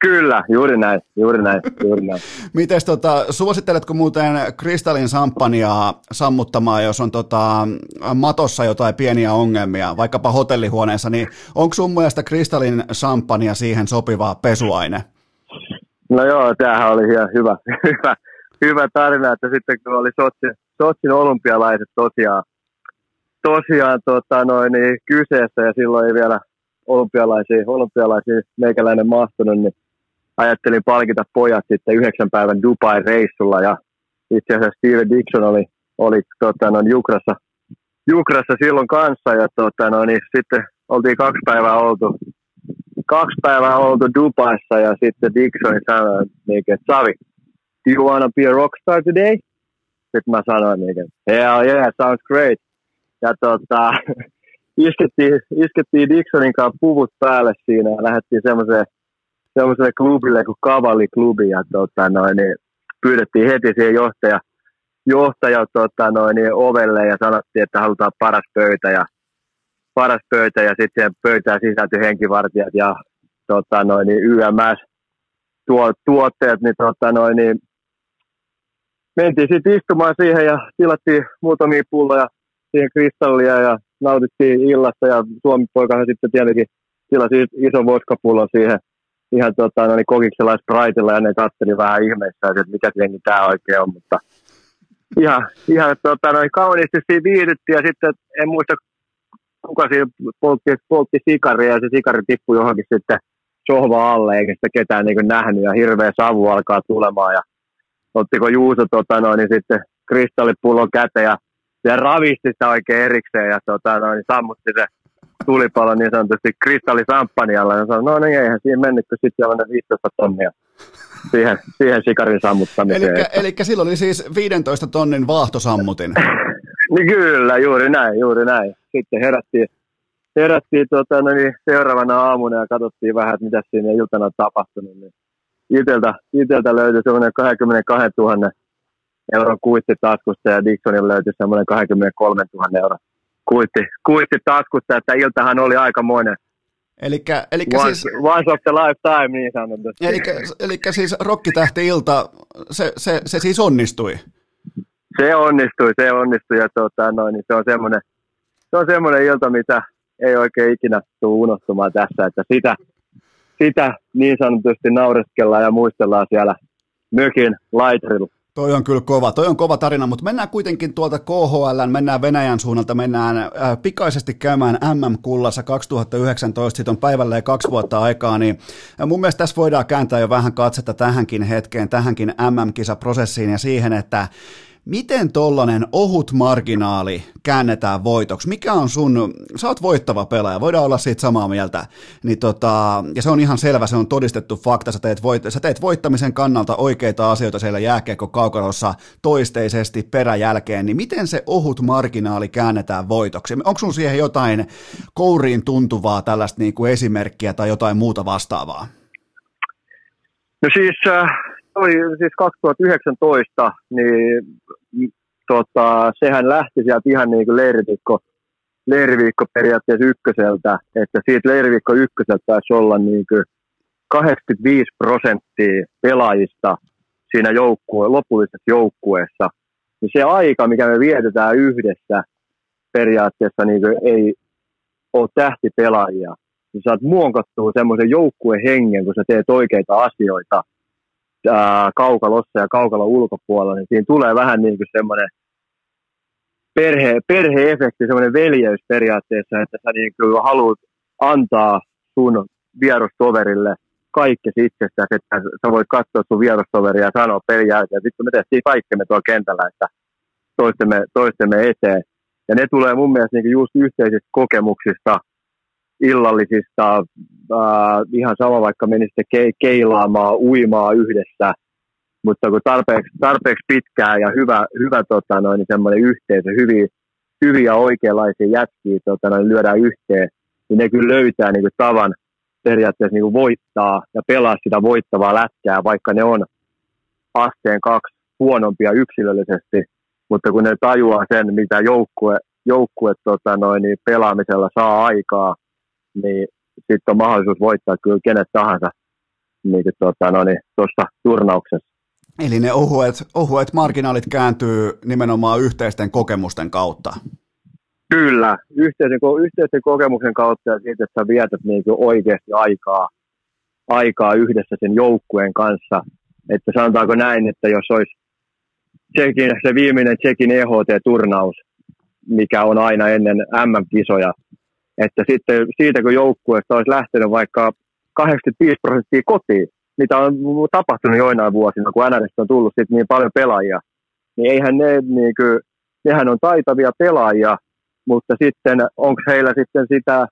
Kyllä, juuri näin, juuri näin, juuri näin.
Mites tota, suositteletko muuten kristallin samppaniaa sammuttamaan, jos on tota, matossa jotain pieniä ongelmia, vaikkapa hotellihuoneessa, niin onko sun mielestä kristallin samppania siihen sopiva pesuaine?
No joo, tämähän oli ihan hyvä, hyvä, hyvä tarina, että sitten kun oli Sotsin, Sotsin olympialaiset tosiaan, tosiaan tota, noin, niin kyseessä ja silloin ei vielä olympialaisiin, olympialaisiin meikäläinen mahtunut, niin ajattelin palkita pojat sitten yhdeksän päivän Dubai-reissulla ja itse asiassa Steve Dixon oli, oli tota, noin Jukrassa, Jukrassa silloin kanssa ja tota, noin, niin sitten oltiin kaksi päivää oltu, kaksi päivää oltu Dubaissa ja sitten Dixon sanoi, niin, että Savi, do you wanna be a rockstar today? Sitten mä sanoin, niin, hell yeah, sounds great. Ja tota, iskettiin, iskettiin Dixonin kanssa puvut päälle siinä ja lähdettiin semmoiseen semmoiselle klubille kuin Cavalli-klubi ja tota, noin, niin pyydettiin heti siihen johtaja, johtaja tota, noin, niin ovelle ja sanottiin, että halutaan paras pöytä ja paras pöytä ja sitten pöytään sisältyi henkivartijat ja tota, noin, niin YMS tuo, tuotteet, niin, tota, noin, niin mentiin sitten istumaan siihen ja tilattiin muutamia pulloja siihen kristallia ja nautittiin illasta ja Suomi poikahan sitten tietenkin tilasi ison vodkapullon siihen ihan tota, no niin kokiksella Spriteilla ja ne katseli vähän ihmeessä, että mikä jengi tämä oikein on, mutta ihan, ihan tota, noin kauniisti siinä viihdyttiin ja sitten en muista kuka siinä poltti, poltti sikaria ja se sikari tippui johonkin sitten sohva alle eikä sitä ketään niin nähnyt ja hirveä savu alkaa tulemaan ja ottiko Juuso tota, noin, niin sitten kristallipullon käteen ja, ja ravisti sitä oikein erikseen ja tota, noin, niin sammutti se tulipalo niin sanotusti kristallisamppanialla ja sanoin, no niin eihän siihen mennyt, kun sitten on 15 tonnia siihen, siihen sikarin sammuttamiseen.
Eli, eli silloin oli siis 15 tonnin vaahtosammutin.
niin kyllä, juuri näin, juuri näin. Sitten herättiin, herättiin tota, no niin, seuraavana aamuna ja katsottiin vähän, että mitä siinä iltana on tapahtunut. Niin iteltä, iteltä löytyi semmoinen 22 000 euron kuitti taskusta ja Dixonilla löytyi semmoinen 23 000 euron kuitti, kuitti taskusta, että iltahan oli aikamoinen.
Elikkä, elikkä
once,
siis,
once of the lifetime, niin sanotusti.
Elikkä, elikkä siis rokkitähti-ilta, se, se, se siis onnistui?
Se onnistui, se onnistui ja tota, noin, niin se on semmoinen, se on semmoinen ilta, mitä ei oikein ikinä tule unohtumaan tässä, että sitä, sitä niin sanotusti naureskellaan ja muistellaan siellä mökin laitrilla.
Toi on kyllä kova, toi on kova tarina, mutta mennään kuitenkin tuolta KHL, mennään Venäjän suunnalta, mennään äh, pikaisesti käymään MM-kullassa 2019, siitä on päivälleen kaksi vuotta aikaa, niin äh, mun mielestä tässä voidaan kääntää jo vähän katsetta tähänkin hetkeen, tähänkin MM-kisaprosessiin ja siihen, että Miten tollanen ohut marginaali käännetään voitoksi? Mikä on sun, sä oot voittava pelaaja, voidaan olla siitä samaa mieltä, niin tota, ja se on ihan selvä, se on todistettu fakta, sä teet, voit, sä teet voittamisen kannalta oikeita asioita siellä jääkiekko kaukalossa toisteisesti peräjälkeen, niin miten se ohut marginaali käännetään voitoksi? Onko sun siihen jotain kouriin tuntuvaa tällaista niin kuin esimerkkiä tai jotain muuta vastaavaa?
No siis, äh, oli siis 2019, niin tota, sehän lähti sieltä ihan niin kuin leiriviikko, leiriviikko periaatteessa ykköseltä, että siitä leiriviikko ykköseltä taisi olla niin kuin 85 prosenttia pelaajista siinä joukkue, lopullisessa joukkueessa. Niin se aika, mikä me vietetään yhdessä, periaatteessa niin ei ole tähtipelaajia. Niin saat muokattua semmoisen joukkuehengen, kun sä teet oikeita asioita – ää, kaukalossa ja kaukalon ulkopuolella, niin siinä tulee vähän niin kuin semmoinen perhe, perheefekti, semmoinen veljeys periaatteessa, että sä niin kuin haluat antaa sun vierustoverille kaikki itsestäsi, että sä voit katsoa sun vierustoveria ja sanoa pelin jälkeen, että me tehtiin kaikkemme tuolla kentällä, että toistemme, toistemme eteen. Ja ne tulee mun mielestä niin just yhteisistä kokemuksista, illallisista, äh, ihan sama vaikka menisitte ke- keilaamaan, uimaa yhdessä, mutta kun tarpeeksi, tarpeeksi pitkää ja hyvä, hyvä tota noin, semmoinen yhteisö, hyviä, hyviä oikeanlaisia jätkiä tota noin, lyödään yhteen, niin ne kyllä löytää niin kuin, tavan periaatteessa niin kuin voittaa ja pelaa sitä voittavaa lätkää, vaikka ne on asteen kaksi huonompia yksilöllisesti, mutta kun ne tajuaa sen, mitä joukkue, joukkue tota noin, niin pelaamisella saa aikaa, niin sitten on mahdollisuus voittaa kyllä kenet tahansa niin, tuota, no niin, turnauksessa.
Eli ne ohuet, ohuet marginaalit kääntyy nimenomaan yhteisten kokemusten kautta.
Kyllä, yhteisen, yhteisen kokemuksen kautta ja siitä, että sä vietät niin kuin oikeasti aikaa, aikaa yhdessä sen joukkueen kanssa. Että sanotaanko näin, että jos olisi Tsekin, se viimeinen Tsekin EHT-turnaus, mikä on aina ennen MM-kisoja, että sitten siitä kun joukkueesta olisi lähtenyt vaikka 85 prosenttia kotiin, mitä on tapahtunut joinain vuosina, kun NRS on tullut sitten niin paljon pelaajia, niin eihän ne, niin kuin, nehän on taitavia pelaajia, mutta sitten onko heillä sitten sitä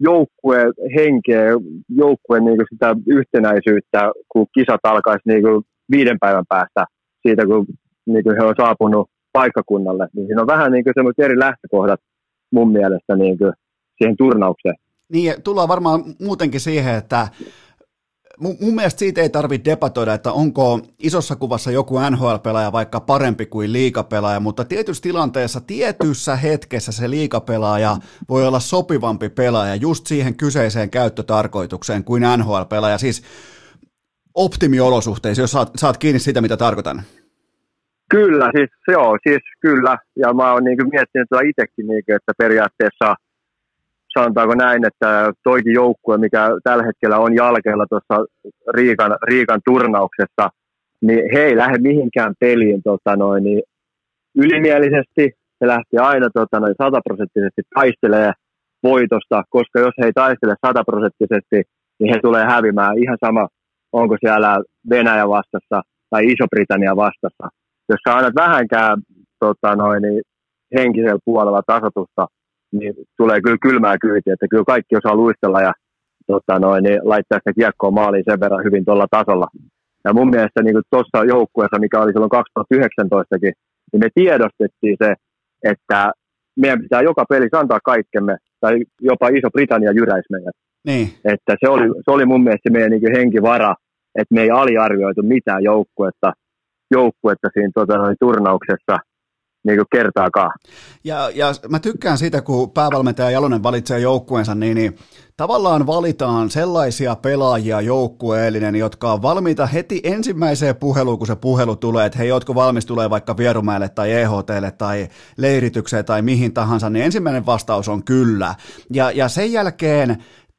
joukkueen henkeä, joukkueen niin sitä yhtenäisyyttä, kun kisat alkaisi niin kuin viiden päivän päästä siitä, kun niin kuin he on saapunut paikkakunnalle, niin siinä on vähän niin kuin eri lähtökohdat mun mielestä niin kuin siihen turnaukseen.
Niin, tullaan varmaan muutenkin siihen, että mun, mielestä siitä ei tarvitse debatoida, että onko isossa kuvassa joku NHL-pelaaja vaikka parempi kuin liikapelaaja, mutta tietyssä tilanteessa, tietyssä hetkessä se liikapelaaja voi olla sopivampi pelaaja just siihen kyseiseen käyttötarkoitukseen kuin NHL-pelaaja. Siis optimiolosuhteissa, jos saat, saat kiinni siitä, mitä tarkoitan.
Kyllä, siis joo, siis kyllä. Ja mä oon niin miettinyt tuota itsekin, niin kuin, että periaatteessa sanotaanko näin, että toikin joukkue, mikä tällä hetkellä on jalkeella tuossa Riikan, Riikan turnauksessa, niin he ei lähde mihinkään peliin tota noin, niin ylimielisesti. Se lähti aina tota noin, sataprosenttisesti taistelee voitosta, koska jos he ei taistele sataprosenttisesti, niin he tulee hävimään ihan sama, onko siellä Venäjä vastassa tai Iso-Britannia vastassa jos sä annat vähänkään tota noin, niin henkisellä puolella tasotusta, niin tulee kyllä kylmää kyytiä, että kyllä kaikki osaa luistella ja tota noin, niin laittaa sitä kiekkoa maaliin sen verran hyvin tuolla tasolla. Ja mun mielestä niin tuossa joukkueessa, mikä oli silloin 2019 niin me tiedostettiin se, että meidän pitää joka pelissä antaa kaikkemme, tai jopa Iso-Britannia jyräisi meidät.
Niin.
Että se oli, se oli mun mielestä meidän niin henkivara, että me ei aliarvioitu mitään joukkuetta, joukkuetta siinä tota, noin, turnauksessa niin kuin kertaakaan.
Ja, ja mä tykkään siitä, kun päävalmentaja Jalonen valitsee joukkueensa, niin, niin tavallaan valitaan sellaisia pelaajia joukkueellinen, jotka on valmiita heti ensimmäiseen puheluun, kun se puhelu tulee, että hei, ootko valmis tulee vaikka Vierumäelle tai EHTlle tai leiritykseen tai mihin tahansa, niin ensimmäinen vastaus on kyllä. Ja, ja sen jälkeen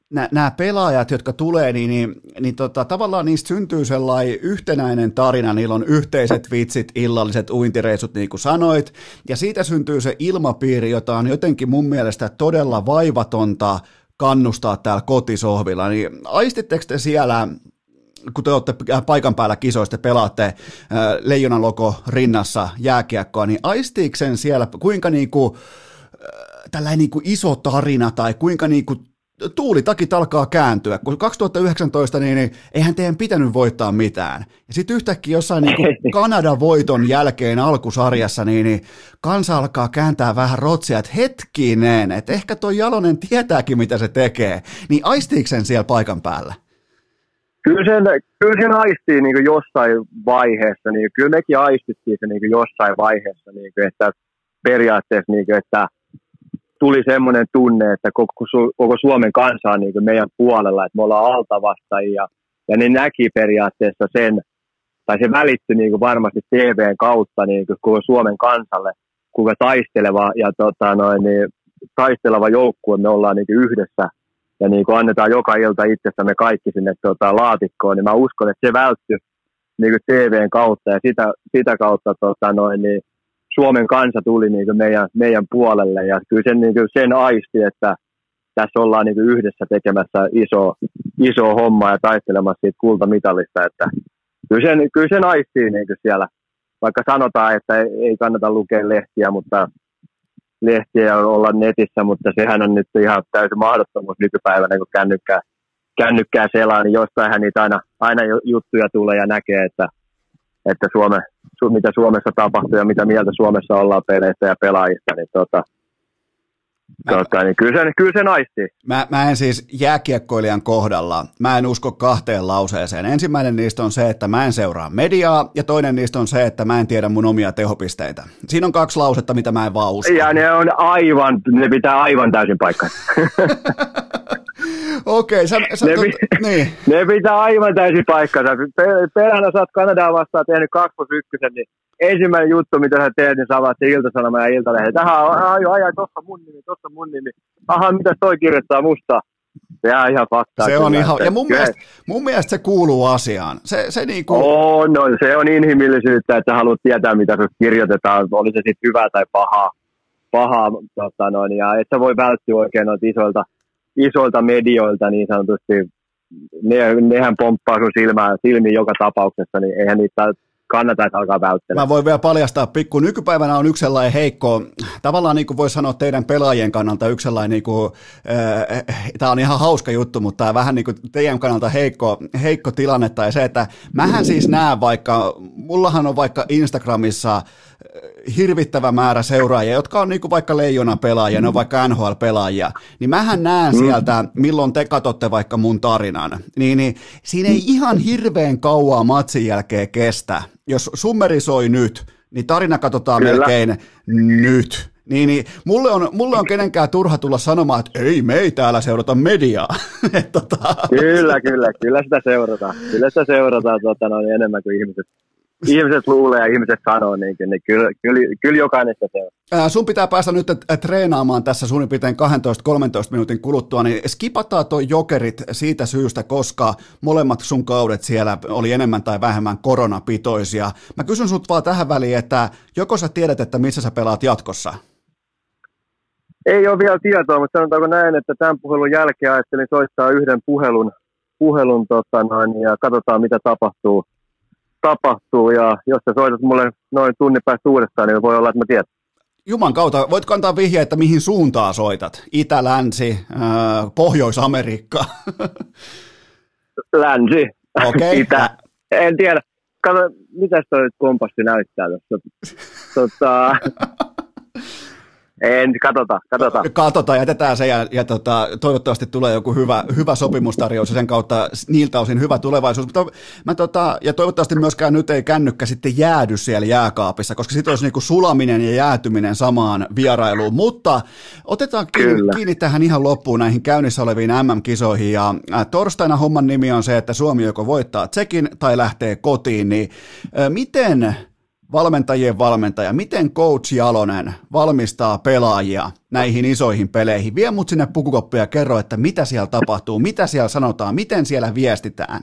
nämä pelaajat, jotka tulee, niin, niin, niin tota, tavallaan niistä syntyy sellainen yhtenäinen tarina, niillä on yhteiset vitsit, illalliset uintireissut, niin kuin sanoit, ja siitä syntyy se ilmapiiri, jota on jotenkin mun mielestä todella vaivatonta kannustaa täällä kotisohvilla, niin aistitteko te siellä kun te olette paikan päällä kisoista, pelaatte leijonan logo rinnassa jääkiekkoa, niin aistiiko sen siellä, kuinka niinku, tällainen niinku iso tarina tai kuinka niinku tuulitakit alkaa kääntyä, kun 2019 niin, niin eihän teidän pitänyt voittaa mitään. Ja sitten yhtäkkiä jossain niin Kanadan voiton jälkeen alkusarjassa, niin, niin kansa alkaa kääntää vähän rotsia, että hetkinen, että ehkä tuo Jalonen tietääkin, mitä se tekee. Niin aistiiko sen siellä paikan päällä?
Kyllä sen, kyllä sen aistii niin jossain vaiheessa, niin kyllä mekin aistittiin se niin jossain vaiheessa, niin kuin, että periaatteessa, niin kuin, että tuli semmoinen tunne, että koko, koko Suomen kansa on niin meidän puolella, että me ollaan altavastajia, ja ne näki periaatteessa sen, tai se välittyi niin varmasti TVn kautta niin koko Suomen kansalle, kuinka taisteleva ja tota, noin, niin, taisteleva joukkue me ollaan niin yhdessä. Ja niin kuin annetaan joka ilta itsestämme kaikki sinne tota, laatikkoon, niin mä uskon, että se välttyi niin kuin TVn kautta ja sitä, sitä kautta tota, noin, niin Suomen kansa tuli niin kuin meidän, meidän puolelle. Ja kyllä sen, niin kuin sen aisti, että tässä ollaan niin kuin yhdessä tekemässä iso, iso homma ja taistelemassa siitä kultamitalista, että kyllä sen, kyllä sen aistii niin kuin siellä, vaikka sanotaan, että ei kannata lukea lehtiä, mutta lehtiä olla netissä, mutta sehän on nyt ihan täysin mahdottomuus nykypäivänä, kun kännykkää, kännykkää selaa, niin jostainhan niitä aina, aina juttuja tulee ja näkee, että, että Suome, mitä Suomessa tapahtuu ja mitä mieltä Suomessa ollaan peleistä ja pelaajista, niin tota, Mä, tota, niin kyllä, sen, kyllä sen aistii.
Mä, mä en siis jääkiekkoilijan kohdalla, mä en usko kahteen lauseeseen. Ensimmäinen niistä on se, että mä en seuraa mediaa, ja toinen niistä on se, että mä en tiedä mun omia tehopisteitä. Siinä on kaksi lausetta, mitä mä en vaan usko.
Ja ne on aivan, ne pitää aivan täysin paikkaa.
Okei, sä, sä
ne, tot, niin. ne pitää aivan täysin paikkansa. Perhana sä oot Kanadaa vastaan tehnyt 2 plus 1, niin ensimmäinen juttu, mitä sä teet, niin sä avaat se iltasanoma ja iltalehden. Tähän on, ai, ai, tossa mun nimi, tossa mun nimi. Aha, mitä toi kirjoittaa musta? Se on ihan faktaa.
Se on ihan, ja mun mielestä, mun mielestä se kuuluu asiaan. Se, se niinku...
on, no, se on inhimillisyyttä, että haluat tietää, mitä se kirjoitetaan, oli se sitten hyvä tai paha, paha tota noin, ja että voi välttyä oikein noita isoilta, isoilta medioilta niin sanotusti. Ne, nehän pomppaa sun silmään, silmiin joka tapauksessa, niin eihän niitä kannata alkaa välttää.
Mä voin vielä paljastaa pikku. Nykypäivänä on yksi sellainen heikko, tavallaan niin kuin voi sanoa teidän pelaajien kannalta yksi sellainen, niin kuin, äh, tämä on ihan hauska juttu, mutta tämä vähän niin kuin teidän kannalta heikko, heikko tilanne, tai se, että mähän siis näen vaikka, mullahan on vaikka Instagramissa hirvittävä määrä seuraajia, jotka on niin kuin vaikka leijona pelaajia, ne on vaikka NHL-pelaajia, niin mähän näen mm. sieltä, milloin te katsotte vaikka mun tarinan, niin, niin siinä ei ihan hirveän kauaa matsin jälkeen kestä. Jos summerisoi nyt, niin tarina katsotaan Kyllä. melkein nyt. Niin, niin mulle, on, mulle on kenenkään turha tulla sanomaan, että ei me ei täällä seurata mediaa.
tota... Kyllä, kyllä, kyllä sitä seurataan. Kyllä sitä seurataan tota, noin enemmän kuin ihmiset ihmiset luulee ja ihmiset sanoo, niin, niin kyllä, kyllä, kyllä jokainen sitä
seuraa. sun pitää päästä nyt treenaamaan tässä suunnilleen 12-13 minuutin kuluttua, niin skipataan tuo jokerit siitä syystä, koska molemmat sun kaudet siellä oli enemmän tai vähemmän koronapitoisia. Mä kysyn sut vaan tähän väliin, että joko sä tiedät, että missä sä pelaat jatkossa?
Ei ole vielä tietoa, mutta sanotaanko näin, että tämän puhelun jälkeen ajattelin soittaa yhden puhelun, puhelun tota noin, ja katsotaan mitä tapahtuu tapahtuu ja jos sä soitat mulle noin tunnin päästä uudestaan, niin voi olla, että mä tiedän.
Juman kautta, voitko antaa vihjeä, että mihin suuntaan soitat? Itä, länsi, äh, Pohjois-Amerikka?
länsi.
Okei. Okay.
Itä. En tiedä. Kato, mitä toi kompassi näyttää tässä? Tota, En, katsotaan, katsotaan.
Katsotaan, jätetään se ja, ja tota, toivottavasti tulee joku hyvä, hyvä sopimustarjous ja sen kautta niiltä osin hyvä tulevaisuus. Mutta mä tota, ja toivottavasti myöskään nyt ei kännykkä sitten jäädy siellä jääkaapissa, koska sitten olisi niinku sulaminen ja jäätyminen samaan vierailuun. Mutta otetaan kiinni, kiinni tähän ihan loppuun näihin käynnissä oleviin MM-kisoihin ja ä, torstaina homman nimi on se, että Suomi joko voittaa Tsekin tai lähtee kotiin, niin ä, miten valmentajien valmentaja, miten coach Jalonen valmistaa pelaajia näihin isoihin peleihin? Vie mut sinne pukukoppia ja kerro, että mitä siellä tapahtuu, mitä siellä sanotaan, miten siellä viestitään?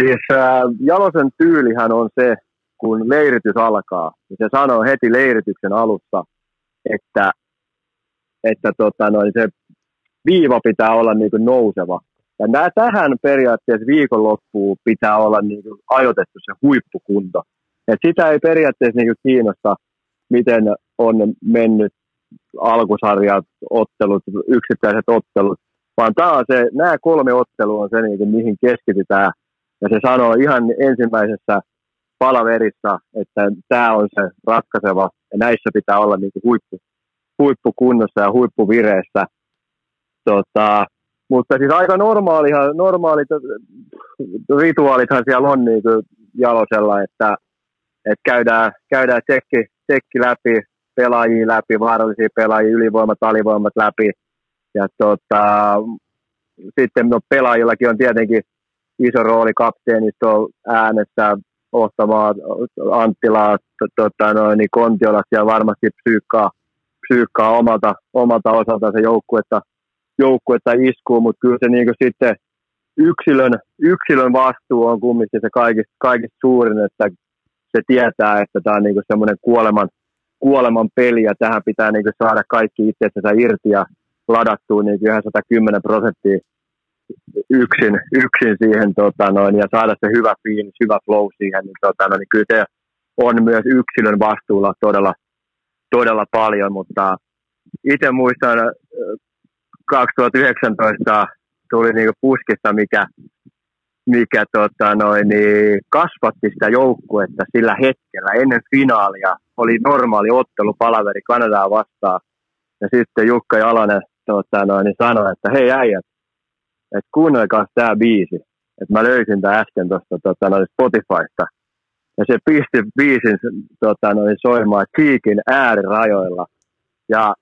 Siis äh, Jalosen tyylihän on se, kun leiritys alkaa, niin se sanoo heti leirityksen alussa, että, että tota noin, se viiva pitää olla niin kuin nouseva. Ja nää, tähän periaatteessa viikonloppuun pitää olla niin kuin ajoitettu se huippukunto. Et sitä ei periaatteessa niin kiinnosta, miten on mennyt alkusarjat, ottelut, yksittäiset ottelut, vaan tämä se, nämä kolme ottelua on se, niin kuin, mihin keskitytään. Ja se sanoo ihan ensimmäisessä palaverissa, että tämä on se ratkaiseva, ja näissä pitää olla niin kuin huippu, huippukunnossa ja huippuvireessä. Tota, mutta siis aika normaalihan, normaalit rituaalithan siellä on niin kuin jalosella, että, että käydään, käydään tsekki, tsekki läpi, pelaajia läpi, vaarallisia pelaajia, ylivoimat, alivoimat läpi. Ja tota, sitten no, pelaajillakin on tietenkin iso rooli kapteenisto äänessä, ohtamaa Anttilaa, tota, noin, niin Kontiolas ja varmasti psyykkaa, psyykkaa omalta, omalta osalta se joukkuetta, joukkuetta iskuu, mutta kyllä se niin sitten yksilön, yksilön vastuu on kumminkin se kaikista, kaikista suurin, että se tietää, että tämä on niin semmoinen kuoleman, kuoleman peli ja tähän pitää niin saada kaikki itsensä irti ja ladattua niin ihan 110 prosenttia yksin, yksin siihen tota noin, ja saada se hyvä fiilis, hyvä flow siihen, niin, tota noin, niin kyllä se on myös yksilön vastuulla todella, todella paljon, mutta itse muistan 2019 tuli niinku puskista, mikä, mikä tota noin, niin kasvatti sitä joukkuetta sillä hetkellä. Ennen finaalia oli normaali ottelu palaveri Kanadaa vastaan. Ja sitten Jukka Jalonen tota noin, niin sanoi, että hei äijät, että kuunnelkaa tämä biisi. Että mä löysin tämän äsken tuosta tota, noin Spotifysta. Ja se pisti biisin tota, noin, soimaan Tiikin äärirajoilla. Ja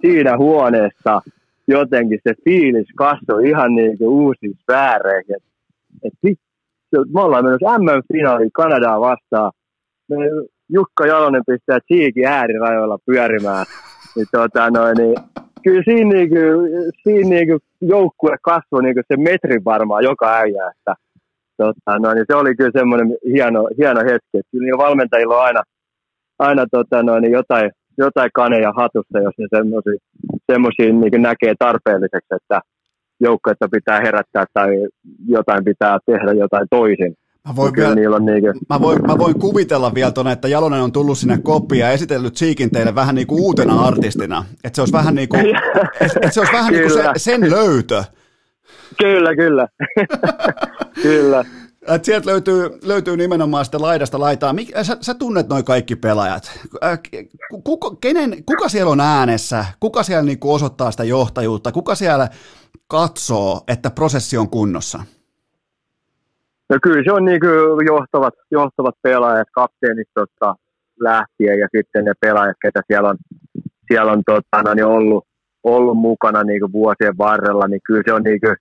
siinä huoneessa jotenkin se fiilis kasvoi ihan niin kuin uusiin sfääreihin. Et, et, me ollaan menossa MM-finaaliin Kanadaa vastaan. Me, Jukka Jalonen pistää Tiikin äärirajoilla pyörimään. Niin, tota, noin, niin kyllä siinä, niinku, siinä niinku joukkue kasvoi niinku se metrin varmaan joka äijä. Että, tota, no, niin se oli kyllä semmoinen hieno, hieno hetki. Että kyllä valmentajilla on aina, aina tota, no, niin jotain, jotain kaneja hatusta, jos ne semmoisia niin näkee tarpeelliseksi, että joukkuetta pitää herättää tai jotain pitää tehdä jotain toisin.
Mä voin, vielä, niinku... mä, voin, mä voin kuvitella vielä tuonne, että Jalonen on tullut sinne koppiin ja esitellyt Siikin teille vähän niin kuin uutena artistina. Että se olisi vähän niin kuin, se, olisi vähän niin kuin se, sen löytö.
Kyllä, kyllä. kyllä.
Et sieltä löytyy, löytyy nimenomaan sitä laidasta laitaa. Mik, sä, sä tunnet noin kaikki pelaajat. Kuka, kenen, kuka siellä on äänessä? Kuka siellä niin kuin osoittaa sitä johtajuutta? Kuka siellä katsoo, että prosessi on kunnossa?
No kyllä se on niin kuin johtavat, johtavat pelaajat kapteenistosta lähtien ja sitten ne pelaajat, ketä siellä on, siellä on tota, no, niin ollut, ollut mukana niin kuin vuosien varrella, niin kyllä se on niin kuin,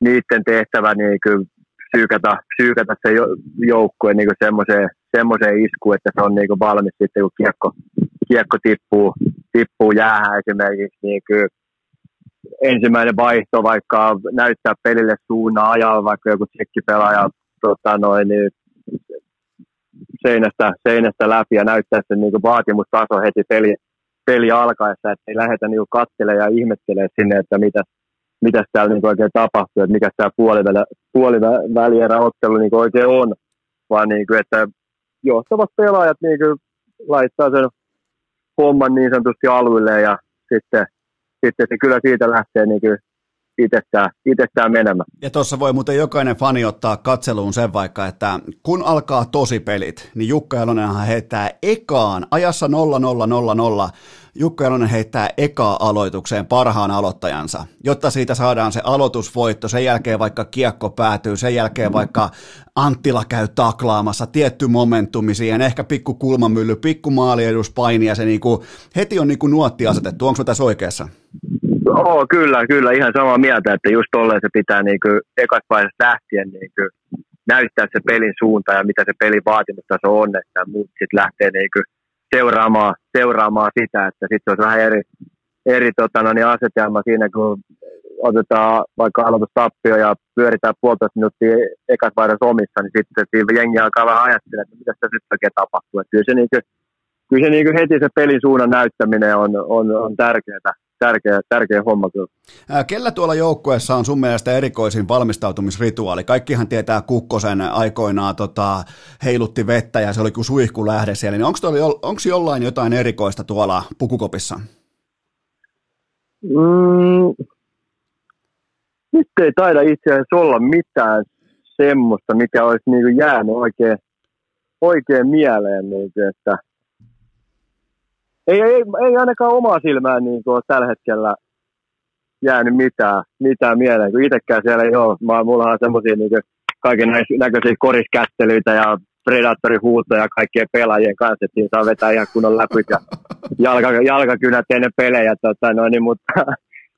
niiden tehtävä niin kuin psyykata, psyykata se joukkue niin semmoiseen, semmoiseen iskuun, että se on niin valmis sitten, kun kiekko, kiekko tippuu, tippuu jäähän esimerkiksi. Niin ensimmäinen vaihto, vaikka näyttää pelille suunnan ajaa, vaikka joku tsekkipelaaja tota noin, niin seinästä, seinästä läpi ja näyttää sen niin vaatimustaso heti peli, peli alkaessa, että ei lähdetä niin katselemaan ja ihmettelemään sinne, että mitä, mitä täällä niin oikein tapahtuu, että mikä tämä puolivälierä puoliväli ottelu niin oikein on, vaan niin kuin, että johtavat pelaajat niin kuin, laittaa sen homman niin sanotusti aluille ja sitten sitten se kyllä siitä lähtee niin kuin itsestään, itsestään menemään.
Ja tuossa voi muuten jokainen fani ottaa katseluun sen vaikka, että kun alkaa tosi pelit, niin Jukka Jalonenhan heittää ekaan ajassa 0000 Jukka Jalonen heittää ekaa aloitukseen parhaan aloittajansa, jotta siitä saadaan se aloitusvoitto, sen jälkeen vaikka kiekko päätyy, sen jälkeen vaikka Anttila käy taklaamassa, tietty momentumi siihen, ehkä pikku kulmamylly, pikku maalieduspaini ja se niinku, heti on niinku nuotti asetettu. Onko tässä oikeassa?
Oo, kyllä, kyllä, ihan samaa mieltä, että just tolleen se pitää niinku ekas vaiheessa lähtien niinku näyttää se pelin suunta ja mitä se pelin vaatimustaso on, että muut sitten lähtee niinku seuraamaan, seuraamaan sitä, että sitten olisi vähän eri, eri tota, no, niin asetelma siinä, kun otetaan vaikka aloitustappio ja pyöritään puolitoista minuuttia ekas vaihdossa omissa, niin sitten siinä jengi alkaa vähän ajattelemaan, että mitä tässä nyt oikein tapahtuu. Kyllä se, niin kuin, kyllä se niin kuin heti se pelin suunnan näyttäminen on, on, on tärkeää, tärkeä, tärkeä homma kyllä.
Kellä tuolla joukkueessa on sun mielestä erikoisin valmistautumisrituaali? Kaikkihan tietää Kukkosen aikoinaan tota, heilutti vettä ja se oli kuin suihku lähde siellä. Niin onko jollain jotain erikoista tuolla pukukopissa?
Mm, nyt ei taida itse asiassa olla mitään semmoista, mikä olisi niin jäänyt oikein, oikein mieleen. Niin että ei, ei, ei ainakaan omaa silmään niin kuin, tällä hetkellä jäänyt mitään, mitään mieleen, kun itsekään siellä ei ole. Mulla on semmoisia niin kaiken näköisiä koriskättelyitä ja predatorihuutoja kaikkien pelaajien kanssa, että siinä saa vetää ihan kunnon läpyt ja jalka, jalkakynät ennen pelejä, tota, no, niin, mutta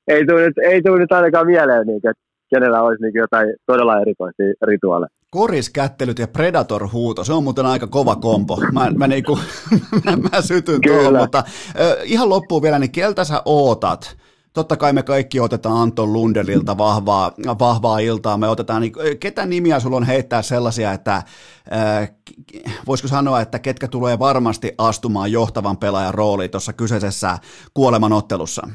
ei tule, nyt, ei tule nyt ainakaan mieleen, niin, että kenellä olisi niin jotain todella erikoisia rituaaleja.
Koriskättelyt ja Predator-huuto, se on muuten aika kova kompo. Mä, mä, niinku, mä, mä sytyn tuohon, mutta äh, ihan loppuun vielä, niin keltä sä ootat? Totta kai me kaikki otetaan Anton Lundelilta vahvaa, vahvaa iltaa. Me otetaan, niin, ketä nimiä sulla on heittää sellaisia, että äh, voisiko sanoa, että ketkä tulee varmasti astumaan johtavan pelaajan rooliin tuossa kyseisessä kuolemanottelussa?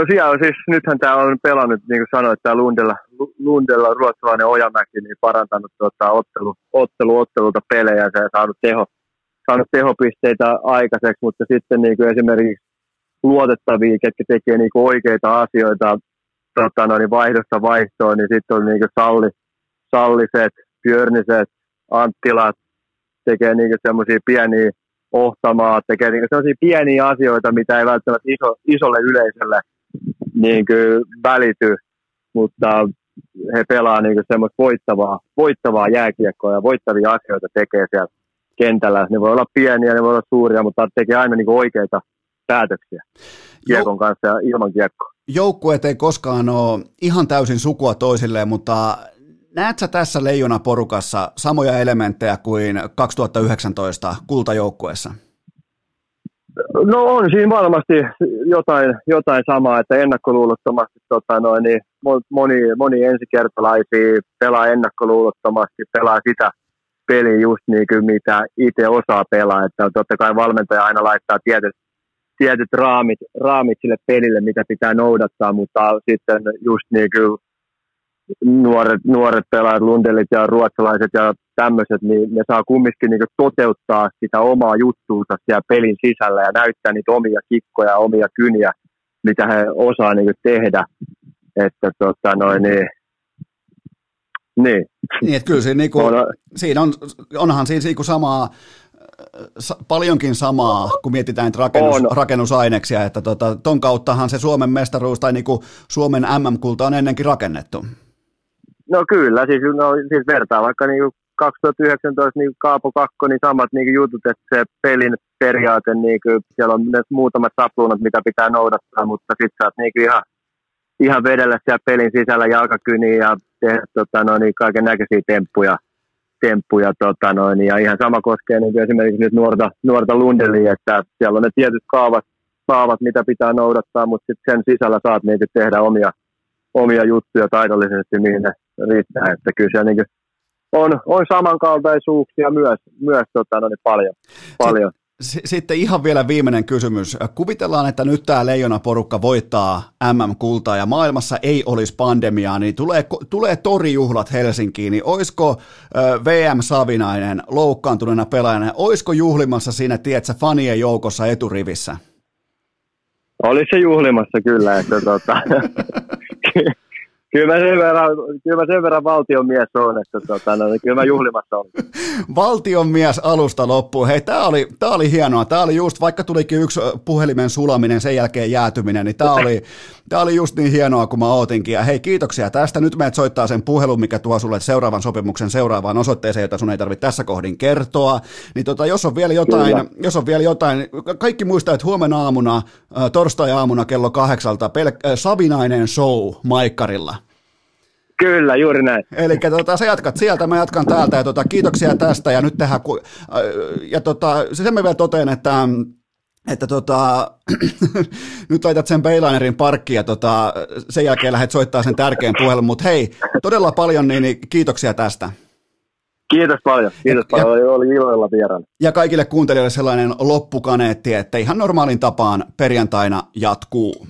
Tosiaan siis nythän tämä on pelannut, niin kuin sanoit, tämä Lundella, Lundella ruotsalainen Ojamäki, niin parantanut tuota, ottelu, ottelu, ottelulta pelejä. Ja saanut, teho, saanut tehopisteitä aikaiseksi, mutta sitten niin kuin esimerkiksi luotettavia, ketkä tekee niin kuin oikeita asioita tota, no, niin vaihdosta vaihtoon, niin sitten on niin kuin Salli, Salliset, Björniset, Anttilat, tekee niin semmoisia pieniä ohtamaa, tekee niin sellaisia pieniä asioita, mitä ei välttämättä iso, isolle yleisölle niin kuin välity, mutta he pelaa niin semmoista voittavaa, voittavaa jääkiekkoa ja voittavia asioita tekee siellä kentällä. Ne voi olla pieniä, ne voi olla suuria, mutta tekee aina niin oikeita päätöksiä kiekon kanssa ja ilman kiekkoa.
Joukkueet ei koskaan ole ihan täysin sukua toisilleen, mutta näet sä tässä leijona porukassa samoja elementtejä kuin 2019 kultajoukkueessa?
No on siinä varmasti jotain, jotain samaa, että ennakkoluulottomasti tota noin, niin moni, moni ensikertalaisia pelaa ennakkoluulottomasti, pelaa sitä peliä just niin kuin mitä itse osaa pelaa. Että totta kai valmentaja aina laittaa tietyt, tietyt raamit, raamit sille pelille, mitä pitää noudattaa, mutta sitten just niin kuin nuoret, nuoret pelaajat, Lundelit ja ruotsalaiset ja tämmöiset, niin ne saa kumminkin niin toteuttaa sitä omaa juttuunsa siellä pelin sisällä ja näyttää niitä omia kikkoja ja omia kyniä, mitä he osaa niin tehdä. Että tota noin, niin,
niin. niin että kyllä siinä, niin kuin, on, siinä on, onhan siinä niin samaa, paljonkin samaa, kun mietitään rakennus, rakennusaineksia, että tota, ton kauttahan se Suomen mestaruus tai niin kuin Suomen MM-kulta on ennenkin rakennettu.
No kyllä, siis, no, siis vertaa vaikka niin 2019 niin Kaapo 2, niin samat niin jutut, että se pelin periaate, niin kuin, siellä on ne muutamat sapluunat, mitä pitää noudattaa, mutta sitten oot niin ihan, ihan vedellä siellä pelin sisällä jalkakyniä ja tehdä tota, no, niin kaiken näköisiä temppuja, temppuja tota, no, niin, ja ihan sama koskee niin esimerkiksi nyt nuorta, nuorta Lundeliä, että siellä on ne tietyt kaavat, kaavat mitä pitää noudattaa, mutta sitten sen sisällä saat niin tehdä omia, omia juttuja taidollisesti, mihin ne riittää. Että kyllä siellä niin on, on samankaltaisuuksia myös, myös tota, no niin paljon. paljon.
Sitten ihan vielä viimeinen kysymys. Kuvitellaan, että nyt tämä leijona-porukka voittaa MM-kultaa ja maailmassa ei olisi pandemiaa, niin tulee, tulee torijuhlat Helsinkiin, niin olisiko VM Savinainen loukkaantuneena pelaajana, olisiko juhlimassa siinä, tiedätkö, fanien joukossa eturivissä?
Olisi se juhlimassa kyllä, että tota, kyllä mä sen verran, kyllä mä sen verran valtion mies on, että tota, no, niin kyllä mä juhlimassa on.
Valtion mies alusta loppuun. Hei, tää oli, tää oli hienoa. Tää oli just, vaikka tulikin yksi puhelimen sulaminen, sen jälkeen jäätyminen, niin tää oli, tää oli just niin hienoa kuin mä ootinkin. Ja hei, kiitoksia tästä. Nyt meidät soittaa sen puhelun, mikä tuo sulle seuraavan sopimuksen seuraavaan osoitteeseen, jota sun ei tarvitse tässä kohdin kertoa. Niin tota, jos on vielä jotain, kyllä. jos on vielä jotain, kaikki muistaa, että huomenna aamuna, torstai-aamuna kello kahdeksalta, pelk- Savinainen show Maikkarilla.
Kyllä, juuri näin.
Eli tota, sä jatkat sieltä, mä jatkan täältä ja tota, kiitoksia tästä ja nyt tehdään, ku, ja tota, sen mä vielä toteen, että että tota, nyt laitat sen Baylainerin parkkiin ja tota, sen jälkeen lähdet soittaa sen tärkeän puhelun, mutta hei, todella paljon niin, niin kiitoksia tästä.
Kiitos paljon, kiitos
Ja-
paljon, oli iloilla vieraan.
Ja kaikille kuuntelijoille sellainen loppukaneetti, että ihan normaalin tapaan perjantaina jatkuu.